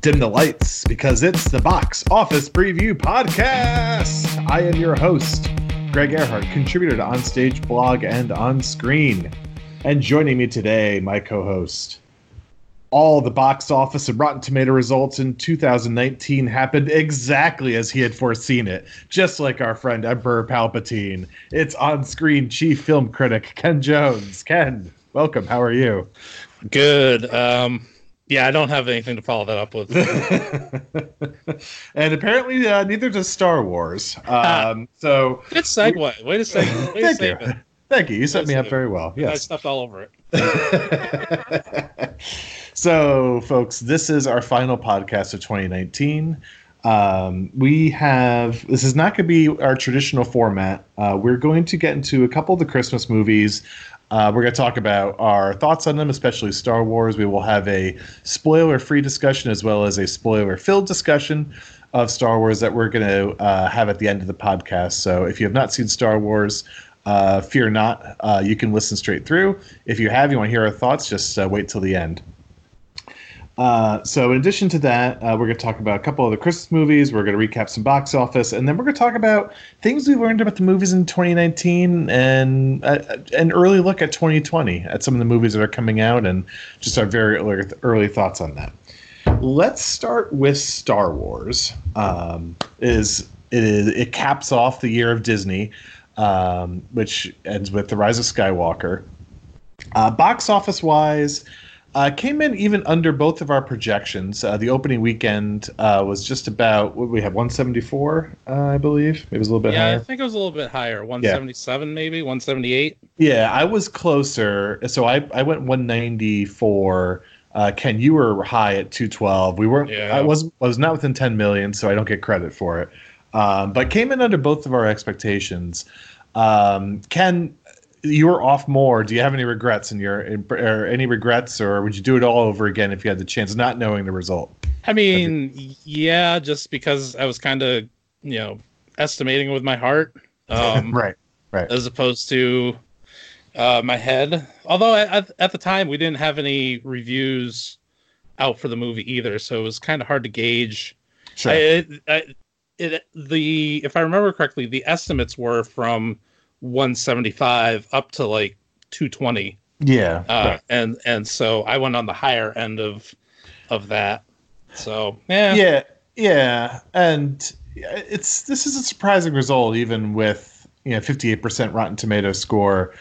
dim the lights because it's the Box Office Preview Podcast. I am your host, Greg Earhart, contributor to Onstage Blog and On Screen. And joining me today, my co host. All the box office and Rotten Tomato results in 2019 happened exactly as he had foreseen it, just like our friend Emperor Palpatine. It's on screen chief film critic Ken Jones. Ken, welcome. How are you? Good. Um, yeah, I don't have anything to follow that up with. and apparently, uh, neither does Star Wars. Um, so good segue. Wait a second. Wait Thank you. Thank you. You set me up very well. Yes. I stuffed all over it. so, folks, this is our final podcast of 2019. Um, we have this is not going to be our traditional format. Uh, we're going to get into a couple of the Christmas movies. Uh, we're going to talk about our thoughts on them, especially Star Wars. We will have a spoiler free discussion as well as a spoiler filled discussion of Star Wars that we're going to uh, have at the end of the podcast. So if you have not seen Star Wars, uh, fear not. Uh, you can listen straight through. If you have, you want to hear our thoughts, just uh, wait till the end. Uh, so, in addition to that, uh, we're going to talk about a couple of the Christmas movies. We're going to recap some box office, and then we're going to talk about things we learned about the movies in 2019 and uh, an early look at 2020 at some of the movies that are coming out, and just our very early, early thoughts on that. Let's start with Star Wars. Um, is it is it caps off the year of Disney, um, which ends with the Rise of Skywalker. Uh, box office wise uh, came in even under both of our projections. Uh, the opening weekend uh, was just about what we have 174, uh, I believe. It was a little bit higher. yeah, higher. I think it was a little bit higher, 177 yeah. maybe, 178. Yeah, I was closer. So I I went 194. Uh, Ken, you were high at 212. We weren't. Yeah. I was I was not within 10 million, so I don't get credit for it. Um, but came in under both of our expectations. Um, Ken, you were off more. Do you have any regrets in your in, or any regrets, or would you do it all over again if you had the chance, not knowing the result? I mean, yeah, just because I was kind of you know estimating with my heart, um, right, right, as opposed to uh, my head. Although at, at the time we didn't have any reviews out for the movie either, so it was kind of hard to gauge. Sure. I, I, it, the if I remember correctly, the estimates were from 175 up to like 220. Yeah. Uh, right. and and so I went on the higher end of of that. So, yeah. Yeah. Yeah, and it's this is a surprising result even with, you know, 58% Rotten Tomato score.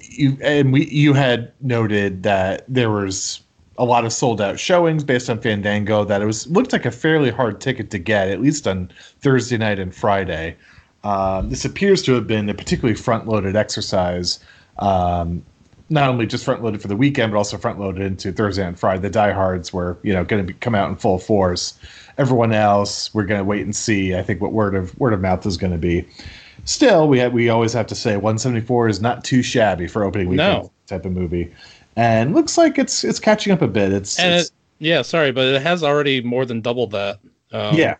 You and we you had noted that there was a lot of sold out showings based on Fandango that it was looked like a fairly hard ticket to get at least on Thursday night and Friday. Um, this appears to have been a particularly front loaded exercise. Um, not only just front loaded for the weekend, but also front loaded into Thursday and Friday. The diehards were, you know, going to come out in full force. Everyone else, we're going to wait and see. I think what word of word of mouth is going to be. Still, we have, we always have to say 174 is not too shabby for opening weekend no. type of movie, and looks like it's it's catching up a bit. It's, and it's, it, yeah, sorry, but it has already more than doubled that. Um, yeah,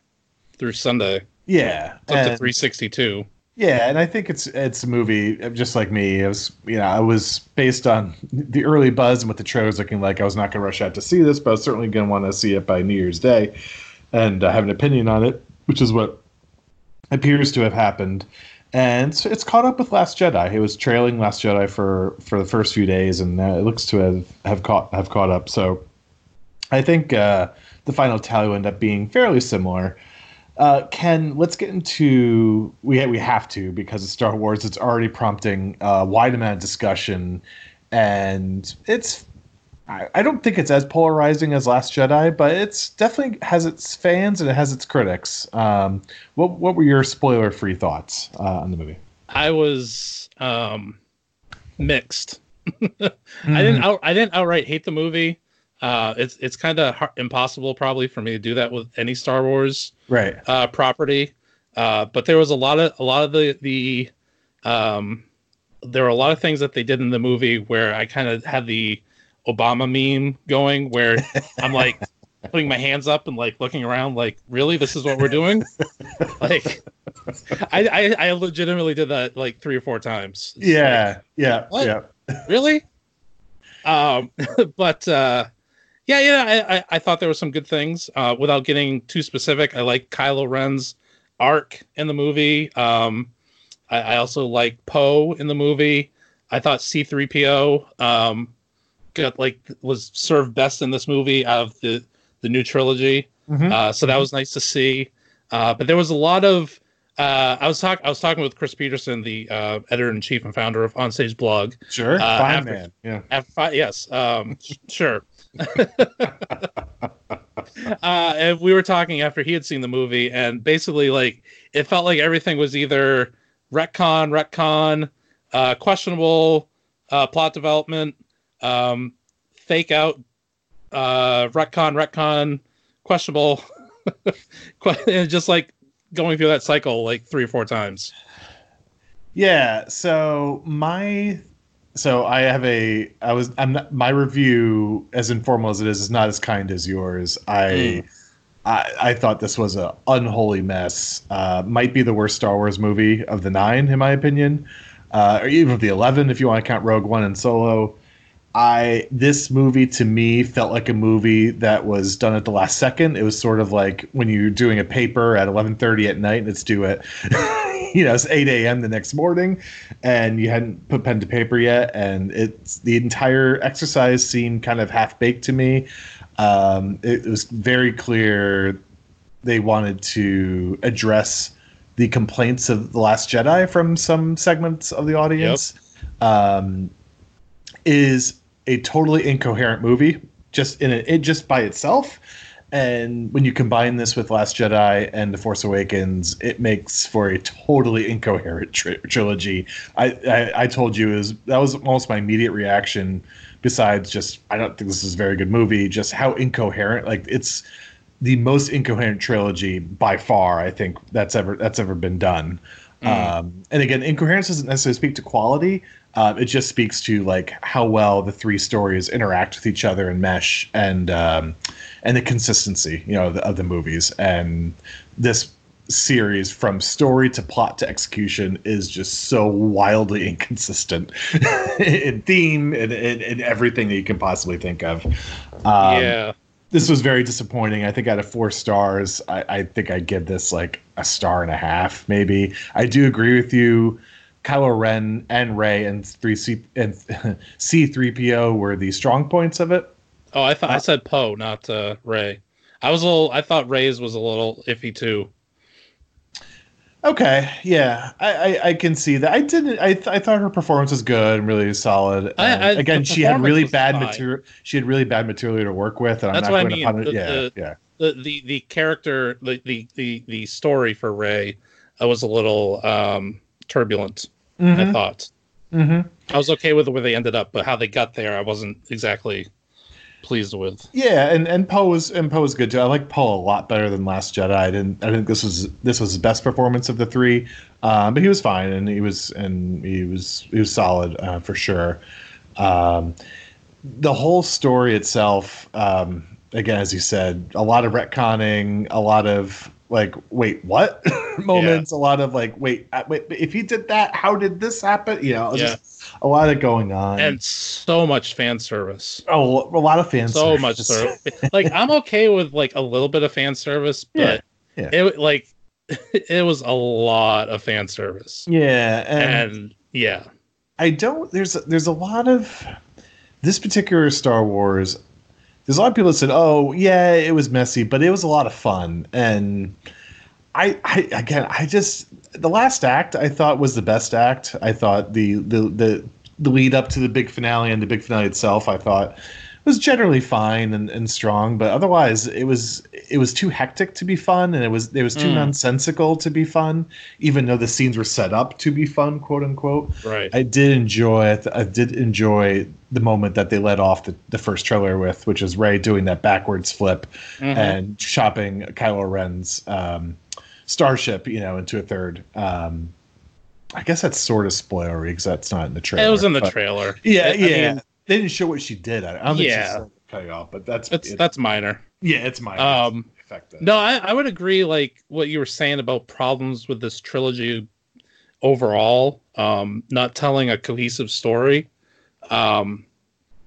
through Sunday. Yeah, it's up and, to 362. Yeah, and I think it's it's a movie just like me. It was you know I was based on the early buzz and what the trailer was looking like. I was not going to rush out to see this, but I was certainly going to want to see it by New Year's Day and uh, have an opinion on it, which is what appears to have happened. And it's, it's caught up with Last Jedi. It was trailing Last Jedi for for the first few days, and uh, it looks to have have caught have caught up. So I think uh, the final tally will end up being fairly similar. Uh, Ken, let's get into we we have to because of Star Wars. It's already prompting a wide amount of discussion, and it's I, I don't think it's as polarizing as Last Jedi, but it's definitely has its fans and it has its critics. Um, what what were your spoiler free thoughts uh, on the movie? I was um, mixed. mm-hmm. I didn't out, I didn't outright hate the movie. Uh, it's it's kind of impossible probably for me to do that with any Star Wars right uh, property. Uh, but there was a lot of a lot of the the um, there were a lot of things that they did in the movie where I kind of had the Obama meme going, where I'm like putting my hands up and like looking around, like really, this is what we're doing. like, I, I, I legitimately did that like three or four times. It's yeah, like, yeah, what? yeah. really? Um, but uh, Yeah, yeah, I, I, I thought there were some good things. Uh, without getting too specific, I like Kylo Ren's arc in the movie. Um, I, I also like Poe in the movie. I thought C3PO um, got like was served best in this movie out of the the new trilogy. Mhm. Uh, so that was nice to see. Uh, but there was a lot of uh, I was talking I was talking with Chris Peterson, the uh, editor in chief and founder of Onstage Blog. Sure, uh, fine after- man. Yeah. After yes, um, sure. uh, and we were talking after he had seen the movie, and basically, like, it felt like everything was either retcon, retcon, uh, questionable uh, plot development, um, fake out, uh, retcon, retcon, questionable, and just like going through that cycle like three or four times. Yeah. So my so I have a I was I'm not my review as informal as it is is not as kind as yours. I I, I thought this was a unholy mess. Uh, might be the worst Star Wars movie of the nine, in my opinion, uh, or even of the eleven, if you want to count Rogue One and Solo. I this movie to me felt like a movie that was done at the last second. It was sort of like when you're doing a paper at 11:30 at night and it's due at you know it's 8 a.m. the next morning, and you hadn't put pen to paper yet, and it's the entire exercise seemed kind of half baked to me. Um, it was very clear they wanted to address the complaints of the Last Jedi from some segments of the audience. Um, is a totally incoherent movie just in a, it just by itself and when you combine this with last jedi and the force awakens it makes for a totally incoherent tri- trilogy. I, I i told you is that was almost my immediate reaction besides just i don't think this is a very good movie just how incoherent like it's the most incoherent trilogy by far i think that's ever that's ever been done. Um, and again incoherence doesn't necessarily speak to quality. Um, it just speaks to like how well the three stories interact with each other and mesh. And um, and the consistency you know of the, of the movies and this series from story to plot to execution is just so wildly inconsistent in theme and in, in everything that you can possibly think of um, yeah. this was very disappointing. I think out of four stars, I, I think I give this like a star and a half, maybe. I do agree with you. Kylo Ren and Rey and three C and C three PO were the strong points of it. Oh, I thought I Uh, said Poe, not uh, Rey. I was a little. I thought Rey's was a little iffy too. Okay, yeah, I, I, I can see that. I didn't. I, th- I thought her performance was good and really solid. And I- again, she had really bad material. She had really bad material to work with, and That's I'm what I not going mean, to punish. the- Yeah, the- yeah. The the the character, the the the, the story for Ray, uh, was a little um, turbulent. I Mhm, thought mhm. I was okay with where they ended up, but how they got there, I wasn't exactly pleased with. Yeah, and and Poe was and Poe was good too. I like Poe a lot better than Last Jedi. I didn't. I think this was this was his best performance of the three, um, but he was fine and he was and he was he was solid uh, for sure. Um, the whole story itself, um, again, as you said, a lot of retconning, a lot of like, wait, what moments, a lot of like, wait, uh, wait, if he did that, how did this happen? You know, Yeah. just a lot of going on. And so much fan service. oh, a lot of fans. so much service. like I'm okay with like a little bit of fan service, but Yeah, it like it was a lot of fan service. Yeah, and, And yeah, I don't. There's there's a lot of this particular Star Wars. There's a lot of people that said, "Oh, yeah, it was messy, but it was a lot of fun." And I, I again, I just the last act I thought was the best act. I thought the the the, the lead up to the big finale and the big finale itself, I thought was generally fine and, and strong, but otherwise it was it was too hectic to be fun, and it was it was too Mm. nonsensical to be fun, even though the scenes were set up to be fun, quote unquote. right. I did enjoy it. I did enjoy the moment that they let off the, the first trailer with, which is Rey doing that backwards flip Mhm. and chopping Kylo Ren's um, starship, you know, into a third. Um, I guess that's sort of spoilery because that's not in the trailer. it was in the trailer. Yeah, I yeah. mean, they didn't show what she did. I don't think Yeah. she's cutting off, but that's that's it- that's minor. yeah, it's minor. Um. No, I, I would agree. Like what you were saying about problems with this trilogy overall, um, not telling a cohesive story. Um,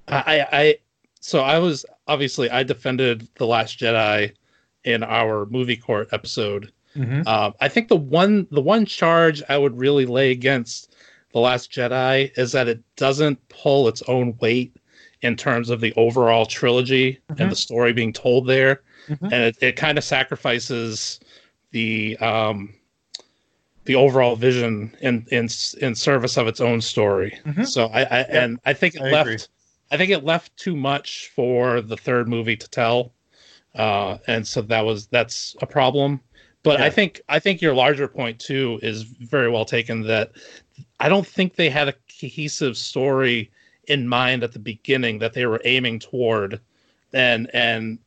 I, I so I was obviously I defended the Last Jedi in our movie court episode. Mhm. Um, I think the one the one charge I would really lay against the Last Jedi is that it doesn't pull its own weight in terms of the overall trilogy Mhm. and the story being told there, Mhm. and it, it kind of sacrifices the um, the overall vision in in in service of its own story. Mhm. So I, I and I think it I left agree. I think it left too much for the third movie to tell, uh, and so that was that's a problem. But Yeah. I think I think your larger point too is very well taken. That I don't think they had a cohesive story in mind at the beginning that they were aiming toward, and and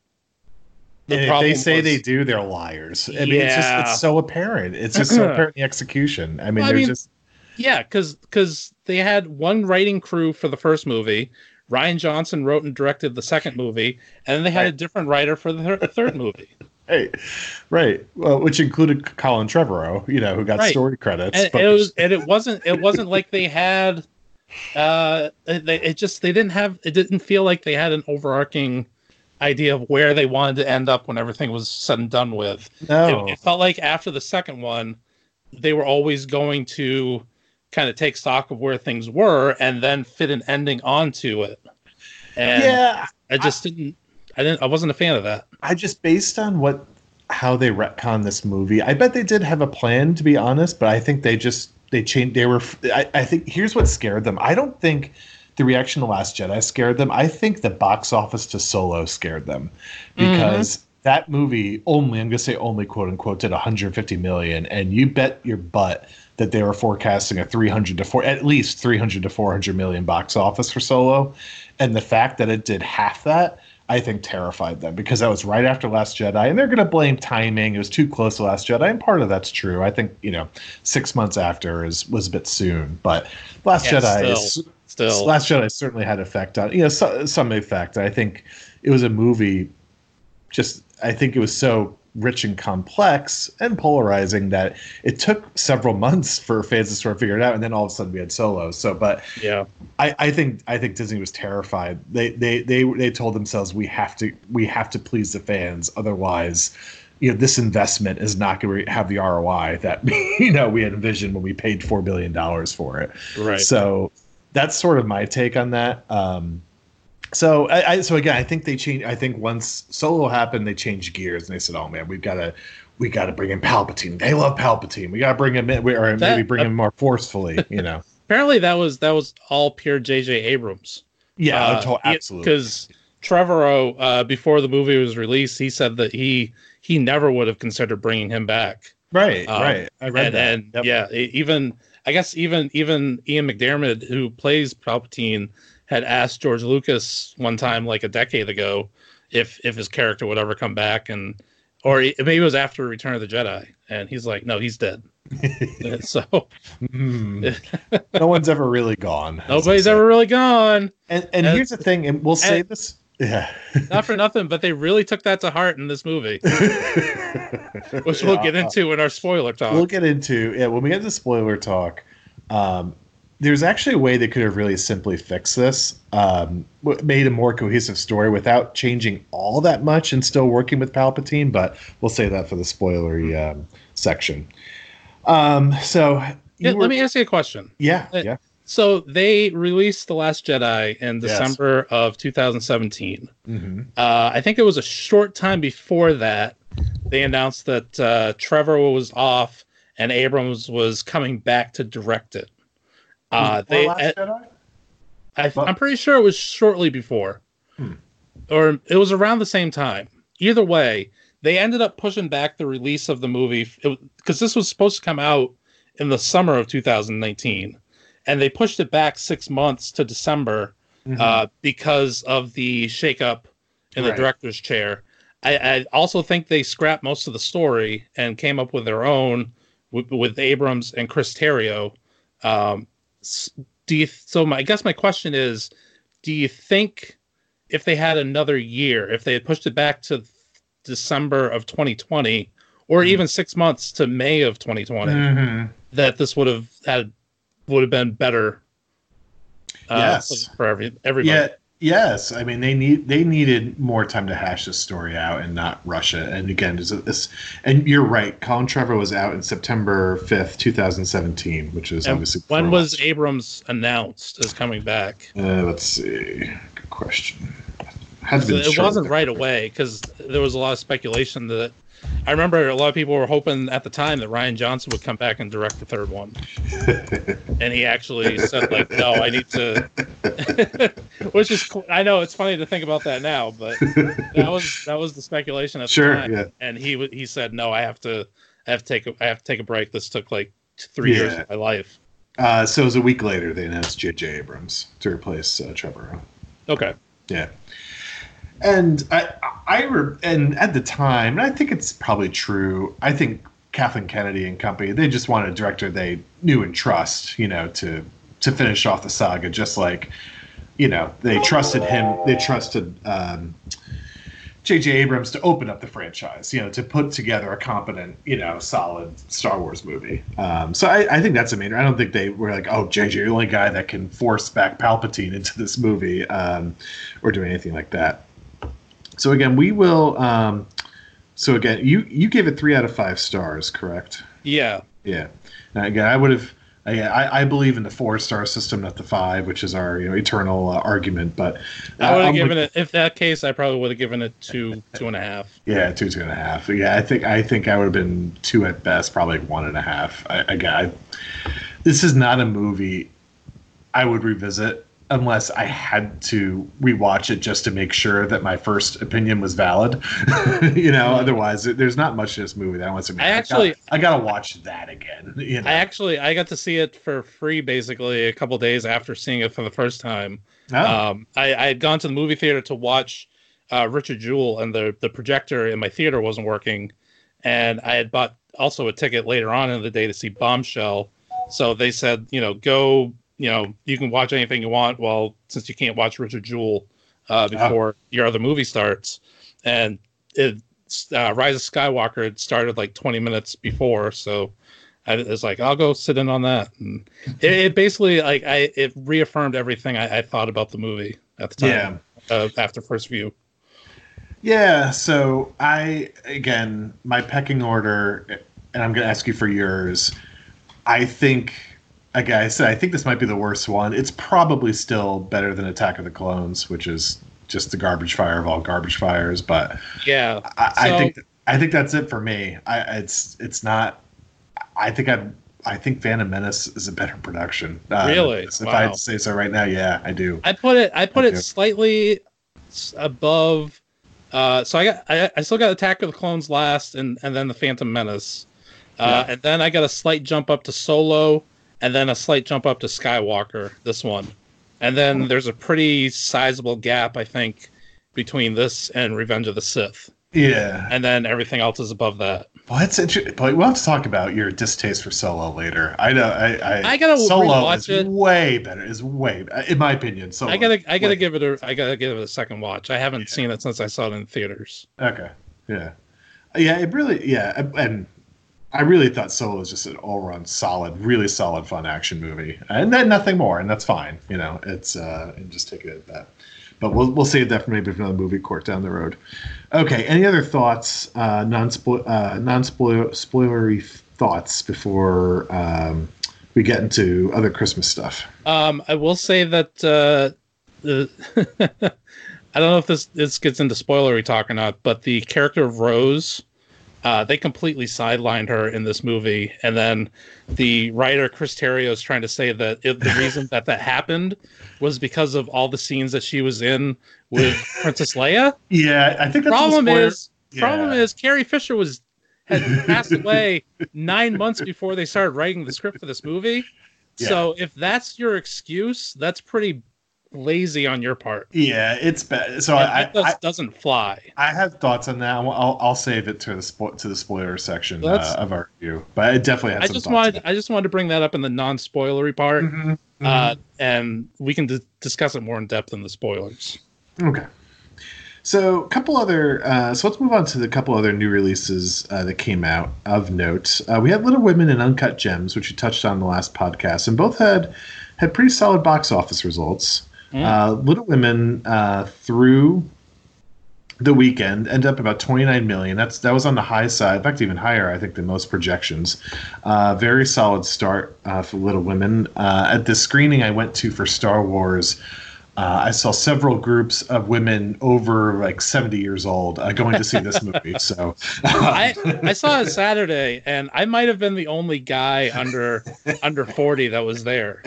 the if they say was- they do, they're liars. I mean, it's just Yeah. it's so apparent. It's just so apparent in the execution. I mean, Well, I there's mean- just Yeah, because because they had one writing crew for the first movie. Rian Johnson wrote and directed the second movie, and then they had a different writer for the thir- third movie. hey, right. Well, which included Colin Trevorrow, you know, who got Right. story credits. And, but it was and it wasn't it wasn't like they had uh they it just they didn't have it didn't feel like they had an overarching idea of where they wanted to end up when everything was said and done with. no, It, it felt like after the second one, they were always going to kind of take stock of where things were and then fit an ending onto it. And yeah. I just didn't I didn't I wasn't a fan of that. I just based on what how they retcon this movie. I bet they did have a plan, to be honest, but I think they just they changed. They were. I, I think here's what scared them. I don't think the reaction to Last Jedi scared them. I think the box office to Solo scared them because mm-hmm. that movie only I'm gonna say only quote unquote did 150 million, and you bet your butt that they were forecasting a 300 to four at least 300 to 400 million box office for Solo, and the fact that it did half that. I think terrified them because that was right after Last Jedi, and they're going to blame timing. It was too close to Last Jedi, and part of that's true. I think you know, six months after is was a bit soon, but Last Yeah, Jedi still. is Still Last Jedi certainly had effect on you know so, some effect. I think it was a movie. Just I think it was so rich and complex and polarizing that it took several months for fans to sort of figure it out, and then all of a sudden we had Solo. So, but yeah. I, I think I think Disney was terrified. They they they they told themselves we have to we have to please the fans, otherwise, you know, this investment is not going to have the ROI that you know we had envisioned when we paid four billion dollars for it. Right. So that's sort of my take on that. Um, so I, I so again, I think they changed. I think once Solo happened, they changed gears and they said, "Oh man, we've got to." We got to bring in Palpatine. They love Palpatine. We got to bring him in, or maybe That- bring him more forcefully. You know, Apparently that was that was all pure JJ Abrams. yeah, Uh, to- absolutely. Because Trevorrow, uh, before the movie was released, he said that he he never would have considered bringing him back. Right, Um, right. I read and, that. and Yep. yeah, even I guess even even Ian McDiarmid, who plays Palpatine, had asked George Lucas one time, like a decade ago, if if his character would ever come back, and or he- maybe it was after Return of the Jedi, and he's like, no, he's dead. so Hmm. no one's ever really gone. nobody's ever really gone. And, and and- here's the thing, and we'll say and- this. Yeah. Not for nothing, but they really took that to heart in this movie, which we'll get Yeah, into in our spoiler talk. We'll get into yeah when we get to spoiler talk. Um, there's actually a way they could have really simply fixed this, um, made a more cohesive story without changing all that much and still working with Palpatine. But we'll say that for the spoilery um, section. Um, so Yeah, were- let me ask you a question. yeah, uh, yeah. So they released The Last Jedi in Yes. December of 2017. hmm Uh, I think it was a short time before that they announced that uh, Trevor was off and Abrams was coming back to direct it. Uh, they, I, I'm pretty sure it was shortly before, Hmm. or it was around the same time. Either way, they ended up pushing back the release of the movie because this was supposed to come out in the summer of 2019, and they pushed it back six months to December Mm-hmm. uh, because of the shakeup in the Right. director's chair. I, I also think they scrapped most of the story and came up with their own with, with Abrams and Chris Terrio. Um, do you? So my, I guess my question is, do you think if they had another year, if they had pushed it back to December of 2020, or Mhm. even six months to May of 2020, Mhm. that this would have had would have been better? Uh, Yes. for, every everybody. Yeah, Yes, I mean they need they needed more time to hash this story out and not rush it. And again, this and you're right. Colin Trevor was out in September fifth, two thousand seventeen, which is And obviously when was Abrams announced as coming back? Uh, let's see. Good question. It wasn't right away because there was a lot of speculation that I remember a lot of people were hoping at the time that Rian Johnson would come back and direct the third one, and he actually said like, "No, I need to," which is cool. I know it's funny to think about that now, but that was that was the speculation at Sure, the time, yeah. and he he said, "No, I have to, I have to take a, I have to take a break. This took like three years of my life." Uh, so it was a week later they announced J.J. Abrams to replace uh, Trevor. Okay, Yeah. And I, I, and at the time, and I think it's probably true. I think Kathleen Kennedy and company, they just wanted a director they knew and trust, you know, to to finish off the saga. Just like, you know, they trusted him. They trusted um, J.J. Abrams to open up the franchise, you know, to put together a competent, you know, solid Star Wars movie. Um, so I, I think that's amazing. I don't think they were like, oh, J.J. you're the only guy that can force back Palpatine into this movie um, or do anything like that. So again, we will. Um, so again, you you gave it three out of five stars, correct? yeah, Yeah. Now again, I would have. I, I I believe in the four star system, not the five, which is our you know eternal uh, argument. But I would have given it. If that case, I probably would have given it two, two and a half. Yeah, two, two and a half. Yeah, I think I think I would have been two at best, probably one and a half. I, again, I, this is not a movie I would revisit unless I had to rewatch it just to make sure that my first opinion was valid. you know, otherwise there's not much to this movie that I want to. Mm-hmm. I actually- I gotta, I gotta watch that again. You know, I actually I got to see it for free basically a couple days after seeing it for the first time. Oh, Um, I, I had gone to the movie theater to watch uh, Richard Jewell, and the the projector in my theater wasn't working, and I had bought also a ticket later on in the day to see Bombshell. So they said, you know, go, you know, you can watch anything you want. Well, since you can't watch Richard Jewell uh, before your other movie starts, and it uh, Rise of Skywalker had started like 20 minutes before, so I was like, I'll go sit in on that. And it, it basically like I it reaffirmed everything I, I thought about the movie at the time. yeah. Uh, after first view. Yeah, so I again my pecking order, and I'm going to ask you for yours. I think, again, I said I think this might be the worst one. It's probably still better than Attack of the Clones, which is just the garbage fire of all garbage fires. But Yeah. I, I think I think that's it for me. I it's it's not. I think I I think Phantom Menace is a better production. Uh, Really? If I had to say so right now, yeah, I do. I put it I put Okay. it slightly above uh so I got I, I still got Attack of the Clones last and and then the Phantom Menace. Uh and then I got a slight jump up to Solo and then a slight jump up to Skywalker this one. And then there's a pretty sizable gap I think between this and Revenge of the Sith. Yeah. And then everything else is above that. Well, that's interesting. But we'll have to talk about your distaste for Solo later. I know. I, I, I gotta Solo is it. way better. Is way, in my opinion. Solo. I gotta I gotta give it a I gotta give it a second watch. I haven't Yeah. seen it since I saw it in theaters. Okay. Yeah. Yeah. It really. Yeah. And I really thought Solo was just an all-around solid, really solid, fun action movie, and then nothing more, and that's fine. You know, it's uh, and just take it at that. But we'll we'll save that for maybe another movie court down the road. Okay. Any other thoughts? Uh, non uh, non spoilery thoughts before um, we get into other Christmas stuff. Um, I will say that uh, the I don't know if this this gets into spoilery talk or not, but the character of Rose, uh, they completely sidelined her in this movie, and then the writer Chris Terrio is trying to say that it, the reason that that happened was because of all the scenes that she was in with Princess Leia. Yeah, I think that's problem is problem is Carrie Fisher was had passed away nine months before they started writing the script for this movie. So if that's your excuse, that's pretty lazy on your part. Yeah, it's bad. So And I, I, doesn't fly. I have thoughts on that. I'll, I'll, save it to the spo- to the spoiler section uh, of our review. But I definitely had I just wanted I just wanted to bring that up in the non-spoilery part, it. Mhm, uh, and we can d- discuss it more in depth in the spoilers. okay. So a couple other. Uh, so let's move on to the couple other new releases uh, that came out of note. Uh, we had Little Women and Uncut Gems, which we touched on in the last podcast, and both had had pretty solid box office results. Mm. Uh, Little Women uh, through the weekend ended up about 29 million. That's that was on the high side. In fact, even higher, I think, than most projections. Uh, very solid start uh, for Little Women. Uh, at the screening I went to for Star Wars. Uh, I saw several groups of women over like 70 years old uh, going to see this movie. So I I saw it Saturday, and I might have been the only guy under under forty that was there.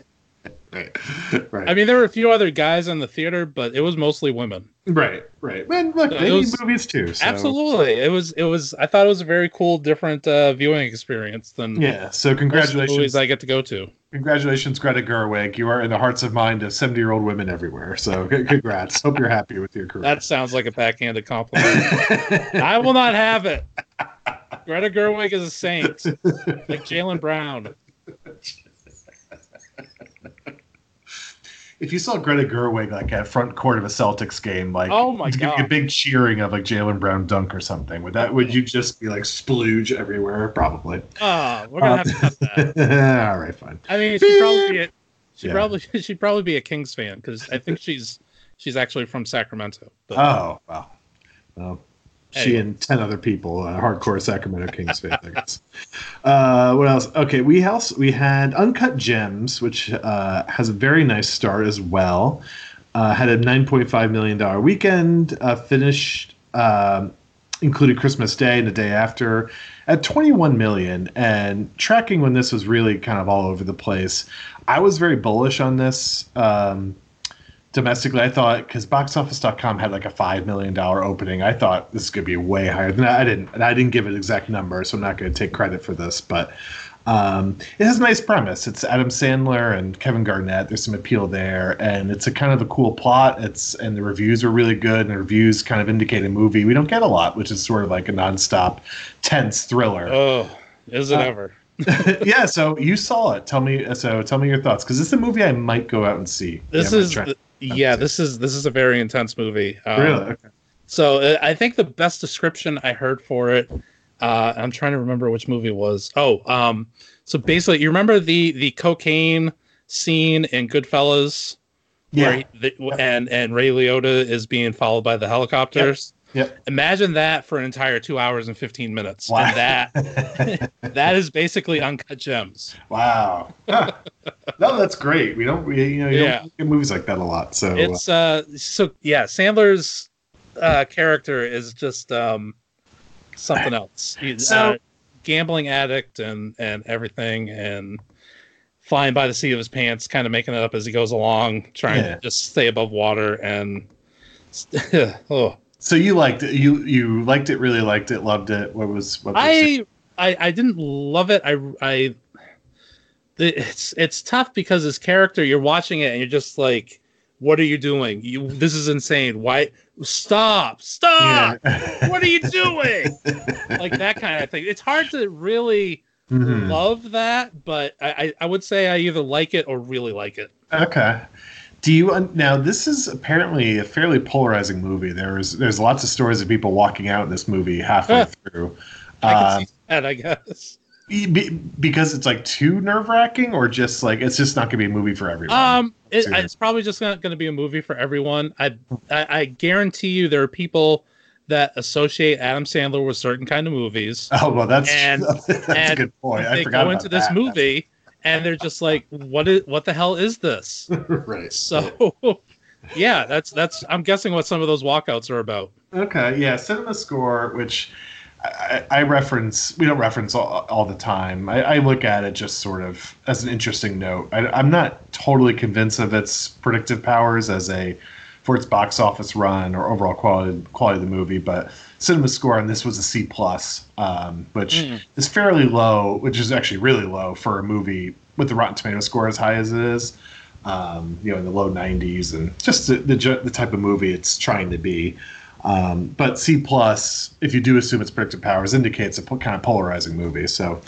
Right, right, I mean, there were a few other guys in the theater, but it was mostly women. right, right. And look, It they was- need movies too. So. Absolutely, it was it was. I thought it was a very cool, different uh, viewing experience than Yeah. So most of the congratulations, movies I get to go to. congratulations, Greta Gerwig. You are in the hearts of mind of 70 year old women everywhere. So congrats. Hope you're happy with your career. That sounds like a backhanded compliment. I will not have it. Greta Gerwig is a saint, like Jaylen Brown. If you saw Greta Gerwig like at front court of a Celtics game, like Oh my you a big cheering of like Jaylen Brown dunk or something, would that would you just be like splooge everywhere? Probably. Oh, we're gonna have to cut that. All right, fine. I mean, she'd probably be a, she'd Yeah. probably she'd probably be a Kings fan because I think she's she's actually from Sacramento. But Oh wow. Well, she and ten other people, uh, hardcore Sacramento Kings fans, I guess. Uh, what else? Okay, we also we had Uncut Gems, which uh, has a very nice start as well. Uh, had a nine point five million dollar weekend. Uh, finished um, included Christmas Day and the day after at 21 million and tracking when this was really kind of all over the place. I was very bullish on this. Um, domestically, I thought because boxoffice.com had like a five million dollar opening, I thought this is going to be way higher than that. I didn't, and I didn't give an exact number, so I'm not going to take credit for this. But um, it has a nice premise. It's Adam Sandler and Kevin Garnett. There's some appeal there, and it's a kind of a cool plot. It's and the reviews are really good, and the reviews kind of indicate a movie we don't get a lot, which is sort of like a nonstop, tense thriller. oh, is it Uh, ever? yeah, so you saw it. Tell me, so tell me your thoughts because this is a movie I might go out and see. This Yeah, is yeah, this is this is a very intense movie. Um, really okay. So uh, I think the best description I heard for it, uh, I'm trying to remember which movie it was. Oh, um, so basically, you remember the the cocaine scene in Goodfellas, where yeah. he, the, and and Ray Liotta is being followed by the helicopters. Yep. Imagine that for an entire two hours and fifteen minutes, Wow. and that that is basically uncut gems. wow. Huh. no, that's great. We don't, we, you know, you Yeah. don't get movies like that a lot. So It's uh, so yeah, Sandler's uh, character is just um, something else. He's So- uh, gambling addict and and everything, and flying by the seat of his pants, kind of making it up as he goes along, trying Yeah. to just stay above water. And oh, so you liked it. You you liked it. Really liked it. Loved it. What was what? was your- I, I I didn't love it. I I it's it's tough because his character, you're watching it and you're just like, what are you doing? You this is insane. Why stop? Stop! Yeah. What are you doing? like that kind of thing. It's hard to really Mhm. love that, but I, I I would say I either like it or really like it. Okay. Do you now? This is apparently a fairly polarizing movie. There's there's lots of stories of people walking out in this movie halfway through. I can Uh, see that, I guess. be- be- because it's like too nerve wracking, or just like it's just not going to be a movie for everyone. Um, it, it's probably just not going to be a movie for everyone. I, I I guarantee you there are people that associate Adam Sandler with certain kind of movies. oh well, that's and- that's a and good point. I forgot go into this that. movie and they're just like, what is what the hell is this? right. So, yeah, that's that's. I'm guessing what some of those walkouts are about. Okay, yeah, cinema score, which I, I reference, we don't reference all, all the time. I, I look at it just sort of as an interesting note. I, I'm not totally convinced of its predictive powers as a for its box office run or overall quality quality of the movie, but cinema score on this was a C plus, um, which Mm. is fairly low, which is actually really low for a movie with the Rotten Tomato score as high as it is. Um, you know, in the low 90s, and just the, the the type of movie it's trying to be. Um, but C plus, if you do assume its predictive powers, indicates a po- kind of polarizing movie. So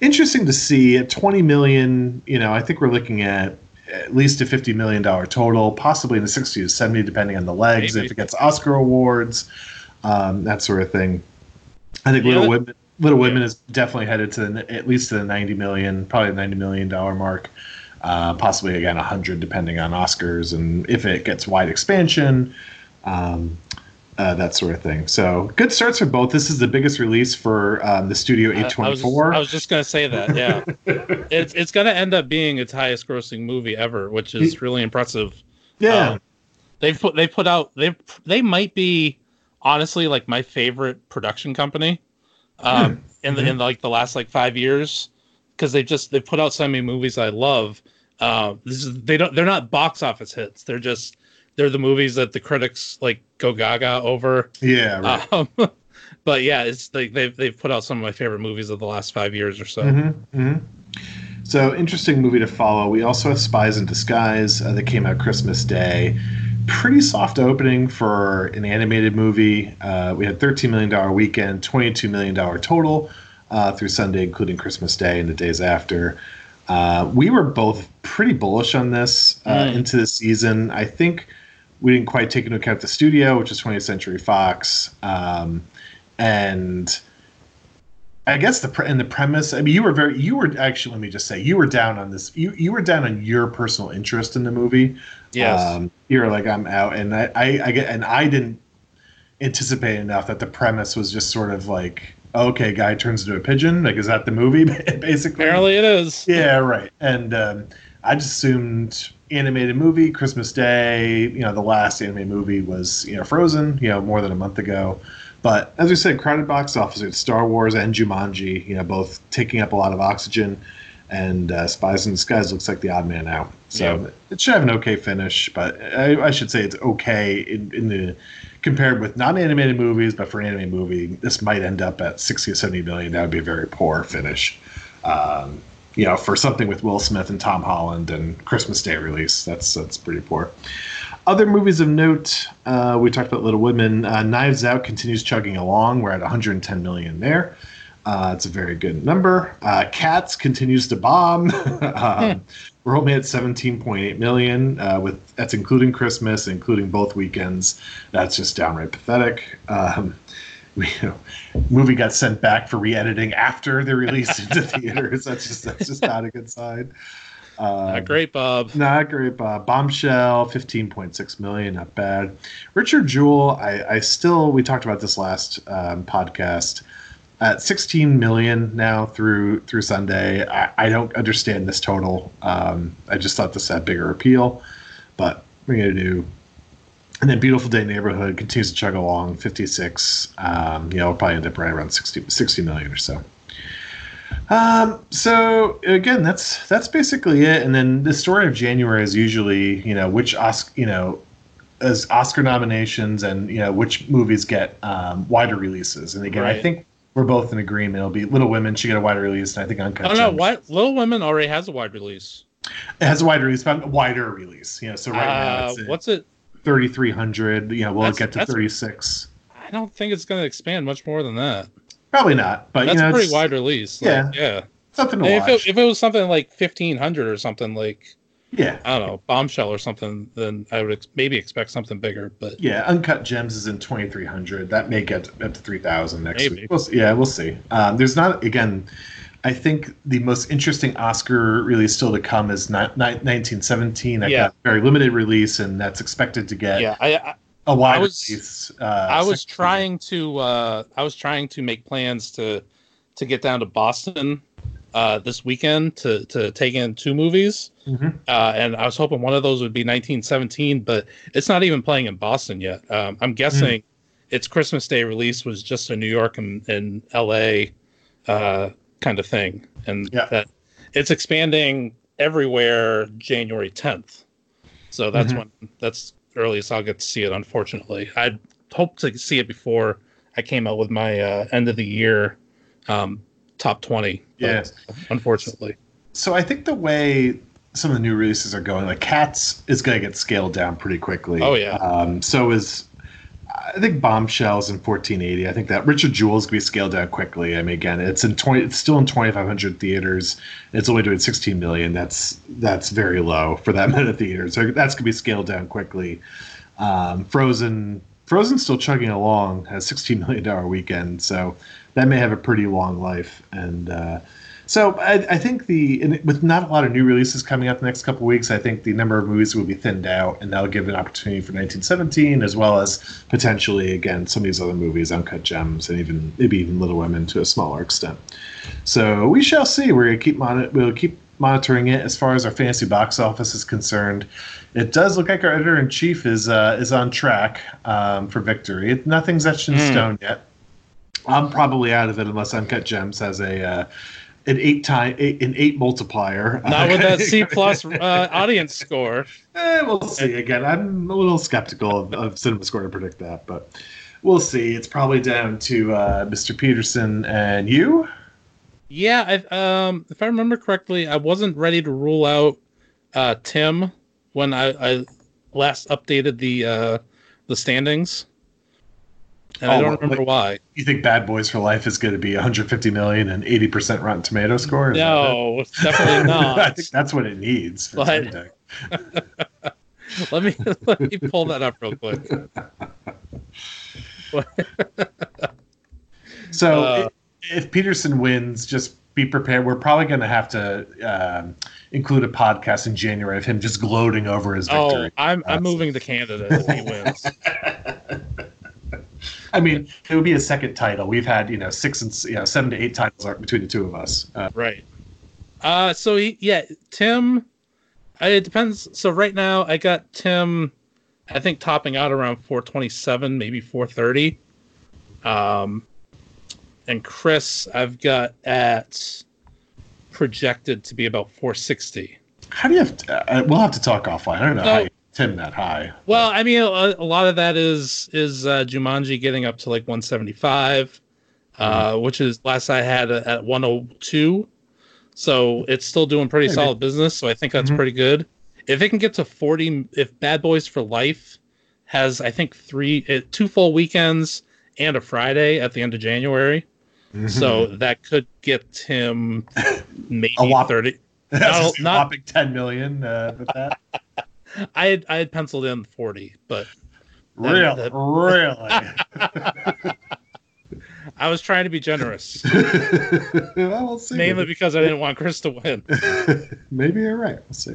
interesting to see at 20 million. You know, I think we're looking at at least a 50 million dollar total, possibly in the 60 to 70, depending on the legs. Maybe. If it gets Oscar awards, um, that sort of thing. I think Yeah, Little Women. Little. Women is definitely headed to the, at least to the 90 million, probably the 90 million dollar mark. uh, possibly again 100 depending on Oscars and if it gets wide expansion. Um, uh, that sort of thing. So good starts for both. This is the biggest release for um, the Studio A24. I was, just, I was just gonna say that. Yeah, it's it's gonna end up being its highest grossing movie ever, which is really impressive. Yeah, um, they've put they put out they they might be honestly like my favorite production company um, mm. in the mm-hmm. in like the last like five years because they just they put out so many movies I love. Uh, this is they don't they're not box office hits. They're just they're the movies that the critics like go gaga over. Yeah. Right. Um, but yeah, it's like they've they've put out some of my favorite movies of the last five years or so. Mm-hmm, mm-hmm. So interesting movie to follow. We also have Spies in Disguise uh, that came out Christmas Day. Pretty soft opening for an animated movie. Uh, we had $13 million weekend, $22 million total uh, through Sunday, including Christmas Day and the days after. Uh, we were both pretty bullish on this uh, mm. into the season. I think we didn't quite take into account the studio, which is 20th Century Fox, um, and I guess the and the premise. I mean, you were very you were actually let me just say you were down on this. You you were down on your personal interest in the movie. Yes, um, you were like I'm out, and I, I I get and I didn't anticipate enough that the premise was just sort of like okay, guy turns into a pigeon. Like, is that the movie? Basically, apparently it is. Yeah, right. And um, I just assumed animated movie, Christmas Day. You know, the last animated movie was you know Frozen. You know, more than a month ago. But as we said, crowded box office. It's Star Wars and Jumanji. You know, both taking up a lot of oxygen. And uh, Spies in Disguise looks like the odd man out. So yep. it should have an okay finish, but I, I should say it's okay in, in the compared with non-animated movies. But for an animated movie, this might end up at sixty or seventy million. That would be a very poor finish. Um, you know, for something with Will Smith and Tom Holland and Christmas Day release, that's that's pretty poor. Other movies of note, uh, we talked about Little Women. Uh, Knives Out continues chugging along. We're at 110 million there. Uh, it's a very good number. Uh, Cats continues to bomb. um, we're only at 17.8 million. Uh, with that's including Christmas, including both weekends. That's just downright pathetic. Um, we, you know, movie got sent back for re-editing after the release into theaters. That's just that's just not a good sign. Um, not great, Bob. Not great, Bob. Bombshell, fifteen point six million, not bad. Richard Jewell, I, I still we talked about this last um, podcast at 16 million now through through Sunday. I, I don't understand this total. Um, I just thought this had bigger appeal, but we're gonna do and then Beautiful Day Neighborhood continues to chug along, 56. Um, you know, probably end up right around 60, 60 million or so. Um, so again, that's that's basically it. And then the story of January is usually, you know, which Oscar, you know, as Oscar nominations and you know which movies get um, wider releases. And again, right. I think we're both in agreement. It'll be Little Women should get a wider release, and I think Uncut. I don't know. What Little Women already has a wide release. It has a wider release, but wider release. You know, so right uh, now, what's it? 3,300. You know, will it get to 36? I don't think it's going to expand much more than that. Probably not, but that's you know, a pretty wide release. Like, yeah, yeah, something to if watch. It, if it was something like 1,500 or something like, yeah, I don't know, bombshell or something, then I would ex- maybe expect something bigger. But yeah, uncut gems is in 2,300. That may get up to 3,000 next maybe. week. We'll, yeah, we'll see. Um, there's not again I think the most interesting Oscar release still to come is ni- ni- 1917. That yeah. got very limited release, and that's expected to get yeah. I, I a wide I was, release. Uh, I was trying to uh, I was trying to make plans to to get down to Boston uh, this weekend to to take in two movies, mm-hmm. uh, and I was hoping one of those would be 1917, but it's not even playing in Boston yet. Um, I'm guessing mm. its Christmas Day release was just in New York and, and L.A. Uh, kind of thing, and yeah. that it's expanding everywhere January 10th. So that's mm-hmm. when that's earliest I'll get to see it. Unfortunately, I'd hoped to see it before I came out with my uh, end of the year um, top 20. Yes, unfortunately. So I think the way some of the new releases are going, like Cats is going to get scaled down pretty quickly. Oh yeah. Um, so is I think Bombshells in 1480. I think that Richard Jewell's gonna be scaled down quickly. I mean, again, it's in 20. It's still in 2,500 theaters. It's only doing 16 million. That's that's very low for that many theaters. So that's gonna be scaled down quickly. Um, Frozen, Frozen's still chugging along. Has 16 million dollar weekend, so that may have a pretty long life. And uh, So I, I think the with not a lot of new releases coming out the next couple weeks, I think the number of movies will be thinned out, and that'll give an opportunity for 1917 as well as potentially again some of these other movies, Uncut Gems, and even maybe even Little Women to a smaller extent. So we shall see. We're gonna keep mon- we'll keep monitoring it as far as our fantasy box office is concerned. It does look like our editor in chief is uh, is on track um, for victory. It, nothing's etched in Mm. stone yet. I'm probably out of it unless Uncut Gems has a uh, an eight time eight, an eight multiplier. Not with that C plus uh, audience score. Eh, we'll see. Again, I'm a little skeptical of, of Cinema Score to predict that, but we'll see. It's probably down to uh, Mr. Peterson and you. Yeah, I, um, if I remember correctly, I wasn't ready to rule out uh, Tim when I, I last updated the uh, the standings, and I Oh, don't like- remember why. You think Bad Boys for Life is going to be 150 million and 80 percent Rotten Tomato score? No, definitely not. think that's what it needs. For But- let me let me pull that up real quick. So Uh, if, if Peterson wins, just be prepared. We're probably going to have to um, include a podcast in January of him just gloating over his victory. Oh, victory. I'm I'm moving to Canada if he wins. I mean, it would be a second title. We've had you know six and you know seven to eight titles between the two of us. Uh, Right. Uh so he, yeah, Tim it depends. So right now I got Tim I think topping out around 427, maybe 430. Um and Chris I've got at projected to be about 460. how do you have? To, uh, we'll have to talk offline. I don't know So- how you Tim that high. Well, I mean, a, a lot of that is is uh, Jumanji getting up to like 175, uh, which is last I had at at 102. So it's still doing pretty Maybe. solid business. So I think that's Mhm. pretty good. If it can get to 40, if Bad Boys for Life has, I think three, uh, two full weekends and a Friday at the end of January, so that could get him maybe A whop- 30. That's a not- whopping 10 million uh, with that. I had I had penciled in 40, but Real, that- really. I was trying to be generous. well, we'll see. mainly because I didn't want Chris to win. Maybe you're right. We'll see.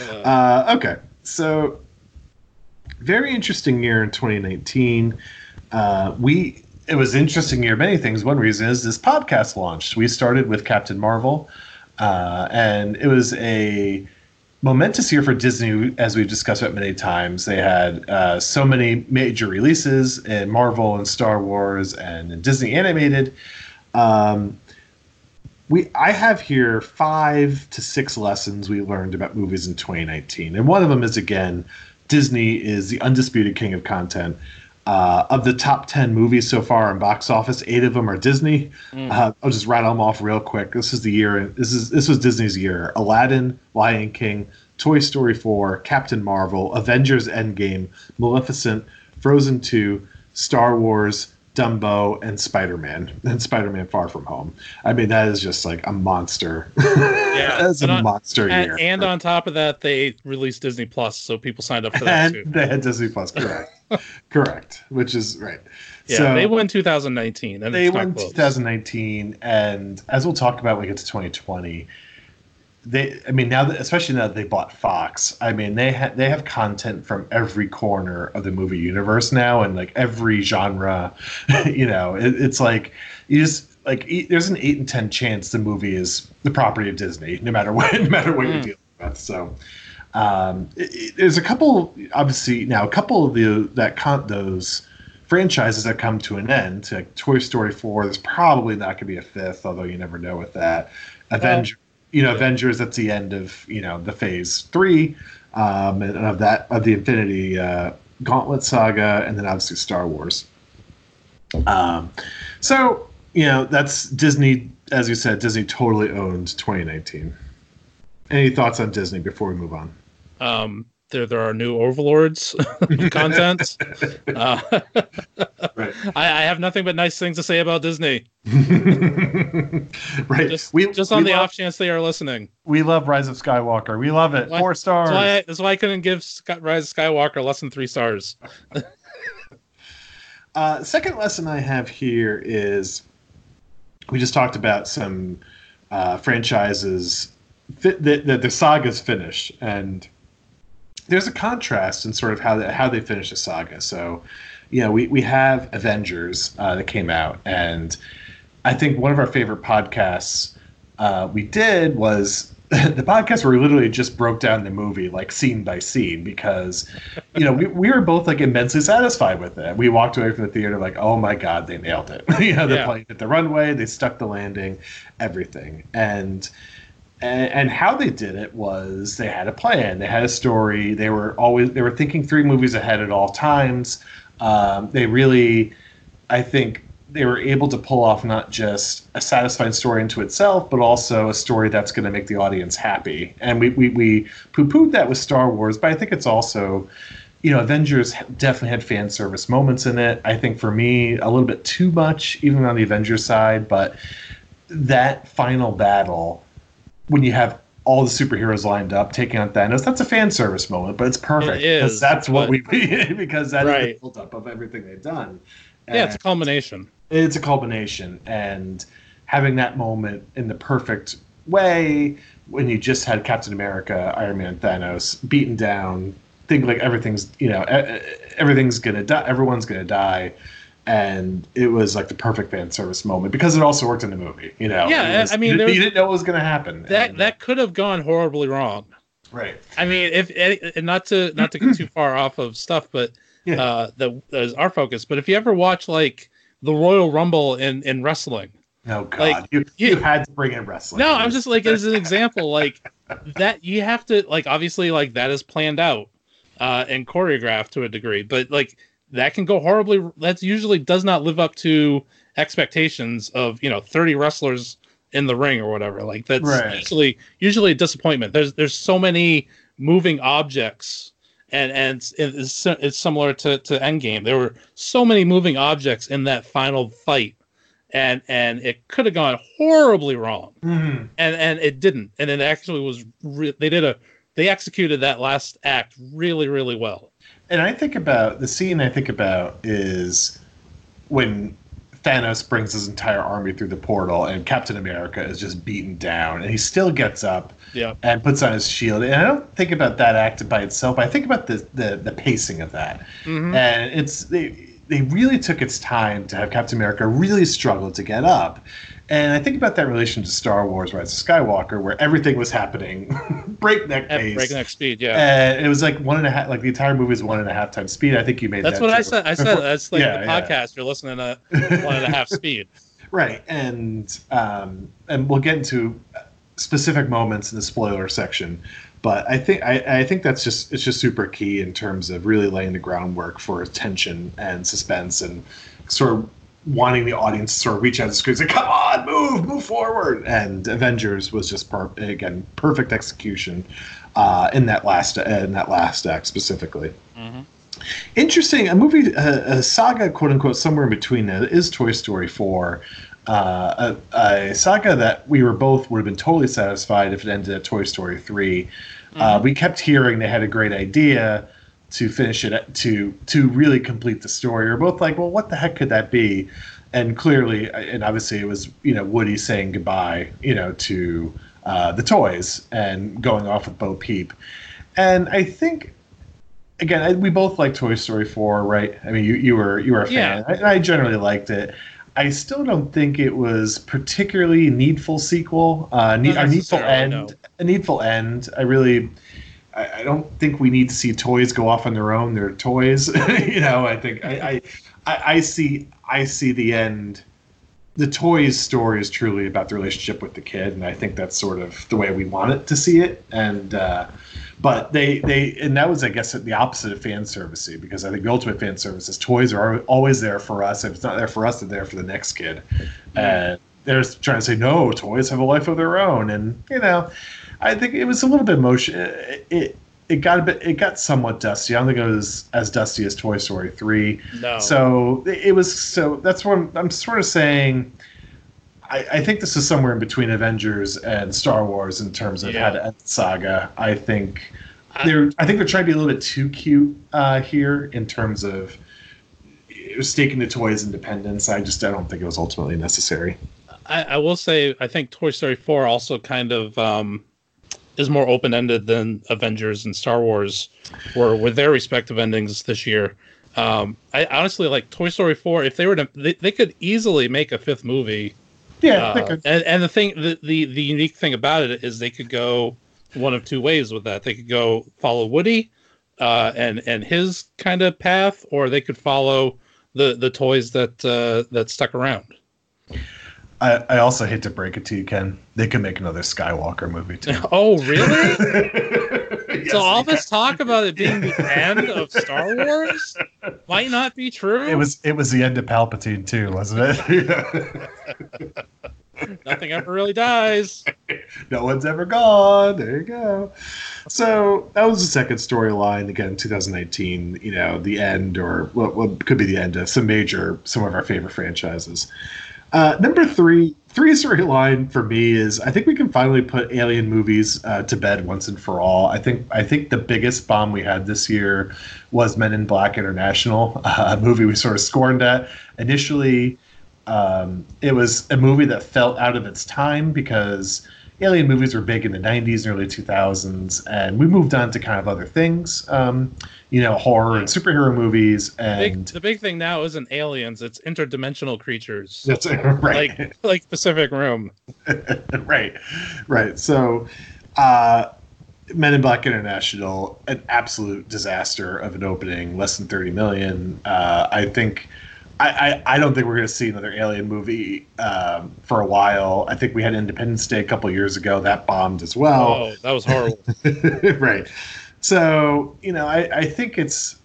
Uh, Uh, okay, so very interesting year in 2019. Uh, we it was interesting year. Many things. One reason is this podcast launched. We started with Captain Marvel, uh, and it was a momentous year for Disney, as we've discussed it many times. They had uh, so many major releases in Marvel and Star Wars and Disney animated. Um, we I have here five to six lessons we learned about movies in 2019, and one of them is again, Disney is the undisputed king of content. Uh, of the top 10 movies so far in box office, eight of them are Disney. mm. Uh, I'll just rattle them off real quick. This is the year. This is this was Disney's year. Aladdin, Lion King, Toy Story 4, Captain Marvel, Avengers Endgame, Maleficent, Frozen 2, Star Wars, Dumbo, and Spider Man. And Spider Man Far From Home. I mean, that is just like a monster. Yeah, that is a on- monster and, year. and on top of that, they released Disney Plus, so people signed up for that And too. they had Disney Plus, correct, correct, which is right. Yeah, so, they won 2019, and they won not close. 2019 and as we'll talk about when we get to 2020 they i mean now that especially now that they bought fox i mean they ha- they have content from every corner of the movie universe now and like every genre you know it, it's like you just like e- there's an 8 and 10 chance the movie is the property of disney no matter what no matter what you're Mm. dealing with so um, it, it- there's a couple obviously now a couple of the that con- those franchises that come to an end, like Toy Story 4, there's probably not going to be a fifth, although you never know with that. Avenger, you know, yeah. Avengers, that's the end of, you know, the phase three um, and of that, of the Infinity uh, Gauntlet saga, and then obviously Star Wars. Um, so, you know, that's Disney, as you said, Disney totally owned 2019. Any thoughts on Disney before we move on? Um, there, there are new overlords content. Uh, Right. I, I have nothing but nice things to say about Disney. right. Just, we, just on we the love, off chance they are listening. we love Rise of Skywalker. We love it. Why- Four stars. That's why, I, that's why I couldn't give Sky, Rise of Skywalker less than three stars. Uh, second lesson I have here is we just talked about some uh, franchises that the, the saga's finished and there's a contrast in sort of how the, how they finish the saga. So you know we, we have avengers uh, that came out and i think one of our favorite podcasts uh, we did was the podcast where we literally just broke down the movie like scene by scene because you know we, we were both like immensely satisfied with it. We walked away from the theater like oh my god they nailed it. You know they Yeah. played at the runway they stuck the landing everything. And and, how they did it was they had a plan. They had a story. They were always they were thinking three movies ahead at all times. Um, they really i think they were able to pull off not just a satisfying story into itself but also a story that's going to make the audience happy. And we, we, we poo-pooed that with star wars but i think it's also you know avengers definitely had fan service moments in it. I think for me a little bit too much even on the avengers side but that final battle when you have all the superheroes lined up taking on Thanos, that's a fan service moment, but it's perfect It because that's what we because that is Right. the build up of everything they've done. Yeah, it's a And culmination. it's a culmination, and having that moment in the perfect way when you just had Captain America, Iron Man, Thanos beaten down, think like everything's you know everything's gonna die, everyone's gonna die. And it was like the perfect fan service moment because it also worked in the movie. You know, Yeah, was- I mean, you, was- you didn't know what was going to happen. That And- that could have gone horribly wrong. right. I mean, if and not to not to get too far off of stuff, but Yeah. uh, that that is our focus. But if you ever watch like the Royal Rumble in in wrestling, Oh God, Like, you, you- you had to bring in wrestling. no, I'm just like as an example, like that you have to like obviously like that is planned out uh, and choreographed to a degree, but like that can go horribly. That usually does not live up to expectations of you know 30 wrestlers in the ring or whatever. Like that's Right. usually usually a disappointment. There's there's so many moving objects. And and it's, it's similar to, to Endgame. There were so many moving objects in that final fight, and and it could have gone horribly wrong Mhm. and and it didn't and it actually was re- they did a they executed that last act really really well And I think about the scene. I think about is when Thanos brings his entire army through the portal, and Captain America is just beaten down, and he still gets up yeah and puts on his shield. And I don't think about that act by itself. But I think about the the, the pacing of that. Mhm. and it's they they really took its time to have Captain America really struggle to get up. And I think about that relation to Star Wars Rise of Skywalker, where everything was happening breakneck at pace. breakneck speed yeah And it was like one and a half, like the entire movie is one and a half times speed. I think you made that's that what i said i said that's like Yeah, the yeah. podcast you're listening to one and a half speed right? And um, and we'll get into specific moments in the spoiler section, but I think I, I think that's just it's just super key in terms of really laying the groundwork for tension and suspense and sort of wanting the audience to sort of reach out to the screen say, "Come on, move, move forward!" And Avengers was just per- again perfect execution uh, in that last in that last act specifically. Interesting. A movie, a, a saga, quote unquote, somewhere in between that is Toy Story 4. Uh, a, a saga that we were both would have been totally satisfied if it ended at Toy Story 3. Uh, we kept hearing they had a great idea to finish it to to really complete the story. Are both like, well, what the heck could that be? And clearly, and obviously, it was you know Woody saying goodbye, you know, to uh, the toys and going off with Bo Peep. And I think again, I, we both like Toy Story 4, right? I mean, you, you were you were a fan. Yeah. I, I generally liked it. I still don't think it was particularly needful sequel. Uh, ne- Not a needful end. no. A needful end. I really. I, I don't think we need to see toys go off on their own. They're toys, you know. I think I, I, I, see I see the end. The toys story is truly about the relationship with the kid, and I think that's sort of the way we want it to see it. And uh, but they they and that was I guess the opposite of fan servicey because I think the ultimate fan service is toys are always there for us. If it's not there for us, they're there for the next kid. And they're trying to say no, toys have a life of their own, and you know, I think it was a little bit motion. It, it it got a bit it got somewhat dusty. I don't think it was as dusty as Toy Story three. no So it was so that's what I'm, I'm sort of saying. I, I think this is somewhere in between Avengers and Star Wars in terms of how Yeah. to end the saga. I think they're I think they're trying to be a little bit too cute uh, here in terms of staking the toys' independence. I just I don't think it was ultimately necessary. I, I will say I think Toy Story 4 also kind of um, is more open ended than Avengers and Star Wars were with their respective endings this year. Um, I honestly like Toy Story 4. If they were to, they, they could easily make a fifth movie. Yeah, Uh, and, and the thing, the, the the unique thing about it is they could go one of two ways with that. They could go follow Woody, uh, and and his kind of path, or they could follow the the toys that uh, that stuck around. I, I also hate to break it to you, Ken. They could make another Skywalker movie too. Oh, really? Yes, so all this talk about it being the end of Star Wars might not be true. It was it was the end of Palpatine too, wasn't it? nothing ever really dies. no one's ever gone. There you go. So that was the second storyline. Again, 2019. You know, the end, or what, what could be the end of some major, some of our favorite franchises. Uh, number three, three storyline for me is I think we can finally put alien movies uh, to bed once and for all. I think I think the biggest bomb we had this year was Men in Black International, a movie we sort of scorned at initially. Um, it was a movie that felt out of its time because alien movies were big in the 90s and early 2000s, and we moved on to kind of other things, um, you know, horror and superhero movies. And the big thing now isn't aliens; it's interdimensional creatures, that's right. like like Pacific Rim. right, right. So, uh, Men in Black International, an absolute disaster of an opening, less than thirty million. Uh, I think. I, I, I don't think we're going to see another Alien movie um, for a while. I think we had Independence Day a couple years ago that bombed as well. Oh, that was horrible. right. So you know, I, I think it's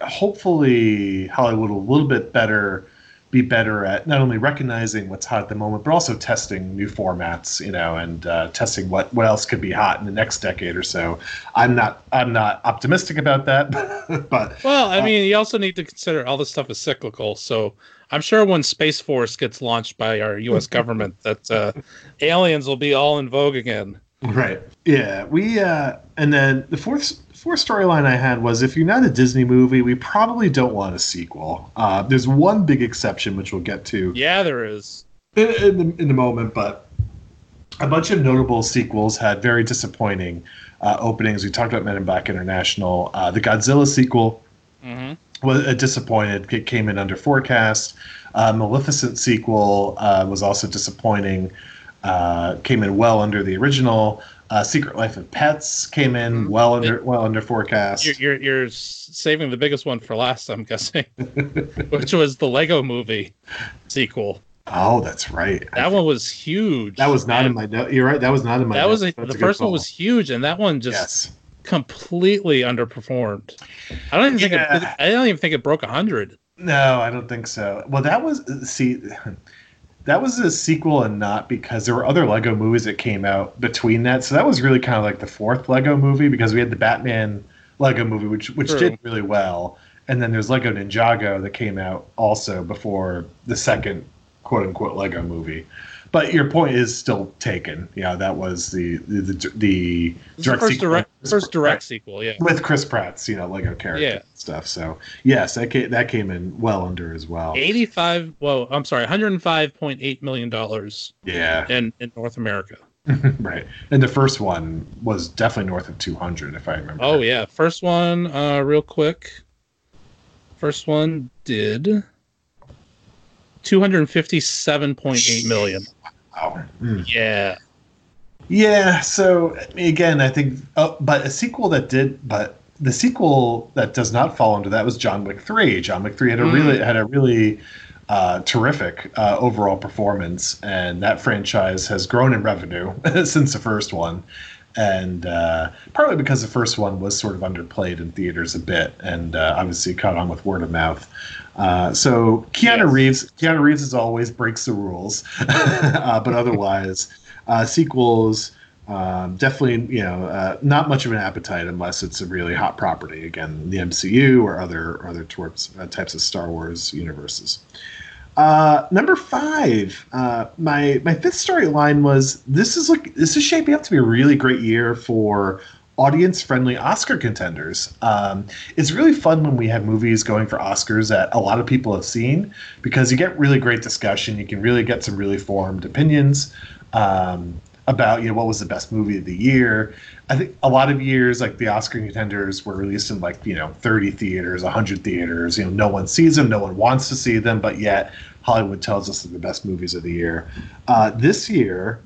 hopefully Hollywood a little bit better be better at not only recognizing what's hot at the moment, but also testing new formats, you know, and uh, testing what, what else could be hot in the next decade or so. I'm not I'm not optimistic about that, but well, I mean, you also need to consider all this stuff is cyclical. So I'm sure when Space Force gets launched by our U.S. government, that uh, aliens will be all in vogue again. Right. Yeah. We uh and then the fourth fourth storyline I had was if you're not a Disney movie, we probably don't want a sequel. Uh, there's one big exception which we'll get to Yeah, there is. in, in the in the moment, but a bunch of notable sequels had very disappointing uh, openings. We talked about Men in Black International, uh, the Godzilla sequel hmm was uh, disappointed. It came in under forecast. Uh, Maleficent sequel uh, was also disappointing. Uh, came in well under the original. Uh, Secret Life of Pets came in Mhm. well under well under forecast. You're, you're you're saving the biggest one for last, I'm guessing, which was the Lego Movie sequel. oh, that's right. I That one was huge. that was not in my note. You're right. That was not in my. That was a, the first one was huge, and that one just yes. completely underperformed. I don't even think Yeah. it, I don't even think it broke hundred. No, I don't think so. Well, that was see, that was a sequel and not because there were other Lego movies that came out between that. So that was really kind of like the fourth Lego movie because we had the Batman Lego movie, which which True. did really well, and then there's Lego Ninjago that came out also before the second quote unquote Lego movie. But your point is still taken. Yeah, that was the the the, the the first sequel. direct first direct sequel. Yeah. with Chris Pratt's you know Lego character Yeah. and stuff. So yes, that came, that came in well under as well. 85 well i'm sorry 105.8 million dollars Yeah, in in north america right. And the first one was definitely north of 200, if I remember. oh yeah first one uh real quick first one did 257.8 million Wow. Mm. yeah Yeah. So again, I think, uh, but a sequel that did, but the sequel that does not fall under that was John Wick Three. John Wick Three had a Mm. really had a really uh, terrific uh, overall performance, and that franchise has grown in revenue since the first one. And uh, partly because the first one was sort of underplayed in theaters a bit, and uh, obviously caught on with word of mouth. Uh, so Keanu Yes. Reeves, Keanu Reeves as always breaks the rules, uh, but otherwise, uh, sequels um, definitely you know uh, not much of an appetite unless it's a really hot property. Again, the MCU or other or other uh, types of Star Wars universes. Uh, number five, uh, my my fifth storyline was this is like this is shaping up to be a really great year for audience friendly Oscar contenders. Um, it's really fun when we have movies going for Oscars that a lot of people have seen because you get really great discussion. You can really get some really formed opinions um, about you know what was the best movie of the year. I think a lot of years like the Oscar contenders were released in like you know 30 theaters, 100 theaters. You know, no one sees them, no one wants to see them, but yet Hollywood tells us they're the best movies of the year. Uh, this year,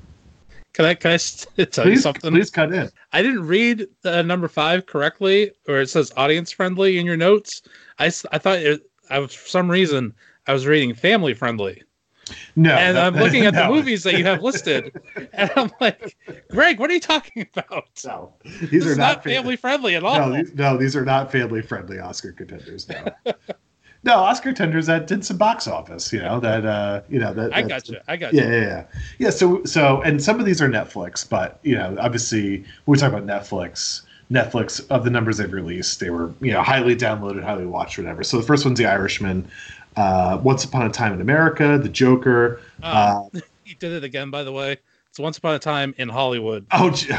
Can I can I tell you something? please cut in. I didn't read uh, number five correctly, or it says audience friendly in your notes. I, I thought it, I was for some reason I was reading family friendly, No, and I'm looking at the movies that you have listed, and I'm like, Greg, what are you talking about? No, This these are not family friendly at all. No, these, no, these are not family-friendly Oscar contenders. No, no, Oscar tenders that did some box office. You know that. Uh, you know that. I got you. I got Yeah, you. yeah, yeah, yeah. So, so, and some of these are Netflix, but you know, obviously, when we talk about Netflix. Netflix of the numbers they've released, they were you know highly downloaded, highly watched, whatever. So the first one's The Irishman, uh, Once Upon a Time in America, The Joker. Uh, Um, he did it again, by the way. It's Once Upon a Time in Hollywood. oh, j-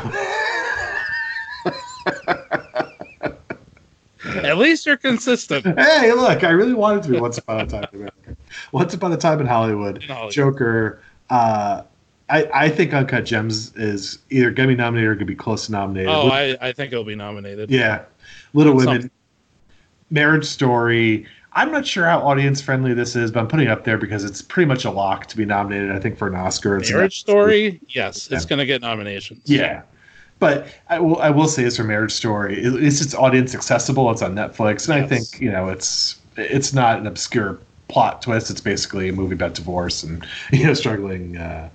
At least you're consistent. hey, look, I really wanted to be Once Upon a Time in America. Once Upon a Time in Hollywood, In Hollywood. Joker. Uh, I, I think Uncut Gems is either going to be nominated or going to be close to nominated. Oh, I, I think it'll be nominated. yeah. Little Women, Marriage Story. I'm not sure how audience friendly this is, but I'm putting it up there because it's pretty much a lock to be nominated, I think, for an Oscar. It's Marriage Story, yes, it's Yeah. going to get nominations. Yeah. But I will, I will say it's for Marriage Story. It, it's it's audience accessible. It's on Netflix, and I think you know it's it's not an obscure plot twist. It's basically a movie about divorce and you know struggling uh,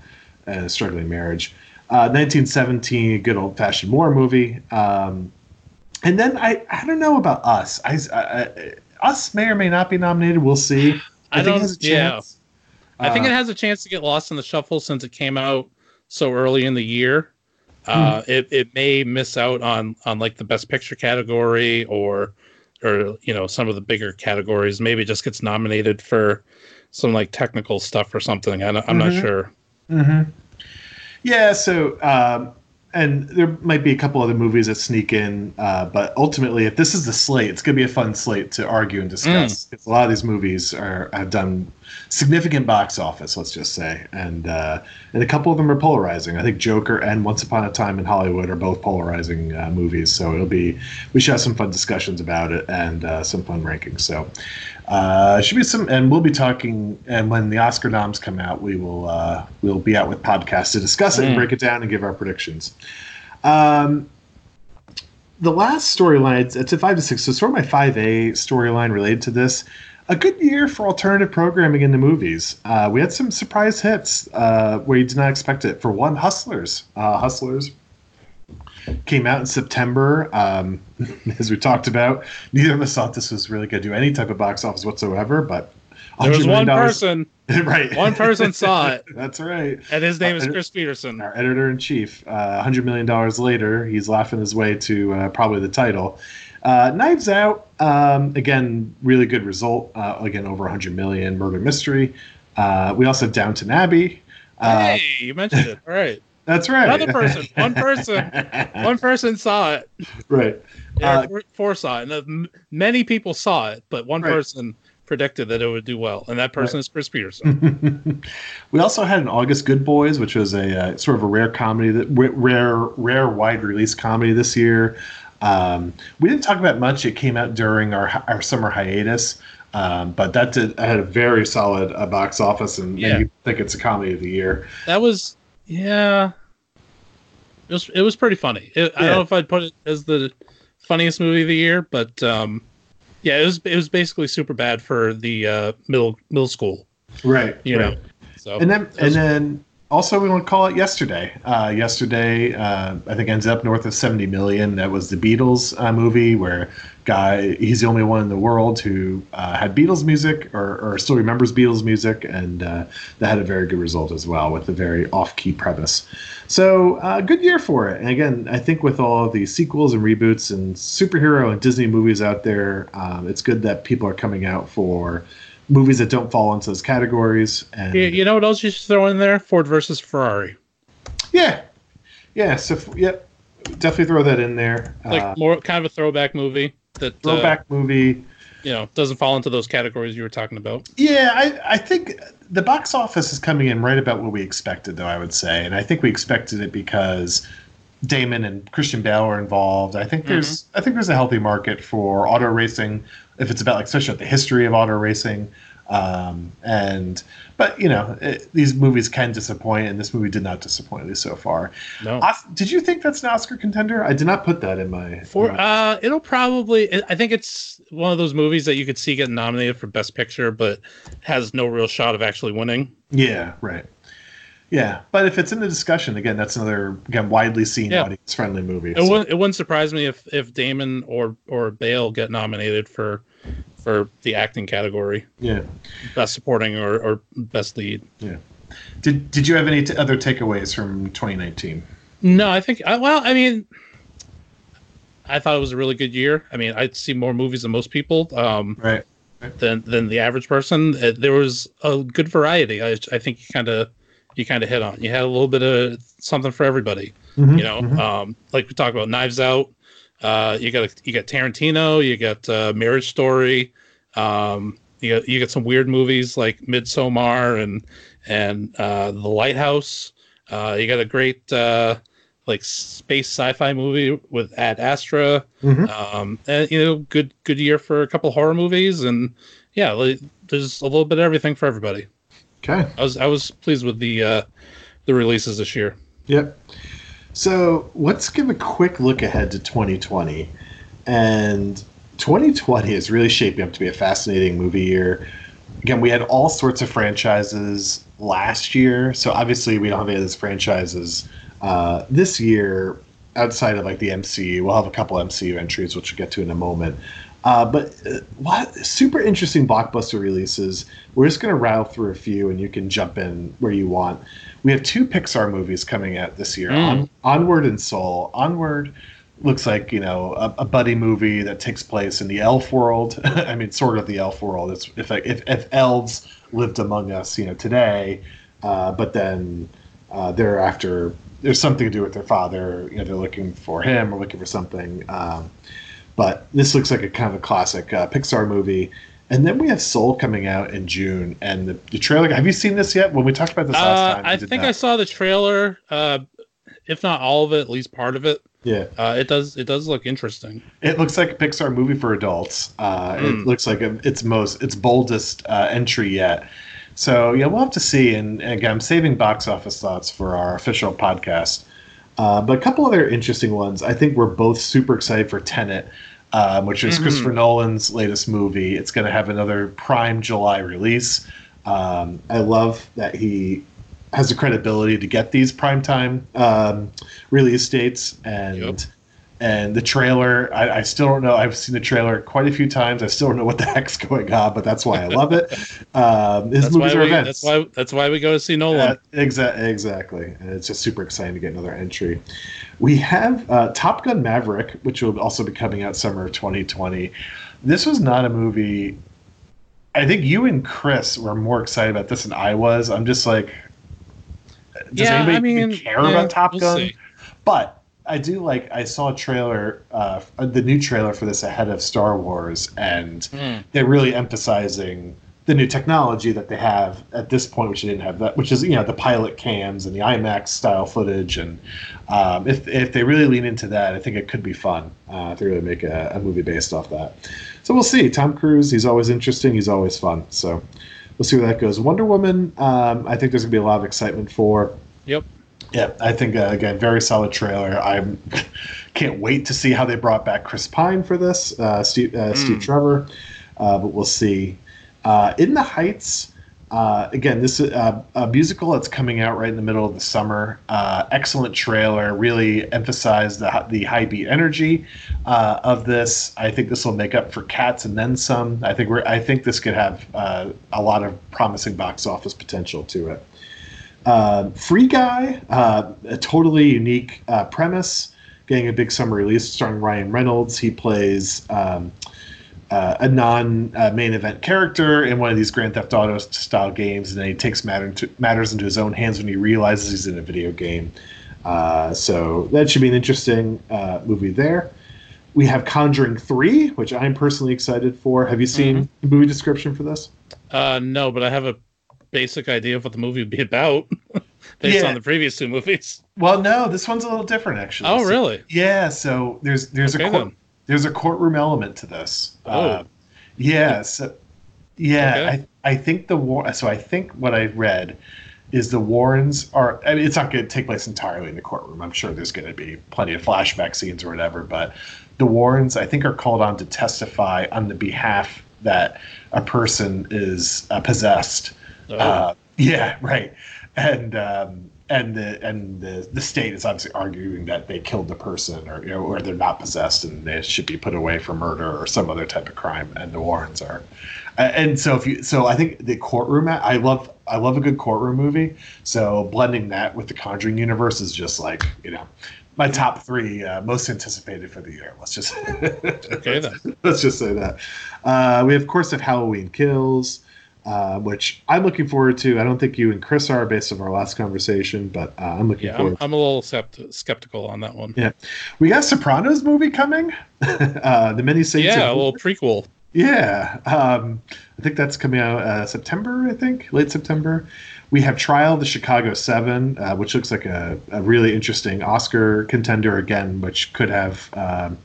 uh, struggling marriage. Uh, 1917, good old fashioned war movie. Um, and then I I don't know about us. I, I, I us may or may not be nominated. We'll see. I think it has a yeah. chance. I think Uh, it has a chance to get lost in the shuffle since it came out so early in the year. Hmm. Uh, it it may miss out on on like the best picture category or or you know some of the bigger categories. Maybe just gets nominated for some like technical stuff or something. I don't, I'm not sure. hmm Yeah, so um, and there might be a couple other movies that sneak in, uh, but ultimately, if this is the slate, it's going to be a fun slate to argue and discuss. 'Cause A lot of these movies are have done significant box office, let's just say, and uh, and a couple of them are polarizing. I think Joker and Once Upon a Time in Hollywood are both polarizing uh, movies, so it'll be we should have some fun discussions about it and uh, some fun rankings. So. Uh, should be some, and we'll be talking. And when the Oscar noms come out, we will uh, we'll be out with podcasts to discuss it and Mm. break it down and give our predictions. Um, the last storyline, it's, it's a five to six. So sort of my five A storyline related to this. A good year for alternative programming in the movies. Uh, we had some surprise hits uh, where you did not expect it. For one, Hustlers. Uh, Hustlers came out in September. Um, as we talked about, neither of us thought this was really going to do any type of box office whatsoever. But There was $100 one person, right? one person saw it, That's right. and his name is Uh, Chris Peterson. Our editor in chief. Uh, $100 million later, he's laughing his way to uh, probably the title. Uh, Knives Out, um, again, really good result. Uh, again, over 100 million. Murder Mystery. Uh, we also have Downton Abbey. Uh, hey, you mentioned it. All right, That's right. Another person. One person. one person saw it. right. Yeah, Uh, four, four saw it. And many people saw it, but one Right. person predicted that it would do well, and that person is Chris Peterson. we also had an August Good Boys, which was a uh, sort of a rare comedy, that rare, rare wide release comedy this year. Um, we didn't talk about much. It came out during our our summer hiatus, um, but that did had a very solid uh, box office, and Yeah. maybe think it's a comedy of the year. that was, yeah, it was it was pretty funny. It, I don't know if I'd put it as the funniest movie of the year, but um, yeah, it was it was basically super bad for the uh, middle middle school, Right. you right. know. So and then and then also we want to call it yesterday. Uh, yesterday, uh, I think ends up north of seventy million. That was the Beatles uh, movie where guy he's the only one in the world who uh, had Beatles music or, or still remembers Beatles music, and uh, that had a very good result as well with a very off-key premise. So uh, good year for it. And again, I think with all the sequels and reboots and superhero and Disney movies out there, um, it's good that people are coming out for movies that don't fall into those categories. And you, you know what else you should throw in there? Ford versus Ferrari. yeah, yeah. So yep, definitely throw that in there. Like Uh, more kind of a throwback movie that uh, throwback movie. you know doesn't fall into those categories you were talking about. Yeah, I, I think the box office is coming in right about what we expected, though, I would say. And I think we expected it because Damon and Christian Bale are involved. I think there's I think there's a healthy market for auto racing if it's about like especially the history of auto racing. Um, and but you know it, these movies can disappoint, and this movie did not disappoint me so far. No. Os- did you think that's an Oscar contender? I did not put that in my. For in my- uh, it'll probably. I think it's one of those movies that you could see get nominated for Best Picture, but has no real shot of actually winning. Yeah, right. Yeah, but if it's in the discussion again, that's another again widely seen Yeah. audience friendly movie. It so- wouldn't. It wouldn't surprise me if if Damon or or Bale get nominated for for the acting category, yeah. Best Supporting or or Best Lead. Yeah. Did Did you have any t- other takeaways from 2019? No, I think. I- Well, I mean, I thought it was a really good year. I mean, I'd see more movies than most people. Um, Right. than than the average person. Uh, There was a good variety. I, I think you kind of you kind of hit on. You had a little bit of something for everybody. Mm-hmm. You know, um, like we talked about Knives Out. Uh, you got you got Tarantino. You got uh, Marriage Story. Um, you you got some weird movies like Midsommar and and uh, The Lighthouse. Uh, you got a great uh, like space sci-fi movie with Ad Astra. Mhm. Um, and you know, good good year for a couple horror movies, and yeah, like, there's a little bit of everything for everybody. Okay. I was I was pleased with the uh, the releases this year. Yep. So let's give a quick look ahead to 2020. And 2020 is really shaping up to be a fascinating movie year. Again, we had all sorts of franchises last year. So obviously, we don't have any of those franchises uh, this year outside of like the MCU. We'll have a couple MCU entries, which we'll get to in a moment. Uh, but uh, what super interesting blockbuster releases. We're just going to rattle through a few, and you can jump in where you want. We have two Pixar movies coming out this year: Mm. On, Onward and Soul. Onward looks like you know a, a buddy movie that takes place in the elf world. I mean, sort of the elf world. It's if if, if elves lived among us, you know, today, uh, but then uh, they're after there's something to do with their father. You know, they're looking for him or looking for something. Um, but this looks like a kind of a classic uh, Pixar movie. And then we have Soul coming out in June, and the, the trailer. Have you seen this yet? When we talked about this last Uh, time, I think not. I saw the trailer. Uh, if not all of it, at least part of it. Yeah, Uh, it does it does look interesting. it looks like a Pixar movie for adults. Uh, It Mm. looks like a, its most its boldest uh, entry yet. So yeah, we'll have to see. And, and again, I'm saving box office thoughts for our official podcast. Uh, but a couple other interesting ones. I think we're both super excited for Tenet, um, which is Mhm. Christopher Nolan's latest movie. It's going to have another prime July release. Um, I love that he has the credibility to get these primetime um, release dates and. Yep. And the trailer, I, I still don't know. I've seen the trailer quite a few times. I still don't know what the heck's going on, but that's why I love it. Um, his That's movies why are we, events. that's why that's why we go to see Nolan. Uh, exa- exactly. And it's just super exciting to get another entry. We have uh, Top Gun Maverick, which will also be coming out summer of 2020. This was not a movie. I think you and Chris were more excited about this than I was. I'm just like, does Yeah, anybody I mean, even care yeah, about Top we'll Gun? see. But I do like. I saw a trailer, uh, the new trailer for this ahead of Star Wars, and Mm. they're really emphasizing the new technology that they have at this point, which they didn't have that, which is you know the pilot cams and the IMAX style footage, and um, if if they really lean into that, I think it could be fun uh, to really make a, a movie based off that. So we'll see. Tom Cruise, he's always interesting, he's always fun. So we'll see where that goes. Wonder Woman, um, I think there's gonna be a lot of excitement for. Yep. Yeah, I think uh, again, very solid trailer. I'm can't wait to see how they brought back Chris Pine for this, uh, Steve, uh, Steve Mm. Trevor, uh, but we'll see. Uh, in the Heights, uh, again, this is uh, a musical that's coming out right in the middle of the summer. Uh, excellent trailer, really emphasized the, the high beat energy uh, of this. I think this will make up for Cats and then some. I think we're. I think this could have uh, a lot of promising box office potential to it. Free Guy, a totally unique premise, getting a big summer release starring Ryan Reynolds. He plays um, uh, a non uh, main event character in one of these Grand Theft Auto style games, and then he takes matter into, matters into his own hands when he realizes he's in a video game. Uh, so that should be an interesting uh, movie there. We have Conjuring 3, which I'm personally excited for. Have you seen Mm-hmm. the movie description for this? Uh, no, but I have a basic idea of what the movie would be about based Yeah. on the previous two movies. Well, no, this one's a little different actually. Oh, So- really? yeah, so there's there's Okay, a then. There's a courtroom element to this. Oh. Uh, yeah, so yeah, Okay. I I think the war. So I think what I read is the Warrens are. I mean, it's not going to take place entirely in the courtroom. I'm sure there's going to be plenty of flashback scenes or whatever, but the Warrens, I think, are called on to testify on the behalf that a person is uh, possessed. Oh. Uh, yeah, right. And um, and the and the the state is obviously arguing that they killed the person, or you know, or they're not possessed, and they should be put away for murder or some other type of crime. And the Warrens are. And so if you, so I think the courtroom. I love, I love a good courtroom movie. So blending that with the Conjuring universe is just like you know, my top three uh, most anticipated for the year. Let's just Okay, then. let's just say that. Uh, we of course have Halloween Kills, uh, which I'm looking forward to. I don't think you and Chris are based on our last conversation, but uh, I'm looking Yeah, forward. I'm, I'm a little sept- skeptical on that one. Yeah. we got Sopranos movie coming. uh, the Many Saints. Yeah, a little prequel. yeah, um, I think that's coming out uh, September. I think late September. We have Trial of the Chicago Seven, uh, which looks like a, a really interesting Oscar contender again, which could have um,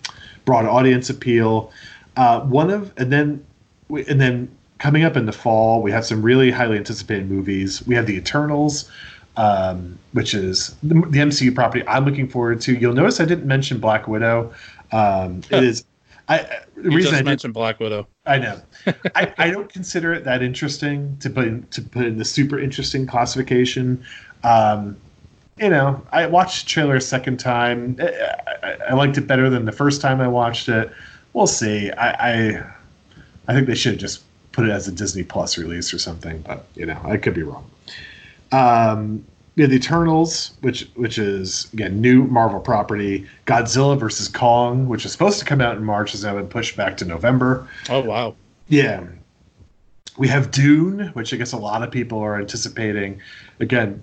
broad audience appeal. Uh, one of and then and then coming up in the fall, we have some really highly anticipated movies. We have The Eternals, um, which is the, the MCU property I'm looking forward to. You'll notice I didn't mention Black Widow. Um, it is. I, I- the You reason I mentioned Black Widow. I know. I, I don't consider it that interesting to put in, to put in the super interesting classification. Um, you know, I watched the trailer a second time. I, I, I liked it better than the first time I watched it. We'll see. I, I I think they should have just put it as a Disney Plus release or something, but you know, I could be wrong. Um, yeah, the Eternals, which which is again new Marvel property. Godzilla versus Kong, which is supposed to come out in March, has now been pushed back to November. Oh wow. Yeah. We have Dune, which I guess a lot of people are anticipating. Again,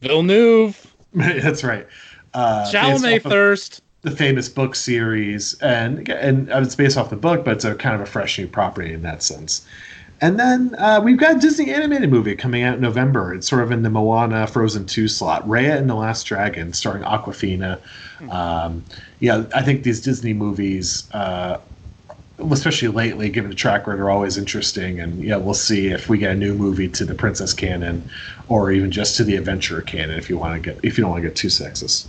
Villeneuve, that's right. Uh, Chalamet off of Thirst. The famous book series, and and it's based off the book, but it's a kind of a fresh new property in that sense. And then uh, we've got a Disney animated movie coming out in November. It's sort of in the Moana Frozen 2 slot. Raya and the Last Dragon, starring Awkwafina. Um, yeah, I think these Disney movies, uh, especially lately, given the track record, are always interesting. And yeah, we'll see if we get a new movie to the Princess canon, or even just to the Adventure canon. If you want to get, if you don't want to get too sexist.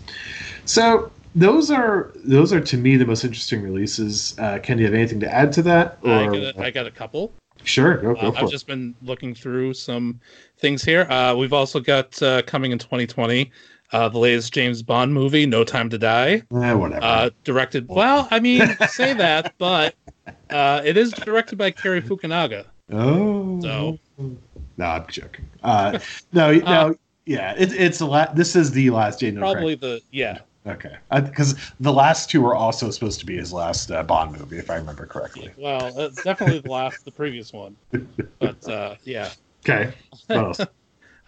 So those are those are to me the most interesting releases. Uh, Ken, do you have anything to add to that? I got, a, I got a couple. Sure, go, go Uh, I've it. just been looking through some things here. Uh, we've also got uh, coming in 2020 uh, the latest James Bond movie, No Time to Die, Eh, whatever. uh, directed. Well, I mean, say that, but uh, it is directed by Cary Fukunaga. oh, so- no, I'm joking. Uh, no, no, yeah, it, it's the la- This is the last Daniel Probably the yeah. Okay, because the last two were also supposed to be his last uh, Bond movie, if I remember correctly. Well, it's definitely the last, the previous one, but uh, yeah. Okay?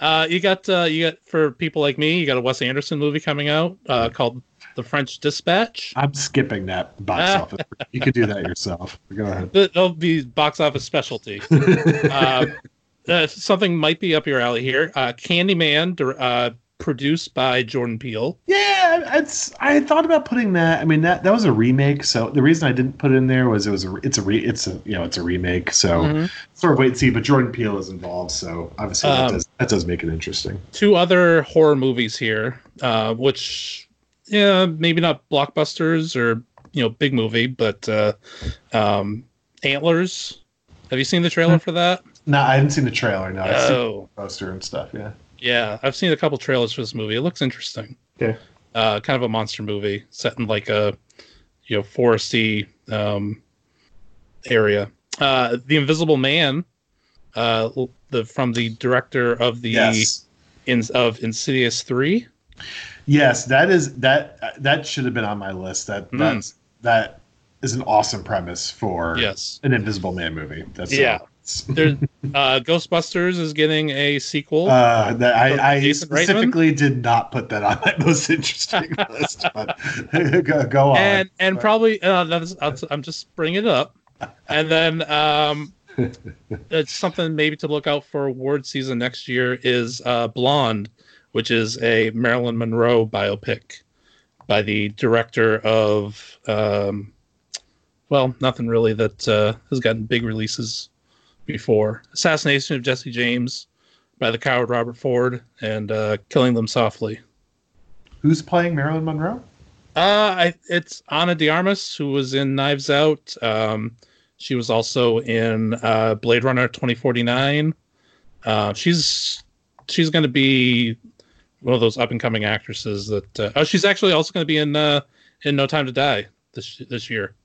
Uh, you got uh, you got for people like me, you got a Wes Anderson movie coming out uh, called The French Dispatch. I'm skipping that box office. You could do that yourself. Go ahead. That'll be box office specialty. uh, uh, something might be up your alley here. Uh, Candyman, uh, produced by Jordan Peele. Yeah, it's. I thought about putting that. I mean, that that was a remake. So the reason I didn't put it in there was it was a. It's a re. It's a you know it's a remake. So Mhm. sort of wait and see. But Jordan Peele is involved, so obviously that Um, does that does make it interesting. Two other horror movies here, uh, which yeah, maybe not blockbusters or you know big movie, but uh, um, Antlers. Have you seen the trailer for that? No, I haven't seen the trailer. No, I've Oh, the poster and stuff. Yeah. Yeah, I've seen a couple trailers for this movie. It looks interesting. Okay. Uh, kind of a monster movie set in like a you know foresty um, area. Uh, the Invisible Man, uh, the from the director of the Yes. in of Insidious three. Yes, that is that that should have been on my list. That Hmm. that's that is an awesome premise for Yes. an Invisible Man movie. That's Yeah. so, Ghostbusters. There, uh, Ghostbusters is getting a sequel. Uh, that I, I Jason Reitman? specifically did not put that on my most interesting list, but go, go on. and and probably uh, I'm just bringing it up, and then um, it's something maybe to look out for award season next year is uh, Blonde, which is a Marilyn Monroe biopic by the director of um, well, nothing really that uh, has gotten big releases before. Assassination of Jesse James by the coward Robert Ford and uh, Killing Them Softly. Who's playing Marilyn Monroe? Uh, I, it's Ana de Armas who was in Knives Out. Um, she was also in uh, Blade Runner 2049. Uh, she's she's going to be one of those up and coming actresses that. Uh, oh, she's actually also going to be in uh, in No Time to Die this this year.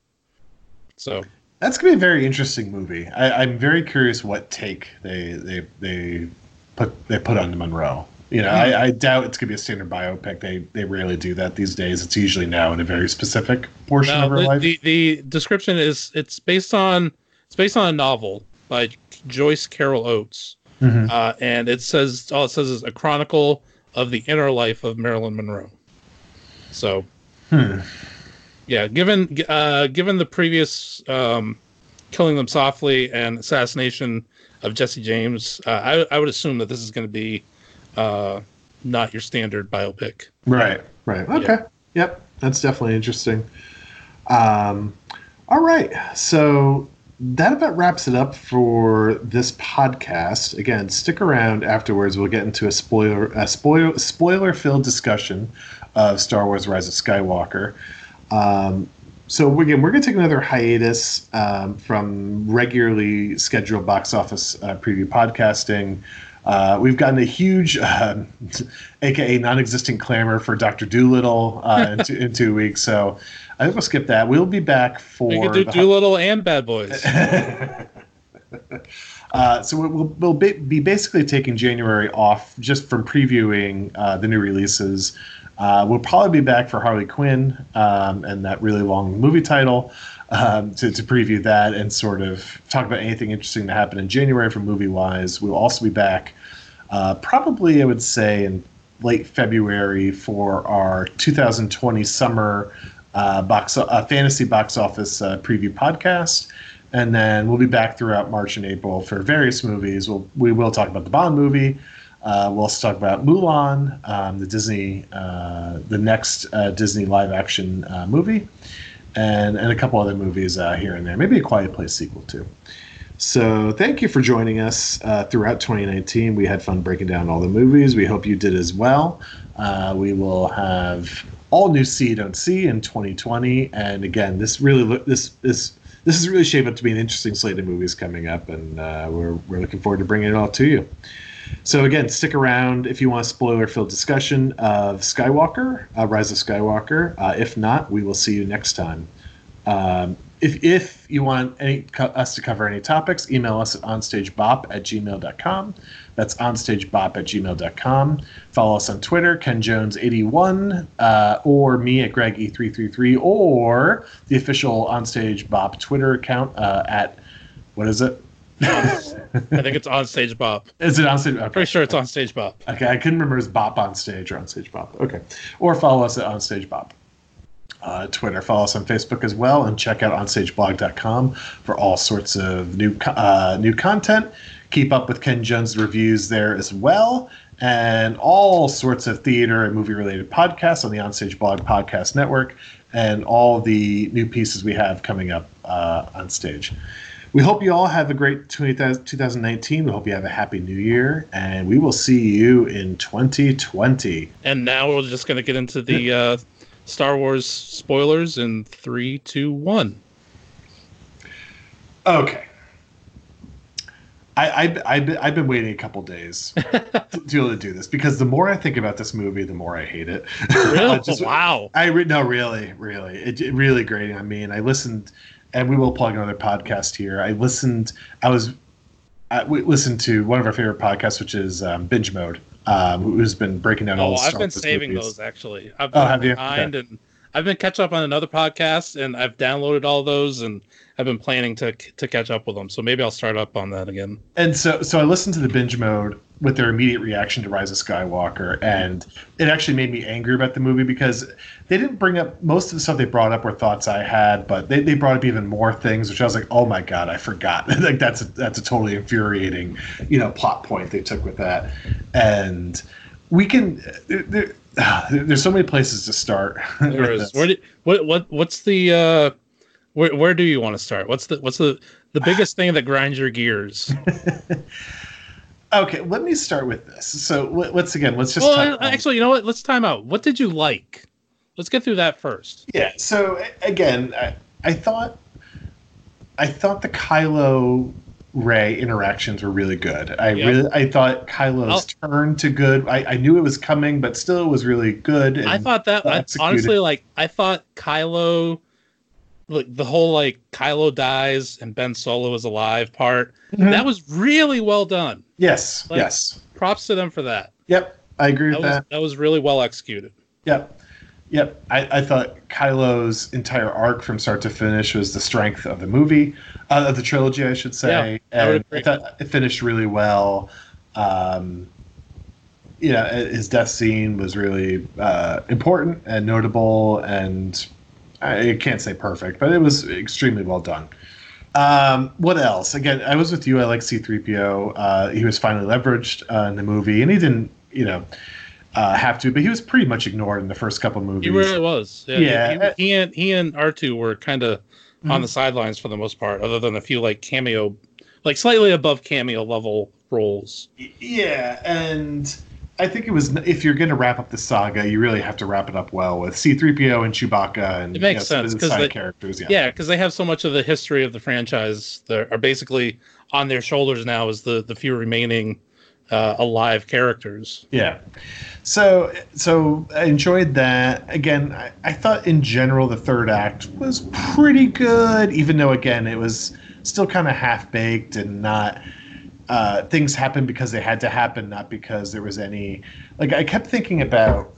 So That's gonna be a very interesting movie. I, I'm very curious what take they they they put they put on Monroe. You know, I, I doubt it's gonna be a standard biopic. They they rarely do that these days. It's usually now in a very specific portion of her the, life. the the description is it's based on it's based on a novel by Joyce Carol Oates, Mhm. uh, and it says all it says is a chronicle of the inner life of Marilyn Monroe. So, Hmm. Yeah, given uh, given the previous um, killing them softly and assassination of Jesse James, uh, I, I would assume that this is going to be uh, not your standard biopic. Right, right. Okay. Yep. That's definitely interesting. Um, all right. So that about wraps it up for this podcast. Again, stick around afterwards. We'll get into a spoiler a spoiler spoiler filled discussion of Star Wars Rise of Skywalker. Um, so again, we're going to take another hiatus um, from regularly scheduled box office uh, preview podcasting. Uh, we've gotten a huge, uh, aka non-existent clamor for Doctor Dolittle uh, in, two, in two weeks. So I think we'll skip that. We'll be back for We could do Dolittle and Bad Boys. uh, so we'll, we'll be, be basically taking January off just from previewing uh, the new releases. Uh, we'll probably be back for Harley Quinn um, and that really long movie title um, to, to preview that and sort of talk about anything interesting that happened in January from movie wise. We'll also be back uh, probably, I would say, in late February for our 2020 summer uh, box uh, fantasy box office uh, preview podcast, and then we'll be back throughout March and April for various movies. We'll we will talk about the Bond movie. Uh, we'll also talk about Mulan, um, the Disney, uh, the next uh, Disney live action uh, movie, and and a couple other movies uh, here and there. Maybe a Quiet Place sequel too. So thank you for joining us uh, throughout 2019. We had fun breaking down all the movies. We hope you did as well. We will have all new See Don't See in 2020, and again, this really this this this is really shaped up to be an interesting slate of movies coming up, and we're we're looking forward to bringing it all to you. So again, stick around if you want a spoiler-filled discussion of Skywalker, uh, Rise of Skywalker. Uh, if not, we will see you next time. Um, if, if you want any, co- us to cover any topics, email us at onstagebop at gmail.com. That's onstagebop at gmail.com. Follow us on Twitter, KenJones81, uh, or me at GregE333, or the official Onstage Bop Twitter account uh, at, what is it? I think it's on stage bop. Is it Onstage? Okay. Pretty sure it's on stage bop. Okay, I couldn't remember as Bop on stage or on stage Bop. Okay, or follow us at On Stage Bop. Uh, Twitter, follow us on Facebook as well, and check out onstageblog.com for all sorts of new uh, new content. Keep up with Ken Jones reviews there as well, and all sorts of theater and movie related podcasts on the Onstage Blog Podcast Network, and all the new pieces we have coming up uh, on stage. We hope you all have a great 20, 2019. We hope you have a happy new year, and we will see you in 2020. And now we're just going to get into the uh, Star Wars spoilers in three, two, one. Okay. I, I, I've, I've been waiting a couple days to, to be able to do this because the more I think about this movie, the more I hate it. Really? I just- wow. I no, really, really, it, it really grating on me. And I listened, and we will plug another podcast here. I listened. I was, I we listened to one of our favorite podcasts, which is um, Binge Mode, um, who's been breaking down all. Oh, the I've Star been Wars saving movies. those actually. I've Oh, been have you? Okay. and I've been catch up on another podcast, and I've downloaded all those, and I've been planning to to catch up with them. So maybe I'll start up on that again. And so, so I listened to the binge mode with their immediate reaction to Rise of Skywalker, and it actually made me angry about the movie because they didn't bring up most of the stuff they brought up were thoughts I had, but they, they brought up even more things, which I was like, oh my god, I forgot. like that's a, that's a totally infuriating, you know, plot point they took with that, and we can. There, there, there's so many places to start. There is. Where did, what what what's the uh, where where do you want to start? What's the what's the the biggest thing that grinds your gears? Okay, let me start with this. So let's again, let's just. Well, actually, you know what? Let's time out. What did you like? Let's get through that first. Yeah. So again, I, I thought, I thought the Kylo Rey interactions were really good. I yep. really, I thought Kylo's I'll, turn to good. I, I knew it was coming, but still, it was really good. I thought that I, honestly, like, I thought Kylo like the whole like Kylo dies and Ben Solo is alive part. Mm-hmm. That was really well done. Yes. Like, yes. Props to them for that. Yep. I agree that with was, that. That was really well executed. Yep. Yep. I, I thought Kylo's entire arc from start to finish was the strength of the movie, uh, of the trilogy, I should say. Yeah, and I thought it finished really well. Um, yeah, his death scene was really uh, important and notable and I can't say perfect, but it was extremely well done. Um, what else? Again, I was with you. I like C3PO. Uh, he was finally leveraged uh, in the movie, and he didn't, you know, uh, have to, but he was pretty much ignored in the first couple movies. He really was. Yeah. yeah. He, he, and he and R2 were kind of mm-hmm. on the sidelines for the most part, other than a few like cameo, like slightly above cameo level roles. Yeah, and I think it was if you're going to wrap up the saga, you really have to wrap it up well with C-3PO and Chewbacca and it makes you know, sense because side characters. Yeah, yeah, because they have so much of the history of the franchise that are basically on their shoulders now as the the few remaining uh, alive characters. Yeah. So so I enjoyed that. Again, I, I thought in general the third act was pretty good, even though again it was still kind of half baked and not uh, things happened because they had to happen, not because there was any. Like I kept thinking about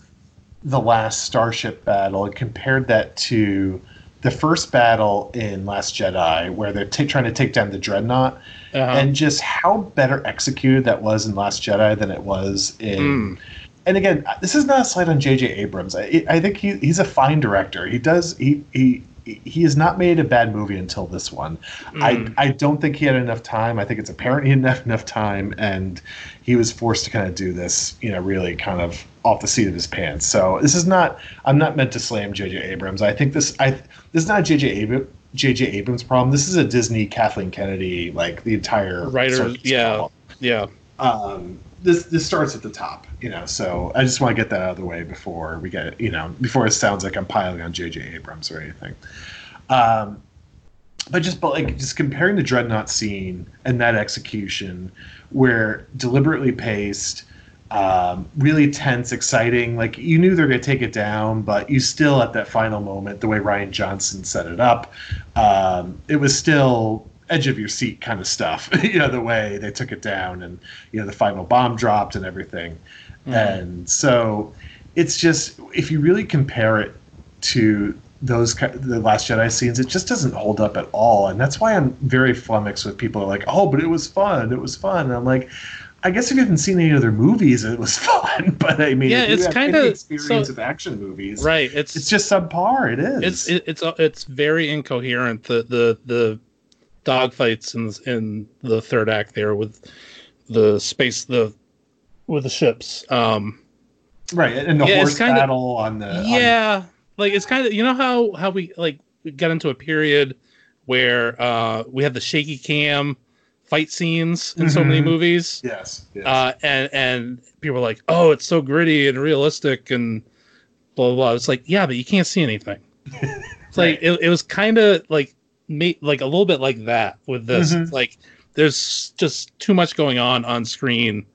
the last Starship battle and compared that to the first battle in Last Jedi, where they're t- trying to take down the Dreadnought, uh-huh. and just how better executed that was in Last Jedi than it was in. Mm. And again, this is not a slight on J.J. Abrams. I, I think he, he's a fine director. He does he he he has not made a bad movie until this one. Mm. I I don't think he had enough time. I think it's apparent he didn't have enough time, and he was forced to kind of do this, you know, really kind of off the seat of his pants. So this is not. I'm not meant to slam J.J. Abrams. I think this. I this is not J.J. Abrams. J.J. Abrams problem. This is a Disney Kathleen Kennedy like the entire writer. Yeah, problem. yeah. Um, this this starts at the top, you know. So I just want to get that out of the way before we get, you know, before it sounds like I'm piling on J.J. Abrams or anything. Um, but just but like just comparing the dreadnought scene and that execution, where deliberately paced, um, really tense, exciting. Like you knew they're going to take it down, but you still at that final moment, the way Rian Johnson set it up, um, it was still edge of your seat kind of stuff. you know, the way they took it down and, you know, the final bomb dropped and everything. Mm-hmm. And so it's just, if you really compare it to those the last jedi scenes it just doesn't hold up at all and that's why i'm very flummoxed with people are like oh but it was fun it was fun and i'm like I guess if you haven't seen any other movies, it was fun. But I mean, yeah, it's kind of experience so, of action movies, right? It's it's just subpar. It is. It's it, it's it's very incoherent. The the the dogfights in in the third act there with the space the with the ships. Um, right, and the yeah, horse kinda, battle on the yeah, on... like it's kind of you know how how we like we got into a period where uh, we had the shaky cam fight scenes in mm-hmm. so many mm-hmm. movies. Yes, yes. Uh, and and people are like, oh, it's so gritty and realistic and blah blah. blah. It's like yeah, but you can't see anything. It's right. like it, it was kind of like like a little bit like that with this. Mm-hmm. Like there's just too much going on on screen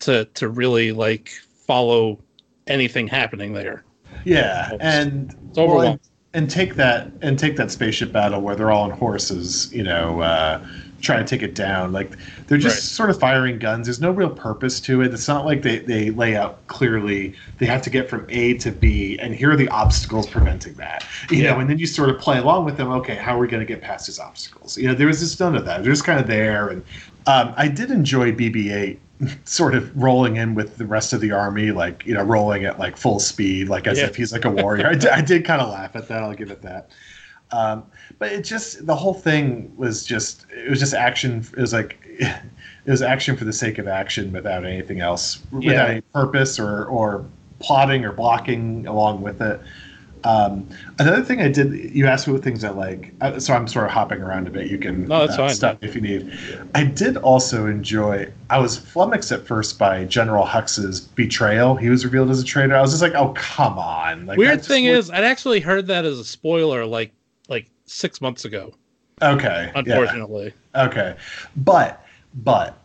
to to really like follow anything happening there. Yeah, it's, and it's well, and, and, take that and take that spaceship battle where they're all on horses, you know, uh, trying to take it down. Like they're just Right. sort of firing guns. There's no real purpose to it. It's not like they, they lay out clearly they have to get from A to B, and here are the obstacles preventing that. You Yeah. know, and then you sort of play along with them. Okay, how are we going to get past these obstacles? You know, there was just none of that. They're just kind of there, and um, I did enjoy BB-8 sort of rolling in with the rest of the army, like you know, rolling at like full speed, like as Yeah. if he's like a warrior. I did, I did kind of laugh at that. I'll give it that. Um, but it just the whole thing was just it was just action. It was like it was action for the sake of action without anything else, without any purpose or or plotting or blocking along with it. Um, another thing I did, you asked me what things I like, uh, so I'm sort of hopping around a bit. You can No, that's uh, fine. stop if you need. I did also enjoy. I was flummoxed at first by General Hux's betrayal. He was revealed as a traitor. I was just like, oh come on! Like, Weird thing is, I'd actually heard that as a spoiler like six months ago. okay, yeah. Unfortunately, Okay, but but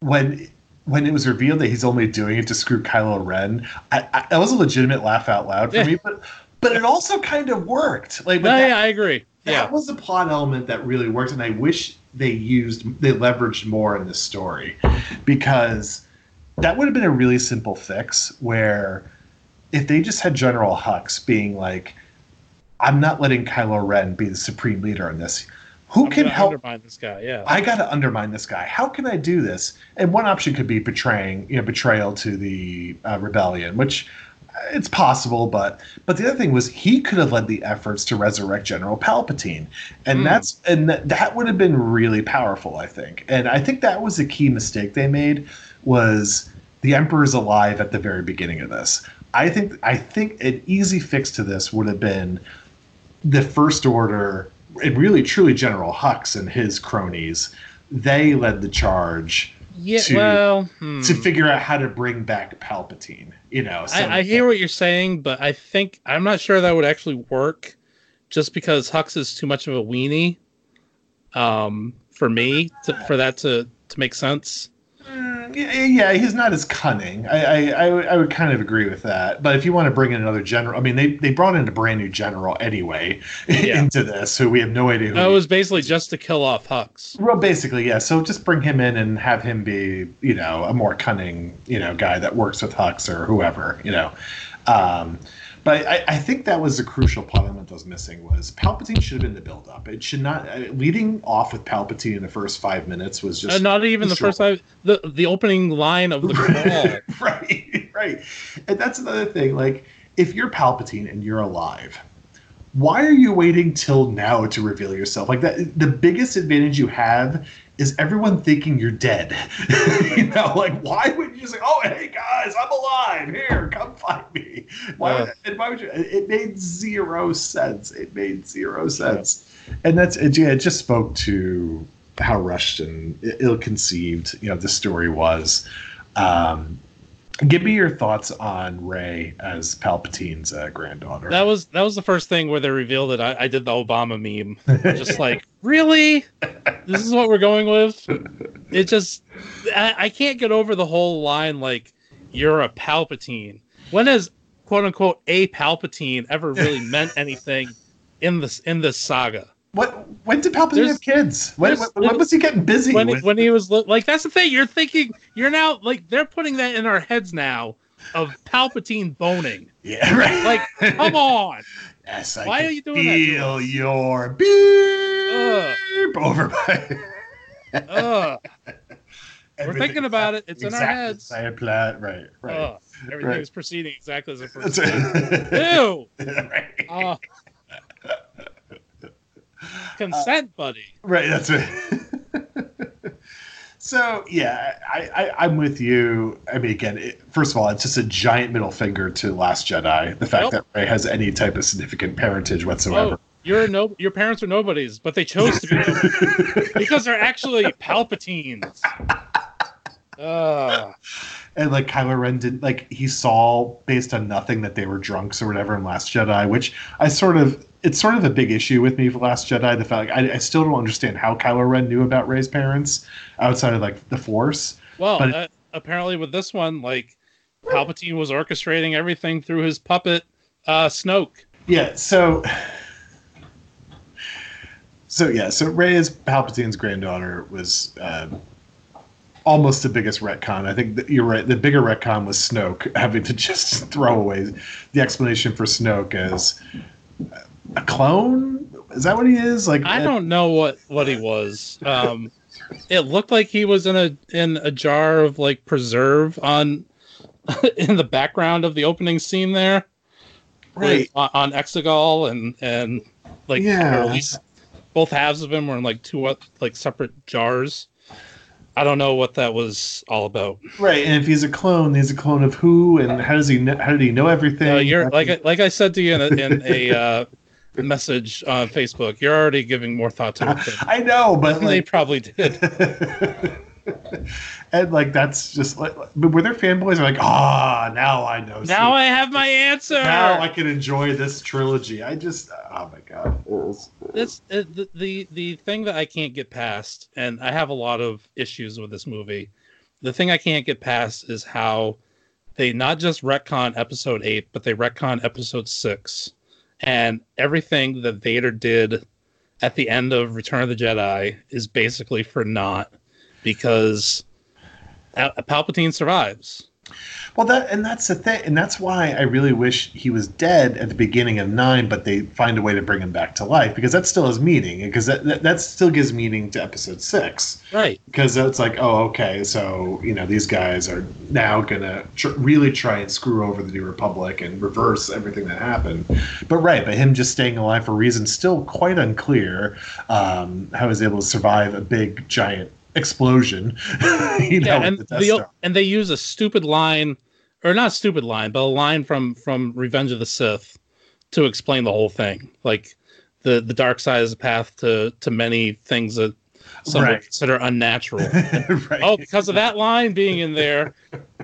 when when it was revealed that he's only doing it to screw Kylo Ren, I, I, that was a legitimate laugh out loud for Yeah. me. But but it also kind of worked. Like no, that, yeah, I agree. that Yeah, was a plot element that really worked, and I wish they used they leveraged more in this story because that would have been a really simple fix where if they just had General Hux being like, "I'm not letting Kylo Ren be the supreme leader in this." Who I'm can help undermine this guy. Yeah, I got to undermine this guy. How can I do this? And one option could be betraying, you know, betrayal to the uh, rebellion, which uh, it's possible. But but the other thing was he could have led the efforts to resurrect General Palpatine, and Hmm. that's and that, that would have been really powerful, I think. And I think that was a key mistake they made was the Emperor's alive at the very beginning of this. I think I think an easy fix to this would have been the First Order, and really truly General Hux and his cronies, they led the charge yeah. to- well, hmm. to figure out how to bring back Palpatine. You know, so I, I hear what you're saying, but I think I'm not sure that would actually work, just because Hux is too much of a weenie, um, for me to, for that to to make sense. Mm, yeah, he's not as cunning. I, I, I, would- I would kind of agree with that. But if you want to bring in another general, I mean, they, they brought in a brand new general anyway Yeah. into this, who we have no idea who. No, it was basically just to kill off Hux. Well, basically, yeah. So just bring him in and have him be, you know, a more cunning, you know, guy that works with Hux or whoever, you know. Um, but I, I think that was a crucial element that was missing was Palpatine should have been the build up. It should not uh, leading off with Palpatine in the first five minutes was just Uh, not even the first time. The the opening line of the crawl. right, right. And that's another thing. Like, if you're Palpatine and you're alive, why are you waiting till now to reveal yourself? Like that, the biggest advantage you have is everyone thinking you're dead. you know, like why would you say, "Oh, hey guys, I'm alive. Here, come find me." Why? Would, and why would you? It made zero sense. It made zero sense. And that's it. Yeah, it just spoke to how rushed and ill-conceived you know the story was. Um, give me your thoughts on Rey as Palpatine's uh, granddaughter. That was that was the first thing where they revealed that I, I did the Obama meme. Just like, really? This is what we're going with? It just I, I can't get over the whole line like you're a Palpatine. When has quote unquote a Palpatine ever really meant anything in this in this saga? What? When did Palpatine There's- have kids? When, when, when was he getting busy? When with, when he was li- like that's the thing you're thinking you're now like they're putting that in our heads now of Palpatine boning. yeah, right. Like, come on. yes, I why are you doing that feel your beep over by. Ugh. Everything- thinking about it. It's in our heads. same plan. Right, right. Ugh. Everything Right. is proceeding exactly as it first. Ew. right. Uh, consent, buddy. Right, that's it. so yeah, I, I I'm with you. I mean, again, it, first of all, it's just a giant middle finger to Last Jedi. The fact Yep. that Rey has any type of significant parentage whatsoever. Oh, you're no. Your parents are nobodies, but they chose to be because they're actually Palpatines. Uh, and like Kylo Ren did, like he saw based on nothing that they were drunks or whatever in Last Jedi, which I sort of. It's sort of a big issue with me for Last Jedi. The fact I, I still don't understand how Kylo Ren knew about Rey's parents outside of like the Force. well, But- uh, apparently with this one, like Palpatine was orchestrating everything through his puppet, uh, Snoke. Yeah, so So yeah, so Rey is Palpatine's granddaughter was uh, almost the biggest retcon. I think that you're right. The bigger retcon was Snoke having to just throw away the explanation for Snoke as a clone. Is that what he is? Like I don't know what what he was. Um, it looked like he was in a in a jar of like preserve on in the background of the opening scene there, right on, on Exegol and and like Yeah. or at least both halves of him were in like two uh, like separate jars. I don't know what that was all about. right. And if he's a clone, he's a clone of who? And how does he? Know, how did he know everything? Uh, you're like I- like I said to you in a, in a uh, message on Facebook. You're already giving more thought to it I know, but they probably did. and like that's just like but were there fanboys are like ah now I know Now I have my answer. now I can enjoy this trilogy I just oh my god This the, the the thing that I can't get past, and I have a lot of issues with this movie. The thing I can't get past is how they not just retcon episode eight, but they retcon episode six, and everything that Vader did at the end of Return of the Jedi is basically for naught because Palpatine survives. Well that and that's the thing and that's why I really wish he was dead at the beginning of nine but they find a way to bring him back to life because that still has meaning because that, that, that still gives meaning to episode six Right. because it's like oh okay so you know these guys are now gonna tr- really try and screw over the new republic and reverse everything that happened but right but him just staying alive for reasons still quite unclear um how he's able to survive a big giant explosion you know yeah, and the the, and they use a stupid line, or not stupid line, but a line from from Revenge of the Sith to explain the whole thing. Like the the dark side is a path to to many things that some Right. would consider unnatural. right. oh, because of that line being in there,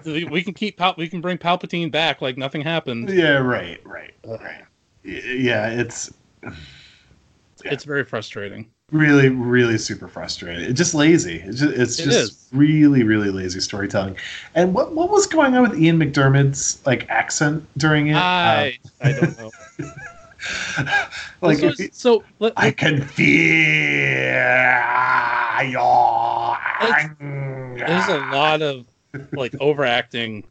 we can keep Pal- we can bring Palpatine back like nothing happened. yeah right right right yeah it's It's very frustrating. Really really super frustrating it's just lazy it's just, it's It just is. really really lazy storytelling and what what was going on with Ian McDiarmid's like accent during it I I don't know. Uh, like he- so let, i can feel your anger. there's a lot of like overacting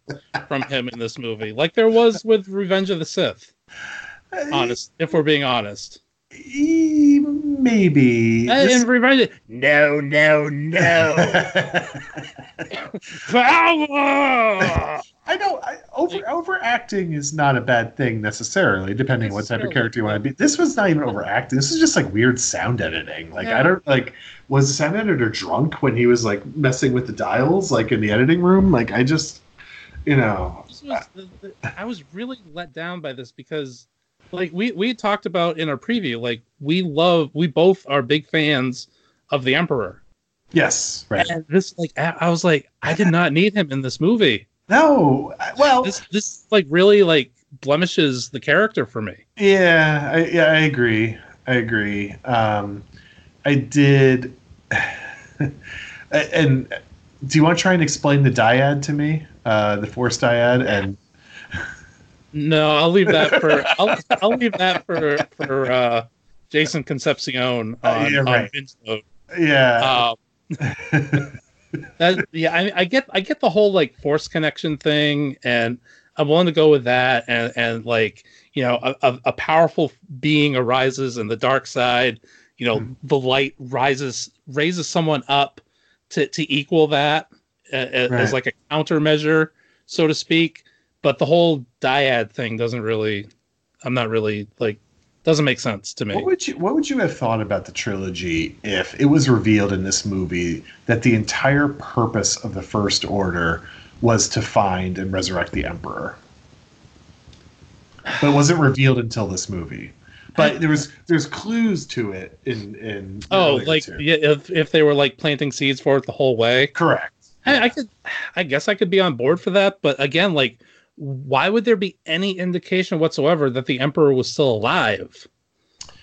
from him in this movie, like there was with Revenge of the Sith. Honest, if we're being honest, maybe Uh, This- Revenge, no, no, no, power. I know I, over overacting is not a bad thing necessarily, depending on what type of character you want to be. This was not even overacting. This is just like weird sound editing. Like I don't like was the sound editor drunk when he was like messing with the dials, like in the editing room? Like I just, you know, was the, the, I was really let down by this because, like we we talked about in our preview, like we love, we both are big fans of the Emperor, yes, right. and this like I, was like, I did not need him in this movie. No, well, This this like really like blemishes the character for me. Yeah, I, yeah, I agree. I agree. Um, I did. and do you want to try and explain the dyad to me? Uh, the force dyad, and No, I'll leave that for I'll I'll leave that for for uh, Jason Concepcion Uh, on, yeah, on right. Binge Mode. yeah, Um, that yeah, I, I get I get the whole like force connection thing, and I'm willing to go with that. And and like you know, a, a, powerful being arises in the dark side. You know, Mhm. the light rises raises someone up to to equal that uh, as like a countermeasure, so to speak. But the whole dyad thing doesn't really. I'm not really like doesn't make sense to me. what would you what would you have thought about the trilogy if it was revealed in this movie that the entire purpose of the First Order was to find and resurrect the Emperor? But it wasn't revealed until this movie. But there was there's clues to it in in Oh, like two. yeah, if if they were like planting seeds for it the whole way. correct. I, I could, I guess I could be on board for that. But again, like, why would there be any indication whatsoever that the emperor was still alive?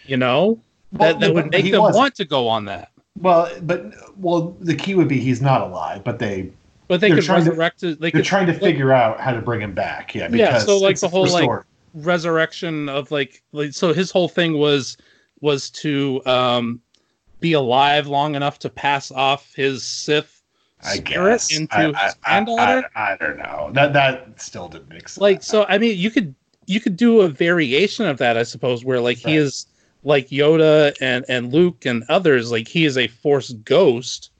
You know, Well, that, that would make them wasn't. want to go on that. Well, but well, the key would be he's not alive, but they But they They're could trying to- resurrect it. They they're could trying to like, figure out how to bring him back. Yeah, Yeah, because so, like, the whole, first like, resurrection of like, like so his whole thing was was to um be alive long enough to pass off his Sith I guess into I, his I, I, granddaughter. I, I don't know. That that still didn't make sense. like so i mean you could you could do a variation of that i suppose where like he is like yoda and and luke and others like he is a force ghost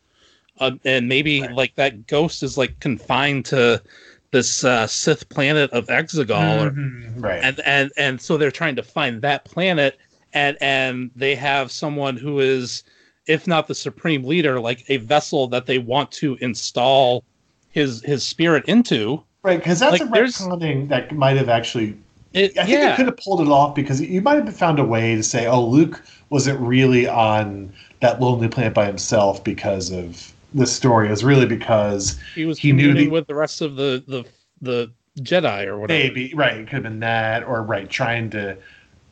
uh, and maybe Right. like that ghost is like confined to this uh, sith planet of exegol or, Mhm, right. and and and so they're trying to find that planet and and they have someone who is if not the supreme leader like a vessel that they want to install his his spirit into Right, because that's Like, a retconning that might have actually. it, I think yeah it could have pulled it off because you might have found a way to say, "Oh, Luke wasn't really on that lonely planet by himself because of the story. It was really because he was he knew the- with the rest of the the the Jedi or whatever. maybe right, it could have been that, or right, trying to."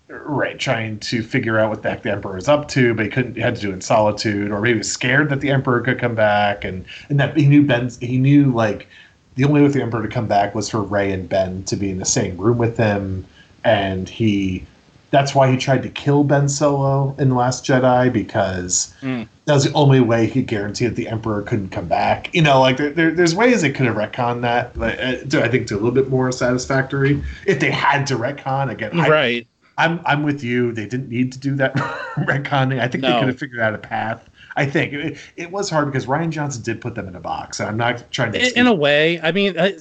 Right, trying to figure out what the heck the Emperor is up to, but he couldn't. He had to do it in solitude, or maybe he was scared that the Emperor could come back, and and that he knew Ben. He knew like the only way for the Emperor to come back was for Rey and Ben to be in the same room with him, and he. That's why he tried to kill Ben Solo in the Last Jedi because Mm. that was the only way he could guarantee that the Emperor couldn't come back. You know, like there, there, there's ways they could have retconned that. Like, uh, to, I think to a little bit more satisfactory if they had to retcon again. I, right. I'm I'm with you. They didn't need to do that retconning. I think they could have figured out a path. I think it, it was hard because Rian Johnson did put them in a box, and I'm not trying to. In, in a way, I mean, I,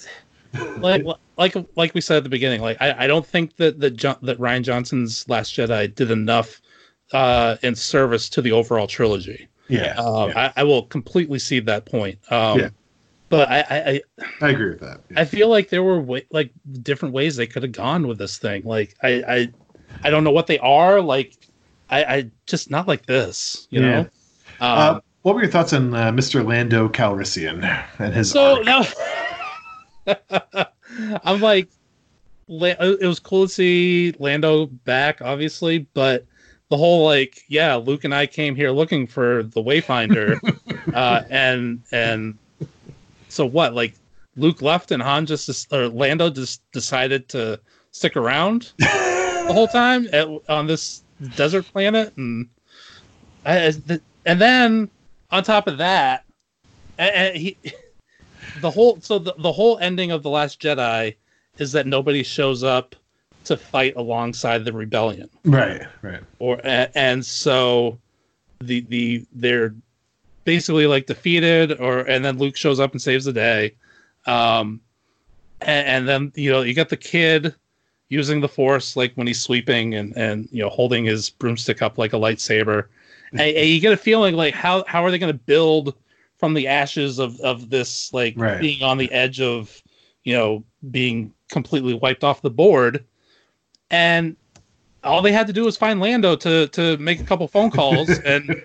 like like like we said at the beginning, like I, I don't think that that jo- that Rian Johnson's Last Jedi did enough uh, in service to the overall trilogy. yeah, Um, yeah, I, I will completely see that point. Um, Yeah. But I, I, I I agree with that. I feel like there were way, like different ways they could have gone with this thing. Like I, I, I don't know what they are. Like I, I just not like this. You Yeah. know. Um, Uh, what were your thoughts on uh, Mr. Lando Calrissian and his? so arc? now I'm like, it was cool to see Lando back, obviously, but the whole like, yeah, Luke and I came here looking for the Wayfinder, uh, and and so what? Like, Luke left and Han just or Lando just decided to stick around the whole time at, on this desert planet, and I, and then on top of that, and, and he the whole so the, the whole ending of the last jedi is that nobody shows up to fight alongside the rebellion right, right. or and so the the they're basically like defeated or and then luke shows up and saves the day um and, and then you know you got the kid using the force like when he's sweeping and and you know holding his broomstick up like a lightsaber and, and you get a feeling like how how are they going to build from the ashes of of this like Right. being on the edge of you know being completely wiped off the board and all they had to do was find lando to to make a couple phone calls and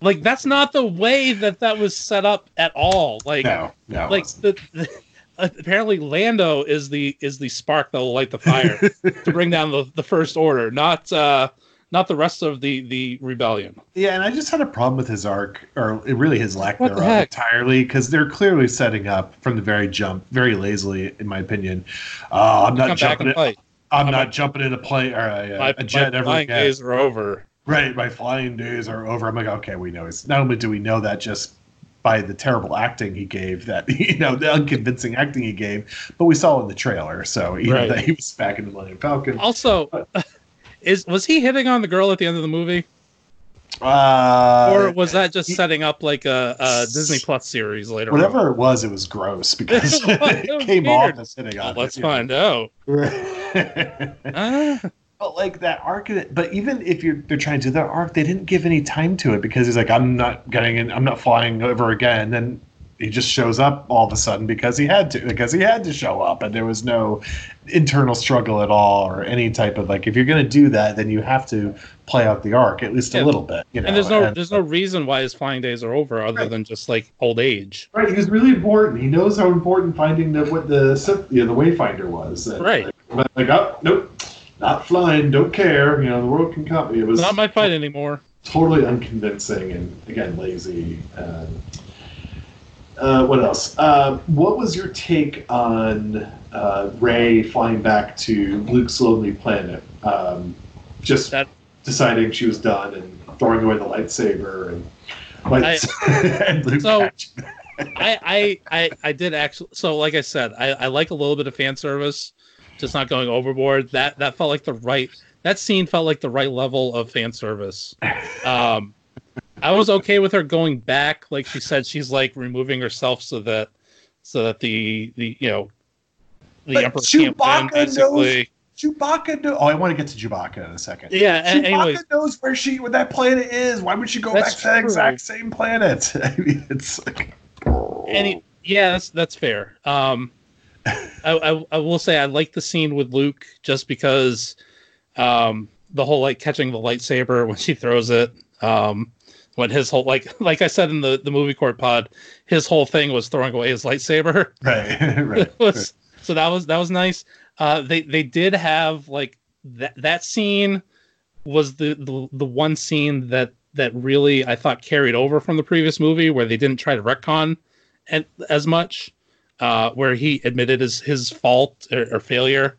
like that's not the way that that was set up at all like No, no. like the, the apparently lando is the is the spark that will light the fire to bring down the, the first order not uh not the rest of the the rebellion Yeah, and I just had a problem with his arc, or really his lack What the thereof heck? entirely, because they're clearly setting up from the very jump, very lazily, in my opinion. Uh, I'm not jumping. In, I'm I'm not a- jumping in a plane or a, my, a jet my flying days are over Right, my flying days are over. I'm like, okay, we know. It's not only do we know that just by the terrible acting he gave, that you know the unconvincing acting he gave, but we saw it in the trailer, so you Right. that he was back in the Millennium Falcon. also is was he hitting on the girl at the end of the movie Uh, or was that just he- setting up like a, a disney plus series later on? whatever it was, it was gross because It was it came weird. off as hitting Well, on. let's it, you know. find out Right. But like that arc, but even if you're they're trying to do that arc, they didn't give any time to it because he's like, I'm not getting in, I'm not flying over again. And then he just shows up all of a sudden because he had to, because he had to show up, and there was no internal struggle at all or any type of like, if you're going to do that, then you have to play out the arc at least Yeah. a little bit. You know? and there's no And- there's no reason why his flying days are over other Right. than just like old age Right, he was really important. He knows how important finding the what the you know, the Wayfinder was. And, Right. Like, like, oh, nope, not flying. Don't care. You know, the world can come. It was not my fight anymore totally unconvincing and again lazy. Um, uh, what else? Uh, what was your take on uh, Rey flying back to Luke's lonely planet? Um, just That- deciding she was done and throwing away the lightsaber and like and Luke So- I, I I I did actually. So like I said, I, I like a little bit of fan service, just not going overboard. That that felt like the right. That scene felt like the right level of fan service. Um, I was okay with her going back, like she said. She's like removing herself so that so that the the you know the But emperor can't win, Chewbacca knows- Chewbacca. Know- oh, I want to get to Chewbacca in a second. Yeah. Chewbacca anyways, knows where she where that planet is. Why would she go back to that exact same planet? I mean, it's like. any yeah that's that's fair um I, I i will say i like the scene with luke just because um the whole like catching the lightsaber when she throws it um when his whole like like i said in the the movie court pod his whole thing was throwing away his lightsaber. Right, right. Was- so that was that was nice. Uh they they did have like that that scene was the, the the one scene that that really I thought carried over from the previous movie where they didn't try to retcon and as much uh where he admitted his his fault or, or failure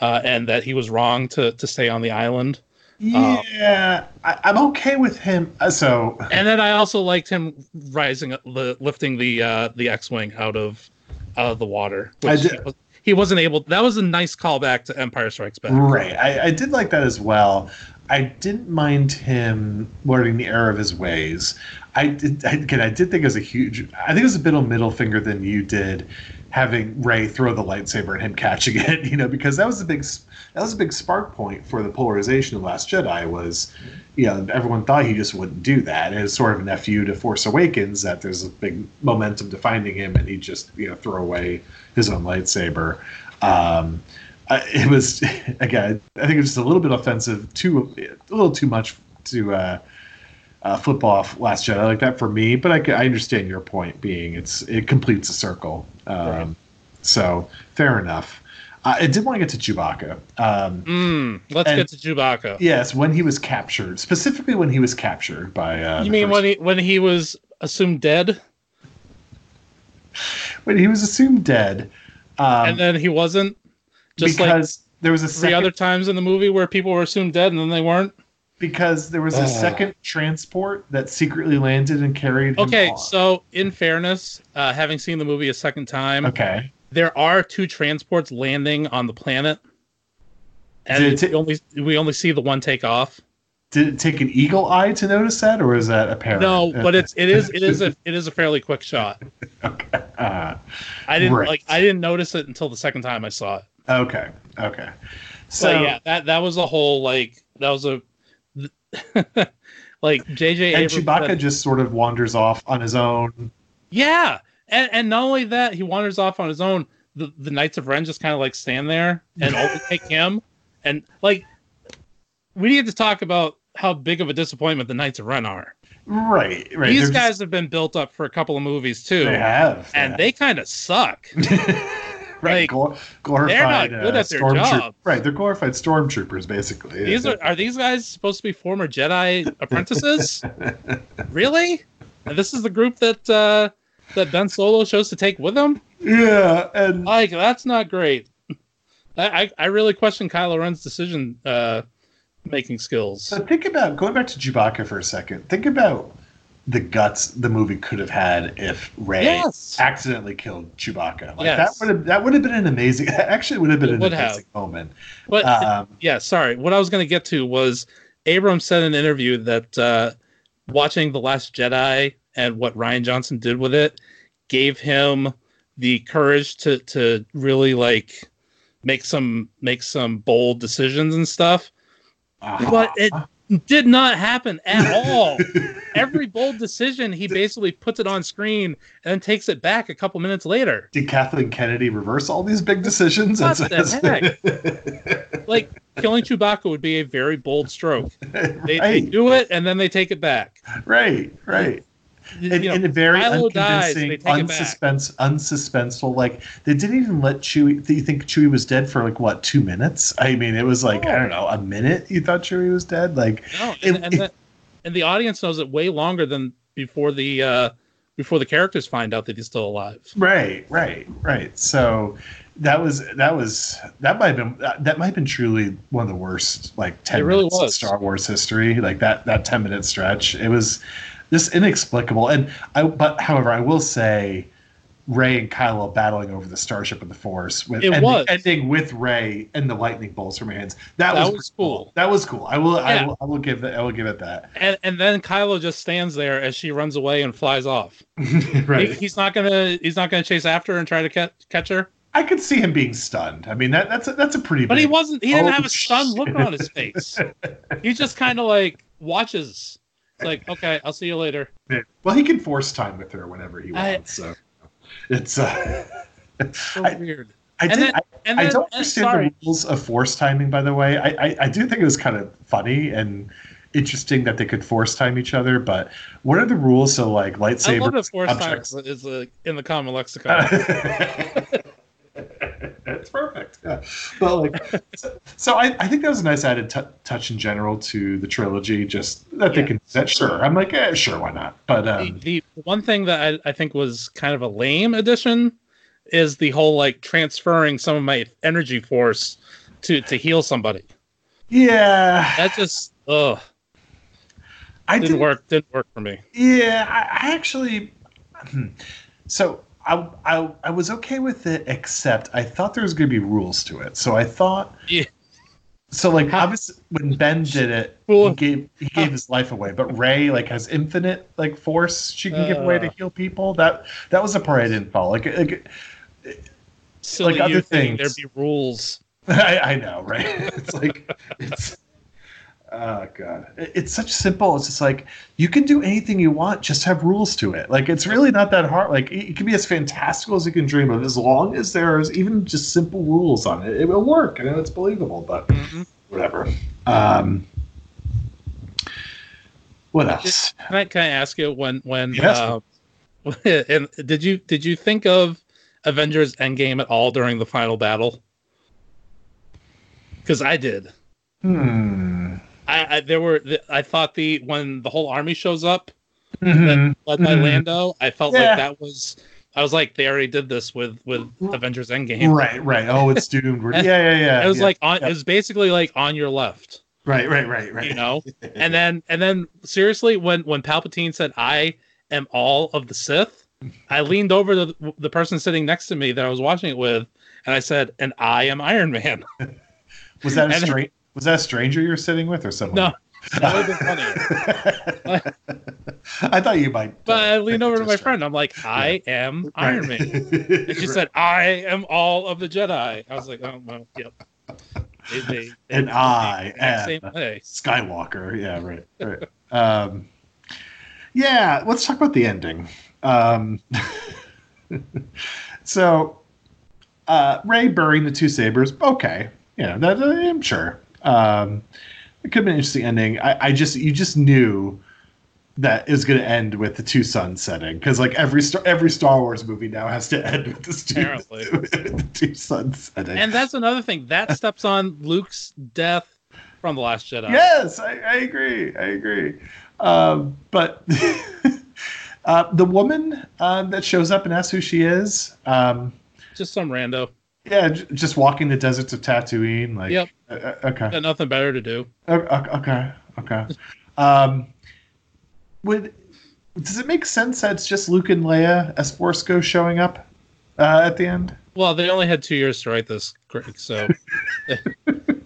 uh and that he was wrong to to stay on the island Yeah, I, I'm okay with him. uh, So and then I also liked him rising the lifting the uh the X-wing out of out of the water I did- he, was, he wasn't able that was a nice callback to Empire Strikes Back right, I, I did like that as well. I didn't mind him learning the error of his ways. I did I, again. I did think it was a huge. I think it was a bit of a middle finger than you did, having Rey throw the lightsaber and him catching it. You know, because that was a big that was a big spark point for the polarization of Last Jedi. Was you know everyone thought he just wouldn't do that. It was sort of an fu to Force Awakens that there's a big momentum to finding him and he just you know throw away his own lightsaber. Um, uh, it was again. I think it was just a little bit offensive, too a little too much to uh, uh, flip off Last Jedi like that for me. But I understand your point being it's it completes a circle. Um, Right. So fair enough. Uh, I did want to get to Chewbacca. Um, Mm, let's And- get to Chewbacca. yes, when he was captured, specifically when he was captured by. Uh, you mean first- when he when he was assumed dead when he was assumed dead? Um, and then he wasn't? Just like because there was a three second, other times in the movie where people were assumed dead and then they weren't. because there was a Ugh. second transport that secretly landed and carried Okay, off. so in fairness, uh, having seen the movie a second time, okay. there are two transports landing on the planet, and Did it ta- we only we only see the one take off. Did it take an eagle eye to notice that, or is that apparent? No, but it's it is it is a it is a fairly quick shot. okay. Uh, I didn't Right. like I didn't notice it until the second time I saw it. Okay. Okay. So yeah, that that was a whole like that was a like JJ and Abrams Chewbacca said- just sort of wanders off on his own. Yeah, and and not only that, he wanders off on his own. The the Knights of Ren just kind of like stand there and overtake him, and like we need to talk about how big of a disappointment the Knights of Ren are. Right. Right. These They're guys just- have been built up for a couple of movies too, they have, and they kind of suck. right. glor- glorified. they're not good uh, at their job. Right. They're glorified stormtroopers, basically. These are are these guys supposed to be former Jedi apprentices? really? And this is the group that uh, that Ben Solo chose to take with him. yeah, and Like that's not great. I I, I really question Kylo Ren's decision uh, making skills. So think about going back to Chewbacca for a second. Think about the guts the movie could have had if Rey Yes. accidentally killed Chewbacca. Like Yes. that would have that would have been an amazing. Actually, would have been It an amazing moment. But Um, yeah, sorry. What I was going to get to was Abrams said in an interview that uh, watching The Last Jedi and what Rian Johnson did with it gave him the courage to to really like make some make some bold decisions and stuff. But it did not happen at all. Every bold decision, he basically puts it on screen and then takes it back a couple minutes later. did Kathleen Kennedy reverse all these big decisions? What the Like killing Chewbacca would be a very bold stroke. They, they do it and then they take it back. right, right. And, know, and a very they unconvincing, unsuspense, unsuspenseful. Like they didn't even let Chewie. You think Chewie was dead for like what two minutes? I mean, it was like I don't know, a minute. You thought Chewie was dead? Like no, it- and, and, the, and the audience knows it way longer than before the uh, before the characters find out that he's still alive. Right, right, right. So that was that was that might have been that might have been truly one of the worst like 10 It really minutes of was. Star Wars history. Like that that 10 minute stretch. It was just inexplicable. And I but however, I will say Rey and Kylo battling over the starship of the Force with It ending, was. ending with Rey and the lightning bolts from her hands. That, That was, was pretty cool. That was cool. I will I will I will give it I will give it that. And and then Kylo just stands there as she runs away and flies off. right. He, he's not gonna he's not gonna chase after her and try to catch catch her. I could see him being stunned. I mean that that's a, that's a pretty But big he wasn't. He didn't Oh, have a stunned look on his face. he just kind of like watches. It's like, okay, I'll see you later. Well, he can force time with her whenever he I- wants. so it's. Uh, So I- weird. I, did, then- I, And I don't understand sorry, the rules of force timing. By the way, I, I I do think it was kind of funny and interesting that they could force time each other. But what are the rules? So like I love that force time objects. is uh, in the common lexicon. it's perfect. Yeah. But like, so, so I, I think that was a nice added t- touch in general to the trilogy. Just that they can that sure. I'm like, eh, sure, why not? But the, um, the one thing that I, I think was kind of a lame addition is the whole like transferring some of my energy force to to heal somebody. yeah, That just ugh I didn't did work. Didn't work for me. Yeah, I, I actually. hmm. So I, I I was okay with it, except I thought there was going to be rules to it. So I thought. Yeah. So like How- obviously when Ben did it, he gave he gave his life away. But Rey like has infinite like force she can give away to Uh. heal people. That that was the part I didn't follow. Like like Like other things. there'd be rules. I, I know, right? It's like it's oh god, it's such simple. It's just like you can do anything you want, just have rules to it. Like it's really not that hard. Like it, can be as fantastical as you can dream of, as long as there's even just simple rules on it. It will work, and it's believable. But Mhm. whatever. Um, what else? Can I can I ask you when when Yes. uh, and did you did you think of Avengers Endgame at all during the final battle? Because I did. Hmm. I, I there were I thought the when the whole army shows up Mhm. led by Mhm. Lando, I felt Yeah. like that was I was like they already did this with with Avengers Endgame. Right, right. Oh, it's doomed. Yeah, yeah, yeah. It was yeah. like on yeah. it was basically like on your left, right, right, right, right. you know. and then and then seriously when when Palpatine said I am all of the Sith, I leaned over to the, the person sitting next to me that I was watching it with, and I said, "And I am Iron Man." Was that a And- stra- Was that a stranger you're sitting with, or someone? No, that would have been funny. I thought you might. But I uh, leaned think over to my friend. I'm like, "I am Right. Iron Man," and she said, "I am all of the Jedi." I was like, "Oh well, yep." They, they, they And I exact same way. Skywalker. Yeah, right, right. um, yeah, let's talk about the ending. Um, so, uh, Rey burying the two sabers. Okay, yeah, that I'm sure. Um, it could been an interesting ending. I, I just you just knew that it was going to end with the two suns setting because like every star every Star Wars movie now has to end with the two, Apparently. the two suns setting. And that's another thing that steps on Luke's death from the Last Jedi. Yes, I, I agree. I agree. Um, but uh, the woman um, that shows up and asks who she is, um, Just some rando. Yeah, j- just walking the deserts of Tatooine. Like, Yep. uh, uh, okay, Got nothing better to do. O- o- okay, okay. Um, would does it make sense that it's just Luke and Leia as Force Ghost showing up uh, at the end? Well, they only had two years to write this, Greg. So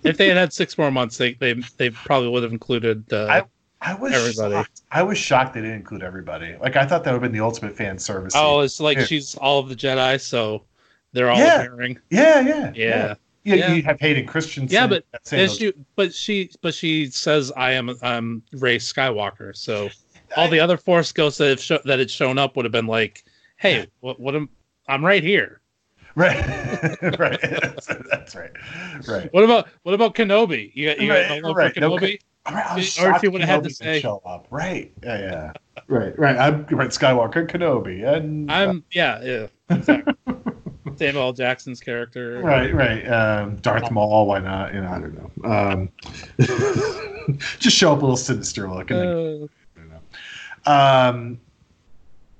if they had had six more months, they they, they probably would have included. Uh, I was Everybody. shocked. I was shocked they didn't include everybody. Like I thought that would have been the ultimate fan service. oh, it's like Yeah. she's all of the Jedi, so they're all Yeah. appearing. yeah, yeah, Yeah. Yeah, Yeah. you have Hayden Christensen. Yeah, but she, but she, but she says, "I am, I'm Rey Skywalker." So all the other Force ghosts that have sho- that had shown up would have been like, "Hey, what, what am? I'm right here." right, right. That's, that's right, right. What about what about Kenobi? You got you got Right, no love right. No, Kenobi? All right, was Or if you would've had to say- show up. Right, yeah, yeah. right, right. I'm right. Skywalker, Kenobi, and I'm uh, yeah, yeah, exactly. Samuel L. Jackson's character. right, right. Um, Darth Maul. Why not? You know, I don't know. Um, just show up a little sinister looking. Uh, Um,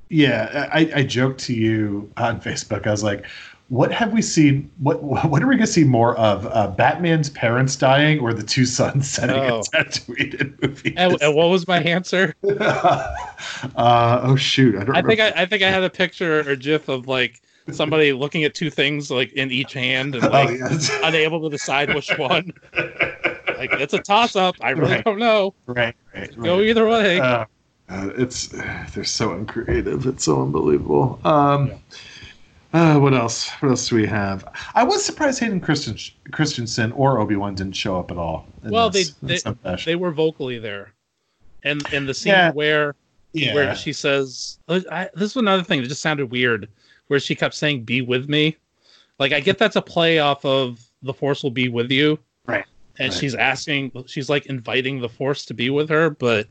yeah, I, I joked to you on Facebook. I was like, what have we seen? What what are we going to see more of? Uh, Batman's parents dying or the two sons setting Oh. a Tatooine movie? And, and what was my answer? uh, oh shoot! I don't. I think. I, I think I had a picture or gif of like somebody looking at two things like in each hand and oh like yes. unable to decide which one. Like it's a toss up. I really Right. don't know. right, right, right. Go either way. Uh, uh, it's they're so uncreative. It's so unbelievable. Um, uh, what else? What else do we have? I was surprised Hayden Christen- Christensen or Obi Wan didn't show up at all. Well, this- they- in some fashion. they were vocally there, and and the scene Yeah. where yeah. where she says I, this was another thing that just sounded weird where she kept saying be with me. Like i get that's a play off of the force will be with you. Right, and right. she's asking she's like inviting the force to be with her but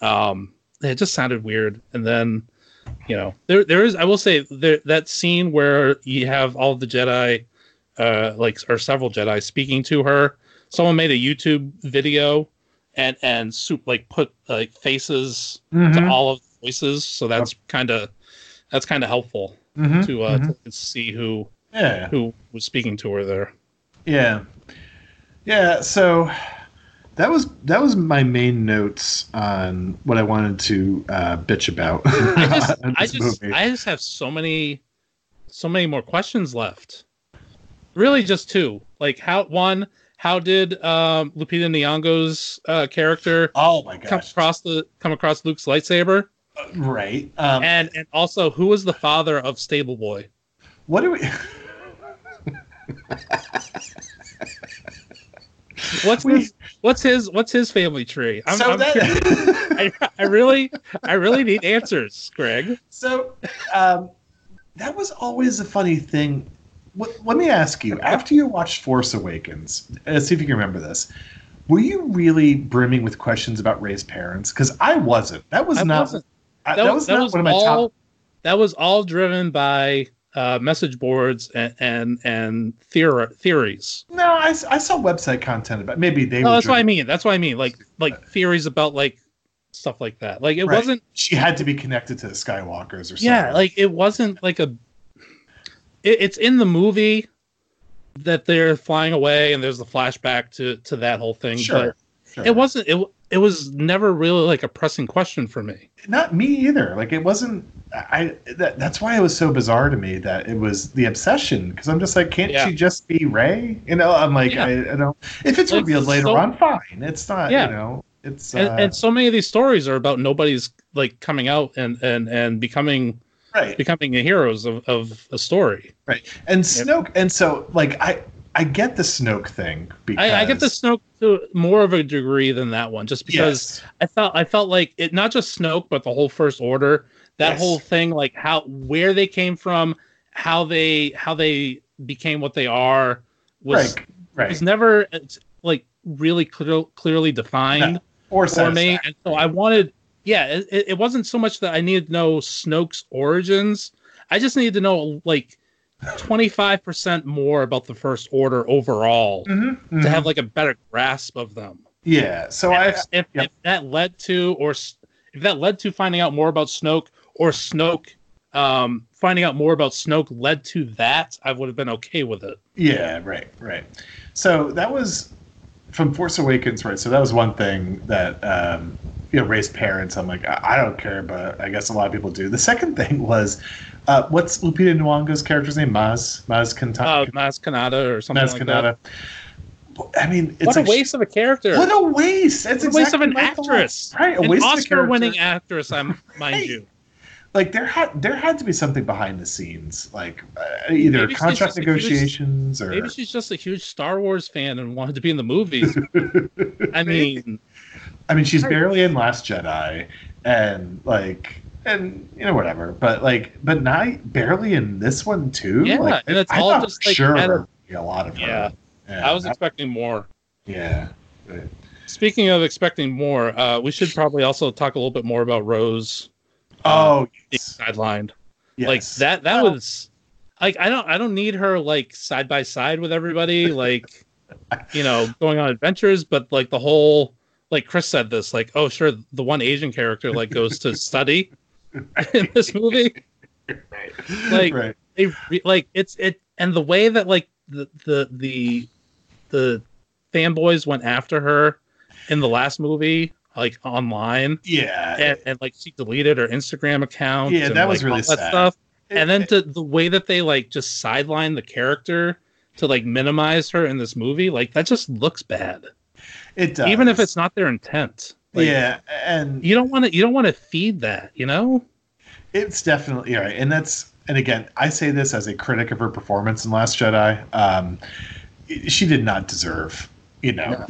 um it just sounded weird. And then you know there there is i will say there that scene where you have all the jedi uh like or several jedi speaking to her. Someone made a youtube video and and soup like put like faces Mhm, to all of the voices. So that's kind of that's kind of helpful mhm, to uh mhm. to see who yeah, who was speaking to her there yeah, yeah. So that was that was my main notes on what I wanted to uh, bitch about. i just i just movie. i just have so many so many more questions left really just two like how one how did um lupita nyong'o's uh character oh my come gosh! across the come across luke's lightsaber Right. Um, and and also who was the father of stable boy what do we? what's We- his what's his what's his family tree i'm, so I'm that. I, I really I really need answers, Greg. So um, that was always a funny thing. What, let me ask you: After you watched Force Awakens, uh, see if you can remember this. Were you really brimming with questions about Rey's parents? Because I wasn't. That was I not. wasn't. I- That, that, was that not was one of my all top. that was all driven by uh, message boards and and, and theor- theories. No, I saw website content about. Maybe they. No, that's what I mean. That's what I mean. Like like theories about like stuff like that. Like it Right. wasn't. She had to be connected to the Skywalkers or something. Yeah, like it wasn't like a. It, it's in the movie that they're flying away, and there's the flashback to to that whole thing. sure. But sure. it wasn't. It it was never really like a pressing question for me. not me either. Like it wasn't. I that, that's why it was so bizarre to me that it was the obsession because I'm just like, can't Yeah. she just be Rey? You know, I'm like, Yeah. I, I don't. If it's Like, revealed later so- on, fine. It's not. Yeah. You know, it's and, uh, and so many of these stories are about nobody's like coming out and and and becoming right, becoming the heroes of, of a story right. And Snoke, and so like I I get the Snoke thing because I, I get the snoke to more of a degree than that one just because Yes. i felt i felt like it not just snoke but the whole first order that Yes. whole thing like how where they came from how they how they became what they are was right, right, was never like really clear, clearly defined or for me and so i wanted yeah it, it it wasn't so much that i needed to know snoke's origins i just needed to know like 25% more about the first order overall Mhm, to mhm. have like a better grasp of them yeah. So I if, if, yep. if that led to or if that led to finding out more about snoke or snoke um finding out more about snoke led to that i would have been okay with it Yeah, right, right. So that was from Force Awakens, right? So that was one thing that um, you know raised parents. I'm like, I, I don't care, but I guess a lot of people do. The second thing was, uh, what's Lupita Nyong'o's character's name? Maz, Maz Kanta, uh Maz Kanata or something Maz like that Kanata. I mean, it's what like, a waste of a character What a waste! It's What a waste of an thought. actress right? A an waste of a oscar winning actress i'm mind you Like there had there had to be something behind the scenes, like uh, either Maybe contract a huge- negotiations or maybe she's just a huge star wars fan and wanted to be in the movies i mean I mean, she's barely in Last Jedi, and like, and you know, whatever. But like, but not barely in this one too. Yeah, like, and it's I all just, like, sure a- a lot of her. Yeah. Yeah, i was that- expecting more yeah. Right. speaking of expecting more uh we should probably also talk a little bit more about rose Oh, being yes. sidelined yes. like that that Well- was like i don't i don't need her like side by side with everybody like you know going on adventures but like the whole like chris said this like oh sure the one asian character like goes to study in this movie Right. like- right. they re- like it's it and the way that like the the the the fanboys went after her in the last movie, like online, Yeah, and, and like she deleted her Instagram account. Yeah, and, that was like, really sad. stuff. It- and then to the way that they like just sideline the character to like minimize her in this movie, like that just looks bad. it does. Even if it's not their intent. Like, yeah, and You don't want to. You don't want to feed that. You know. It's definitely right, and that's and again, I say this as a critic of her performance in Last Jedi. Um, she did not deserve, you know,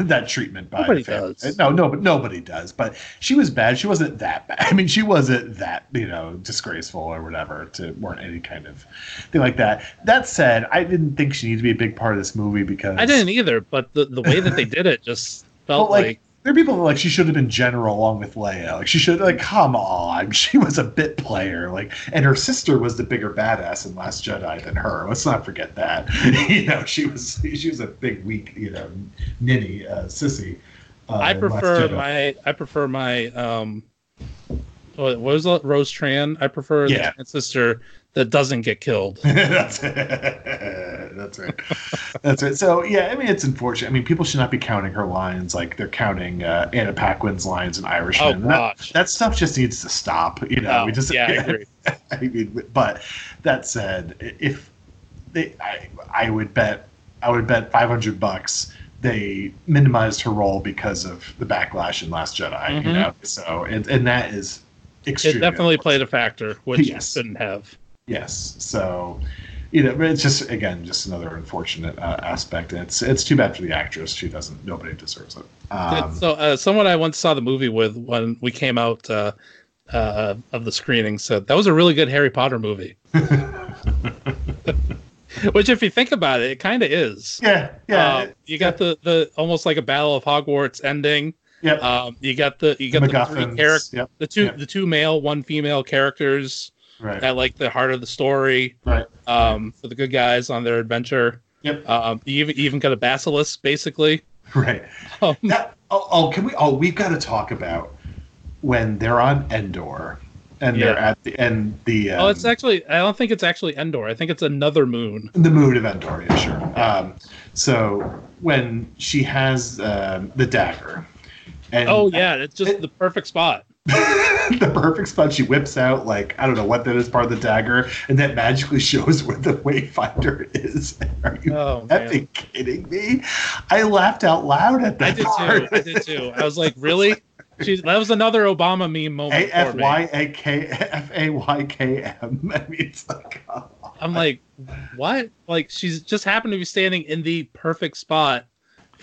that treatment by Nobody does. No, no, but nobody does. But she was bad. She wasn't that bad. I mean, she wasn't that you know disgraceful or whatever. To weren't any kind of thing like that. That said, I didn't think she needed to be a big part of this movie because I didn't either, but the the way that they did it just felt Well, like, like, there are people like she should have been general along with Leia. Like she should like come on. She was a bit player. Like and her sister was the bigger badass in Last Jedi than her. Let's not forget that. you know, she was she was a big weak, you know, ninny uh, sissy. Uh, I prefer my I prefer my um what was it? Rose Tran? I prefer Yeah. the sister that doesn't get killed. That's right. That's it. So yeah, I mean it's unfortunate. I mean people should not be counting her lines like they're counting uh, Anna Paquin's lines in Oh that, that stuff just needs to stop. You know, Oh, we just yeah, I agree. I mean, but that said, if they, I, I would bet, I would bet five hundred bucks they minimized her role because of the backlash in Last Jedi. You Mhm. know, so and and that is It definitely played a factor, which Yes. shouldn't have. Yes. So, you know, it's just again just another unfortunate uh, aspect. And it's it's too bad for the actress. She doesn't. Nobody deserves it. Um, so uh, someone I once saw the movie with when we came out uh, uh, of the screening said that was a really good Harry Potter movie. Which, if you think about it, it kind of is. yeah. Yeah. Um, you got the the almost like a Battle of Hogwarts ending. Yep. Um, you got the you got the, three MacGuffins, characters, Yep. the two yep. the two male, one female characters Right. at like the heart of the story. Right. Um, for the good guys on their adventure. Yep. Um, you even, got a basilisk, basically. Right. Um, That, oh, oh, can we? Oh, we've got to talk about when they're on Endor and they're at the and the um, oh, it's actually I don't think it's actually Endor. I think it's another moon. the mood of Endor. Yeah, sure. Um, so when she has um, the dagger, and Oh yeah, it's just it- the perfect spot. the perfect spot, she whips out like I don't know what that is part of the dagger, and that magically shows where the Wayfinder is. Are you Oh effing kidding me? I laughed out loud at I that did part. too. I did too. I was like, really? She's, that was another Obama meme moment F for me. Y A K F A Y K M. I mean, it's like, oh. I'm like, what? Like she's just happened to be standing in the perfect spot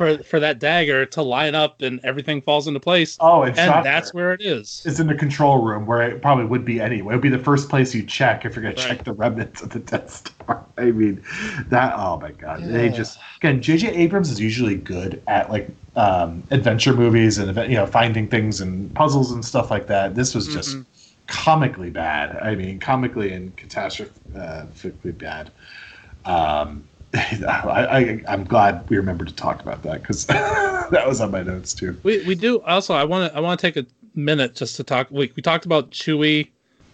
for for that dagger to line up, and everything falls into place. oh, it's and that's where it is. it's in the control room where it probably would be anyway. It would be the first place you check if you're going Right. to check the remnants of the Death Star. I mean, that. Oh my God, they just again. J.J. Abrams is usually good at like um, adventure movies and you know finding things and puzzles and stuff like that. This was just Mhm. comically bad. I mean, comically and catastrophically bad. Um, I, I, I'm glad we remembered to talk about that because that was on my notes too. We we do also. I want to I want to take a minute just to talk. We we talked about Chewie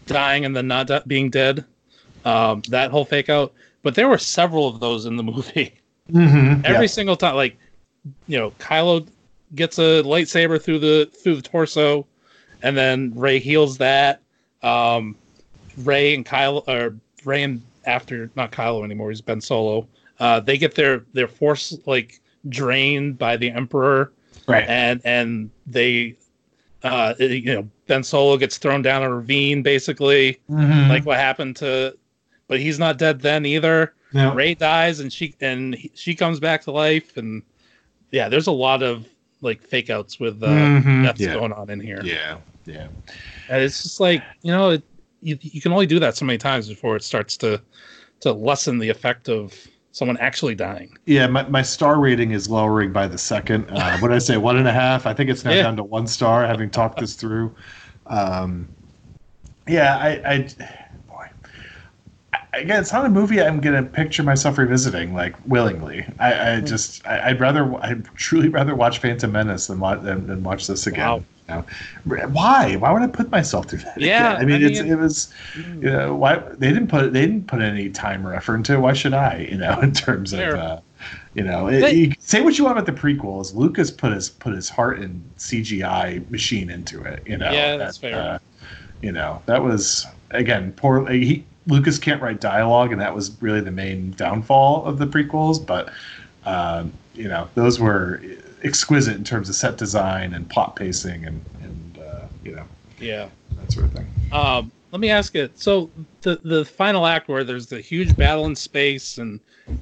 dying and then not de- being dead. Um, that whole fake out. But there were several of those in the movie. Mm-hmm. Every single time, like you know, Kylo gets a lightsaber through the through the torso, and then Rey heals that. Um, Rey and Kylo, or Rey and after not Kylo anymore, he's Ben Solo. Uh, they get their their force like drained by the Emperor, right. and and they, uh, you know, Ben Solo gets thrown down a ravine, basically, Mhm. like what happened to, but he's not dead then either. No. Rey dies and she and he, she comes back to life and yeah, there's a lot of like fake outs with uh, Mhm. deaths Yeah. going on in here. Yeah. Yeah. And it's just like you know, it, you you can only do that so many times before it starts to to lessen the effect of someone actually dying. Yeah, my, my star rating is lowering by the second. Uh, what did I say? One and a half. I think it's now Yeah. down to one star. Having talked this through. Um, yeah, I, I, boy, I, again, it's not a movie I'm gonna picture myself revisiting like willingly. I, I just, I, I'd rather, I'd truly rather watch Phantom Menace than watch than, than watch this again. Wow. Know, why? Why would I put myself through that? Yeah, again? I mean, I it's, mean- it was, you know, why they didn't put they didn't put any time or effort into it. Why should I? You know, in terms Fair. of, uh, you know, it, you say what you want about the prequels. Lucas put his put his heart and CGI machine into it. You know, Yeah, that's That, fair. uh, you know, that was again poor. He Lucas can't write dialogue, and that was really the main downfall of the prequels. But um, you know, those were exquisite in terms of set design and plot pacing and and uh, you know Yeah. that sort of thing. Um, let me ask it. So the the final act where there's the huge battle in space and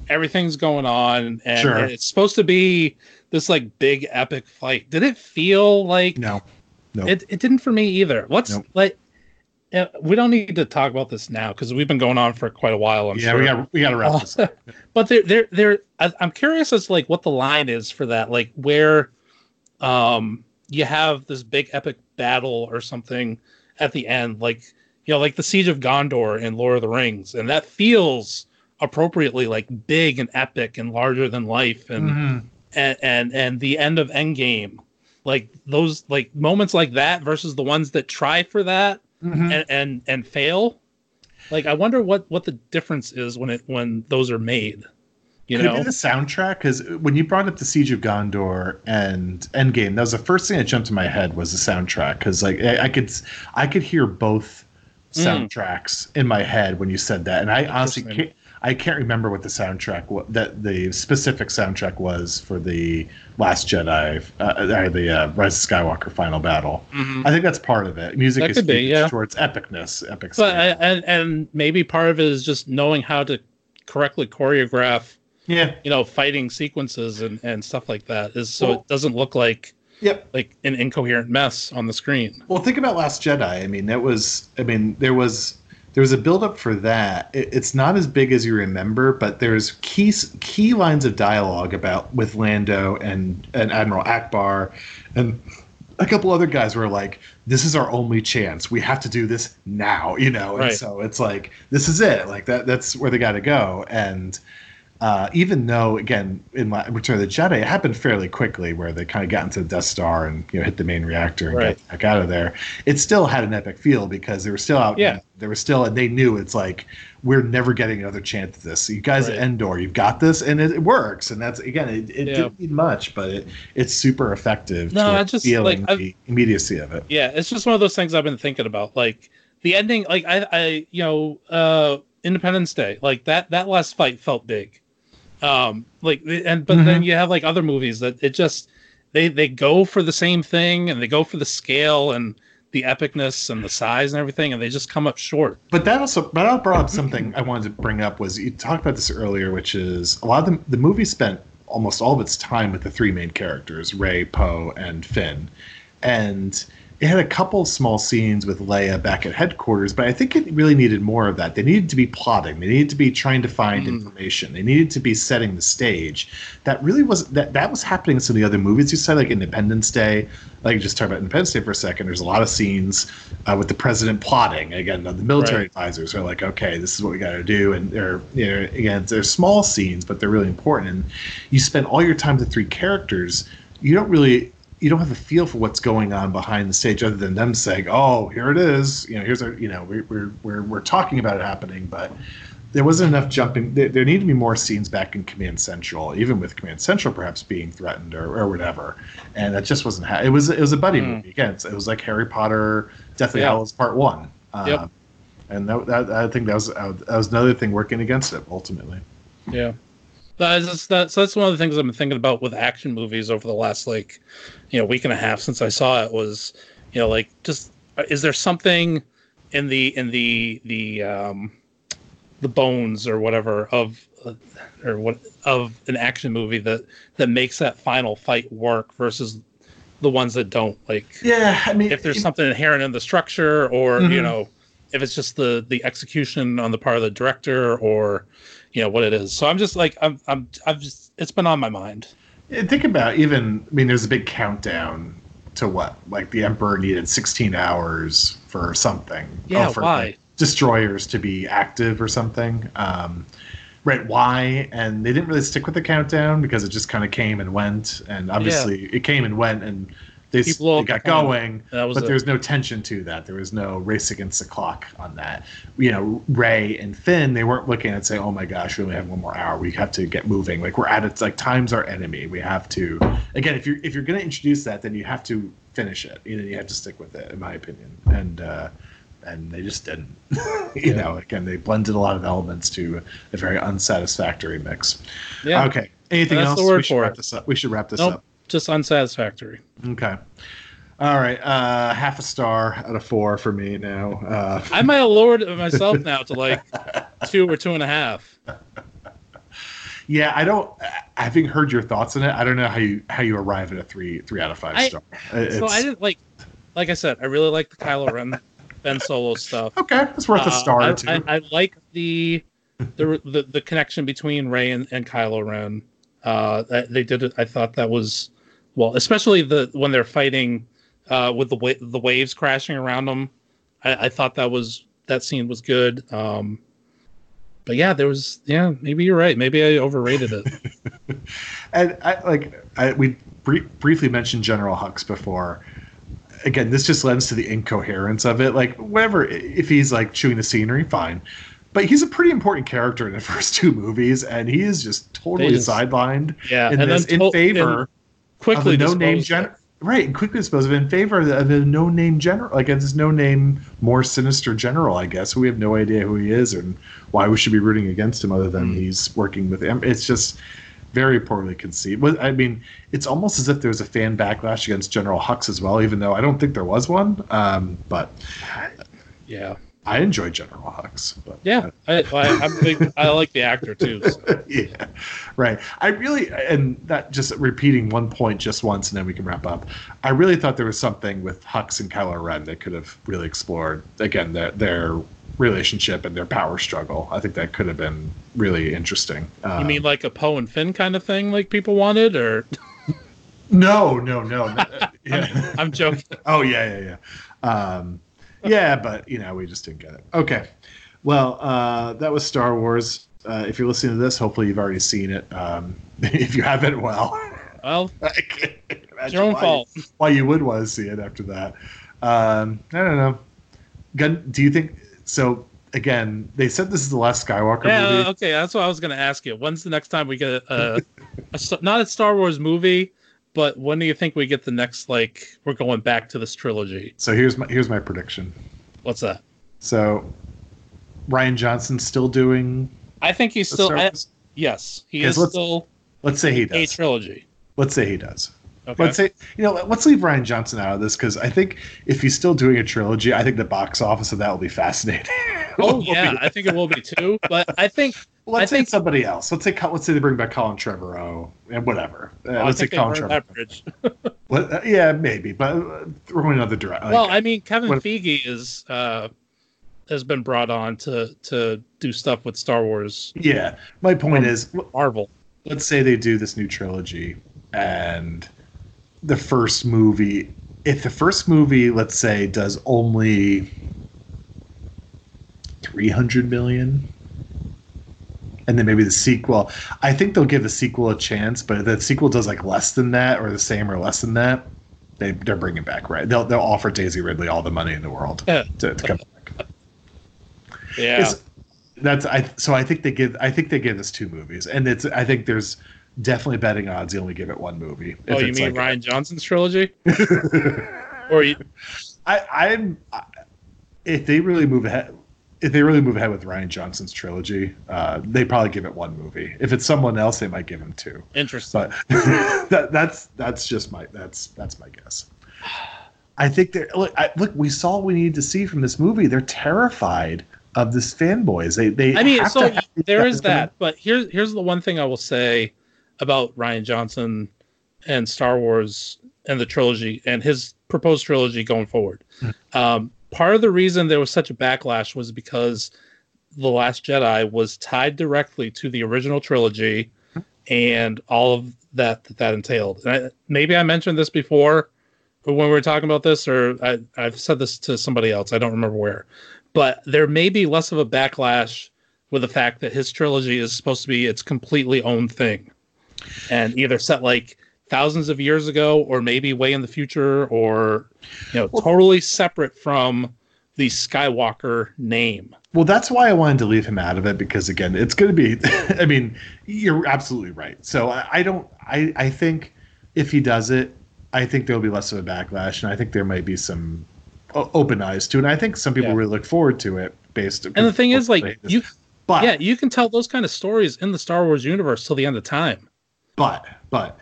everything's going on, and Sure. it's supposed to be this like big epic fight. Did it feel like No, no, it? It didn't for me either. What's Nope. like? Uh, we don't need to talk about this now because we've been going on for quite a while. I'm yeah, sure. we got we got to wrap this. up. but there there there i'm curious as to like what the line is for that like where um you have this big epic battle or something at the end like you know like the siege of gondor in lord of the rings and that feels appropriately like big and epic and larger than life and Mhm. and and and the end of endgame like those like moments like that versus the ones that try for that Mhm. and and and fail like i wonder what what the difference is when it when those are made you Could know the soundtrack? Because when you brought up the Siege of Gondor and Endgame, that was the first thing that jumped to my head was the soundtrack. Because like I, I could I could hear both Mm. soundtracks in my head when you said that, and I honestly can't, I can't remember what the soundtrack what that the specific soundtrack was for the Last Jedi uh, or the uh, Rise of Skywalker final battle. Mhm. I think that's part of it. Music That is could be, yeah. towards epicness, epic. but. I, and and maybe part of it is just knowing how to correctly choreograph yeah. you know fighting sequences and and stuff like that is so Well- it doesn't look like Yep. like an incoherent mess on the screen Well, think about Last Jedi. I mean, that was. I mean, there was there was a build up for that. It, it's not as big as you remember, but there's key key lines of dialogue about with Lando and and Admiral Ackbar, and a couple other guys were like, "This is our only chance. We have to do this now." You know, and Right. so it's like this is it. Like that. That's where they got to go. And uh, even though again in La- Return of the Jedi, it happened fairly quickly, where they kind of got into the Death Star and you know hit the main reactor and Right. got back out of there. It still had an epic feel because they were still out. Yeah. they were still, and they knew it's like we're never getting another chance at this. You guys Right. at Endor, you've got this, and it, it works. And that's again, it, it Yeah. didn't need much, but it it's super effective. No, to I just, feeling like, the immediacy of it. yeah it's just one of those things i've been thinking about like the ending like i i you know uh independence day like that that last fight felt big um like and but then you have like other movies that it just they they go for the same thing and they go for the scale and the epicness and the size and everything and they just come up short. But that also, but that brought up something I wanted to bring up was you talked about this earlier, which is a lot of the the movie spent almost all of its time with the three main characters, Rey, Poe, and Finn, and it had a couple small scenes with Leia back at headquarters, but I think it really needed more of that. They needed to be plotting. They needed to be trying to find Mm. information. They needed to be setting the stage. That really was that that was happening in some of the other movies. You said like Independence Day, like just talk about Independence Day for a second. There's a lot of scenes uh, with the president plotting. Again, the military Right. advisors are like, okay, this is what we got to do, and they're you know again they're small scenes, but they're really important. And you spend all your time with the three characters. You don't really you don't have a feel for what's going on behind the stage other than them saying, "Oh, here it is." You know, here's our you know we're we're we're, we're talking about it happening, but there wasn't enough jumping. There, there needed to be more scenes back in Command Central, even with Command Central perhaps being threatened or, or whatever. And that just wasn't. Ha- it was it was a buddy Mm. movie again. It was like Harry Potter, Deathly Yeah. Hallows Part One. Uh, Yep. And that, that I think that was uh, that was another thing working against it ultimately. Yeah. That's just, that, so that's one of the things I've been thinking about with action movies over the last like, you know, week and a half since I saw it was, you know, like just uh, is there something in the in the the um the bones or whatever of uh, or what of an action movie that that makes that final fight work versus the ones that don't like Yeah, I mean, if there's something inherent in the structure or you Mhm. know if it's just the the execution on the part of the director or you know what it is so i'm just like i'm i'm i've just it's been on my mind Yeah, Think about even. I mean, there's a big countdown to what? Like the Emperor needed 16 hours for something. Yeah, Oh, for why? like, destroyers to be active or something. Um, right? Why? And they didn't really stick with the countdown because it just kind of came and went. And obviously, it came and went. And they, People they got going, but it. there was no tension to that. There was no race against the clock on that. You know, Rey and Finn, they weren't looking at say, "Oh my gosh, we only have one more hour. We have to get moving. Like we're at it's like time's our enemy. We have to." Again, if you're if you're going to introduce that, then you have to finish it. You know, you have to stick with it, in my opinion. And uh, and they just didn't. you Yeah. know, again, they blended a lot of elements to a very unsatisfactory mix. Yeah. Okay. Anything else? we should wrap it. this up. We should wrap this Nope. up. Just unsatisfactory. Okay. All right. Uh, half a star out of four for me now. Uh, I might have lowered it myself now to like two or two and a half. yeah, I don't. Having heard your thoughts on it, I don't know how you how you arrive at a three three out of five I- star. So I didn't like, like I said, I really like the Kylo Ren, Ben Solo stuff. okay, it's worth a Uh, star I, or two. I, I like the, the the the connection between Rey and, and Kylo Ren. Uh, they did it. I thought that was well, especially the when they're fighting uh, with the wa- the waves crashing around them. I, I thought that was that scene was good. Um, but yeah, there was yeah. Maybe you're right. Maybe I overrated it. and I like I, we br- briefly mentioned General Hux before. Again, this just lends to the incoherence of it. Like, whatever, if he's like chewing the scenery, fine. But he's a pretty important character in the first two movies, and he is just totally just- sidelined Yeah, in and this then in favor quickly no-name general. Right, quickly disposed of in favor of the, the no-name general. Like, this no-name, more sinister general, I guess. We have no idea who he is and why we should be rooting against him, other than Hmm. he's working with him. It's just very poorly conceived. I mean, it's almost as if there was a fan backlash against General Hux as well, even though I don't think there was one. Um, but Yeah, I enjoy General Hux. But yeah. I, I, I'm big. I like the actor too. so. yeah, right. I really, and that just repeating one point just once, and then we can wrap up. I really thought there was something with Hux and Kylo Ren that could have really explored again their their relationship and their power struggle. I think that could have been really interesting. Um, You mean like a Poe and Finn kind of thing, like people wanted, or no, no, no. no yeah. I'm joking. Oh yeah, yeah, yeah. Um, yeah, but you know, we just didn't get it. Okay. Well, uh, that was Star Wars. Uh, if you're listening to this, hopefully you've already seen it. Um, if you haven't, well, Well, it's your own why, fault. why you would want to see it after that. Um, I don't know. Gun, do you think so? Again, they said this is the last Skywalker Yeah, movie. okay. That's what I was going to ask you. When's the next time we get a, a st- not a Star Wars movie, but when do you think we get the next like we're going back to this trilogy? So here's my here's my prediction. What's that? So Rian Johnson's still doing. I think he's still I, yes, he is let's- still Let's say he does. a trilogy. Let's say he does. Okay. Let's say you know. Let's leave Rian Johnson out of this because I think if he's still doing a trilogy, I think the box office of that will be fascinating. oh yeah, I think it will be too. But I think let's I say think- somebody else. Let's say let's say they bring back Colin Trevorrow and whatever. Uh, let's say Colin Trevorrow. What- uh, yeah, maybe, but uh, throw in another direction. well, I mean, Kevin when- Feige is uh, has been brought on to to do stuff with Star Wars yeah, my point is, Marvel. let's say they do this new trilogy and the first movie. If the first movie, let's say, does only three hundred million, and then maybe the sequel, I think they'll give the sequel a chance. But if the sequel does like less than that, or the same, or less than that, they they're bringing back right. They'll they'll offer Daisy Ridley all the money in the world Yeah. to, to come back. Yeah. It's- that's I. So I think they give. I think they give us two movies, and it's. I think there's definitely betting odds they only give it one movie. oh, you mean like- Rian Johnson's trilogy? or you, I, I'm. I, if they really move ahead, if they really move ahead with Rian Johnson's trilogy, uh, they probably give it one movie. If it's someone else, they might give him two. interesting. But that, that's that's just my that's that's my guess. I think they're look. I, look, we saw what we need to see from this movie. They're terrified of this fanboys. They they. I mean, so to have these there is that, but here's here's the one thing I will say about Rian Johnson and Star Wars and the trilogy and his proposed trilogy going forward. Hmm. Um, part of the reason there was such a backlash was because the Last Jedi was tied directly to the original trilogy and all of that that, that entailed. And I, maybe I mentioned this before when we were talking about this, or I, I've said this to somebody else. I don't remember where but there may be less of a backlash with the fact that his trilogy is supposed to be its completely own thing and either set like thousands of years ago, or maybe way in the future, or you know, totally separate from the Skywalker name. Well, that's why I wanted to leave him out of it because again, it's going to be. I mean, you're absolutely right. So I, I don't. I I think if he does it, I think there'll be less of a backlash, and I think there might be some open eyes to it. And I think some people Yeah. really look forward to it based. And the thing is, like you, but yeah, you can tell those kind of stories in the Star Wars universe till the end of time. But but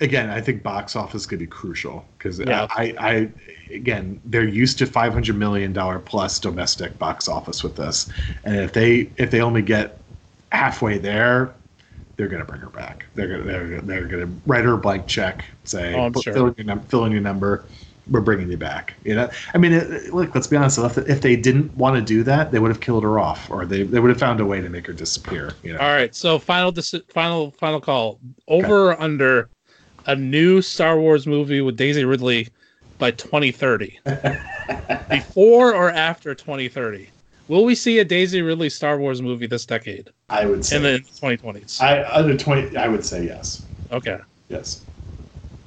again, I think box office could be crucial because Yeah. I, I again they're used to 500 million dollar plus domestic box office with this, and if they if they only get halfway there, they're gonna bring her back. They're gonna they're, they're gonna write her a blank check, say Oh, I'm sure. fill in your num- fill in your number. We're bringing you back. You know, I mean, it, look. Let's be honest. If, if they didn't want to do that, they would have killed her off, or they, they would have found a way to make her disappear. You know, All right, so final final final call. Over or under a new Star Wars movie with Daisy Ridley by 2030. Before or after 2030? Will we see a Daisy Ridley Star Wars movie this decade I would say in the 2020s? I under twenty, I would say yes, Okay. yes.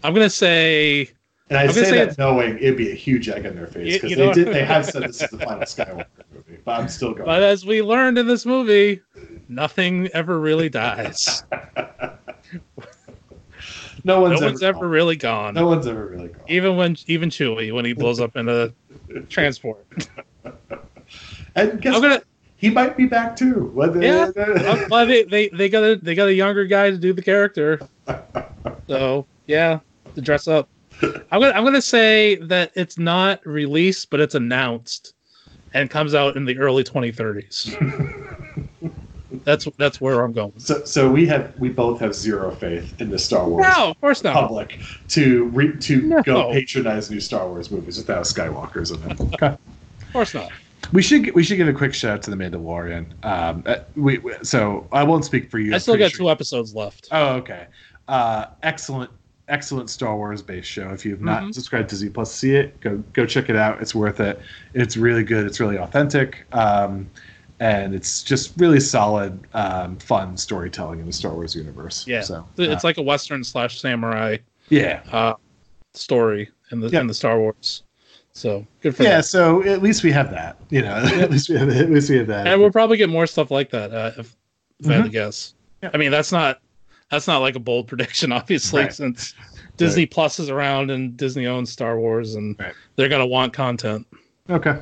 I'm going to say And I say say that knowing it'd be a huge egg on their face because they did. They have said this is the final Skywalker movie, but I'm still going. but as we learned in this movie, nothing ever really dies. no No one's, one's ever, ever really gone. No one's ever really gone. Even when even Chewie when he blows up in a transport. And guess I'm gonna he might be back too. Whether, Yeah. Uh, well, they, they they got a they got a younger guy to do the character, so yeah, to dress up. I'm gonna I'm gonna say that it's not released, but it's announced, and comes out in the early 2030s. that's that's where I'm going. so, so we have we both have zero faith in the Star Wars No, of course not. public to re, to No. go patronize new Star Wars movies without Skywalkers in them. Okay. Of course not. We should we should give a quick shout out to the Mandalorian. Um, uh, we, we- so I won't speak for you. I still got sure- two episodes left. Oh, okay. Uh, excellent, excellent Star Wars based show. If you've not Mhm. subscribed to Z Plus, see it. Go go check it out. It's worth it. It's really good. It's really authentic. Um, and it's just really solid, um, fun storytelling in the Star Wars universe. Yeah. So It's uh, like a western slash samurai yeah. uh, story in the Yeah. in the Star Wars. So good for Yeah, them. so at least we have that, you know. at least we have at least we have that. and we'll probably get more stuff like that uh, if, if I had to guess. Yeah. I mean, that's not that's not like a bold prediction, obviously, Right. since Disney Plus is around and Disney owns Star Wars, and Right. they're gonna want content. Okay.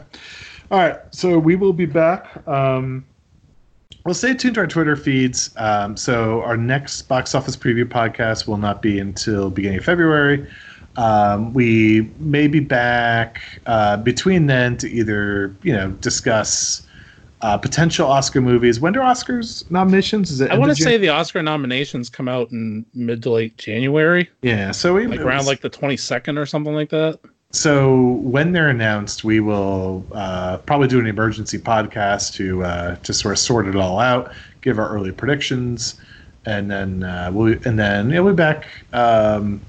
All right. So we will be back. Um, well, stay tuned to our Twitter feeds. Um, so our next box office preview podcast will not be until beginning of February. Um, we may be back uh, between then to either you know discuss uh, potential Oscar movies. When do Oscars nominations? Is it? I want to Jan- say the Oscar nominations come out in mid to late January, yeah. So we like around like the twenty second or something like that. So when they're announced, we will uh, probably do an emergency podcast to uh, to sort of sort it all out, give our early predictions, and then uh, we'll and then yeah, we'll be back. Um,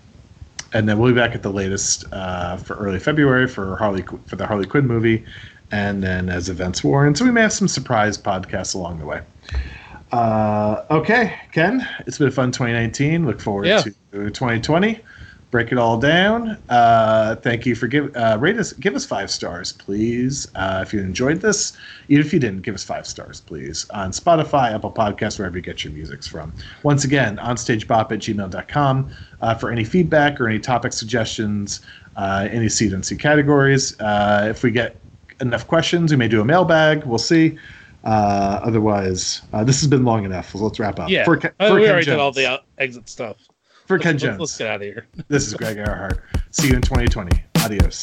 and then we'll be back at the latest uh, for early February for Harley for the Harley Quinn movie, and then as events warrant. So we may have some surprise podcasts along the way. Uh, okay, Ken, it's been a fun 2019. Look forward Yeah. to 2020 break it all down. Uh, thank you for give uh, rate us, give us five stars, please. Uh, if you enjoyed this, even if you didn't, give us five stars, please, on Spotify, Apple Podcasts, wherever you get your musics from. Once again, onstagebop at gmail.com uh, for any feedback or any topic suggestions, uh, any seed and C categories. Uh, if we get enough questions, we may do a mailbag. We'll see. Uh, otherwise, uh, this has been long enough. Let's wrap up. Yeah, For, Ken- Uh, for we Ken already did all the exit stuff. for Ken Let's, Jones. let's get out of here. This is Greg Earhart. See you in 2020. Adios.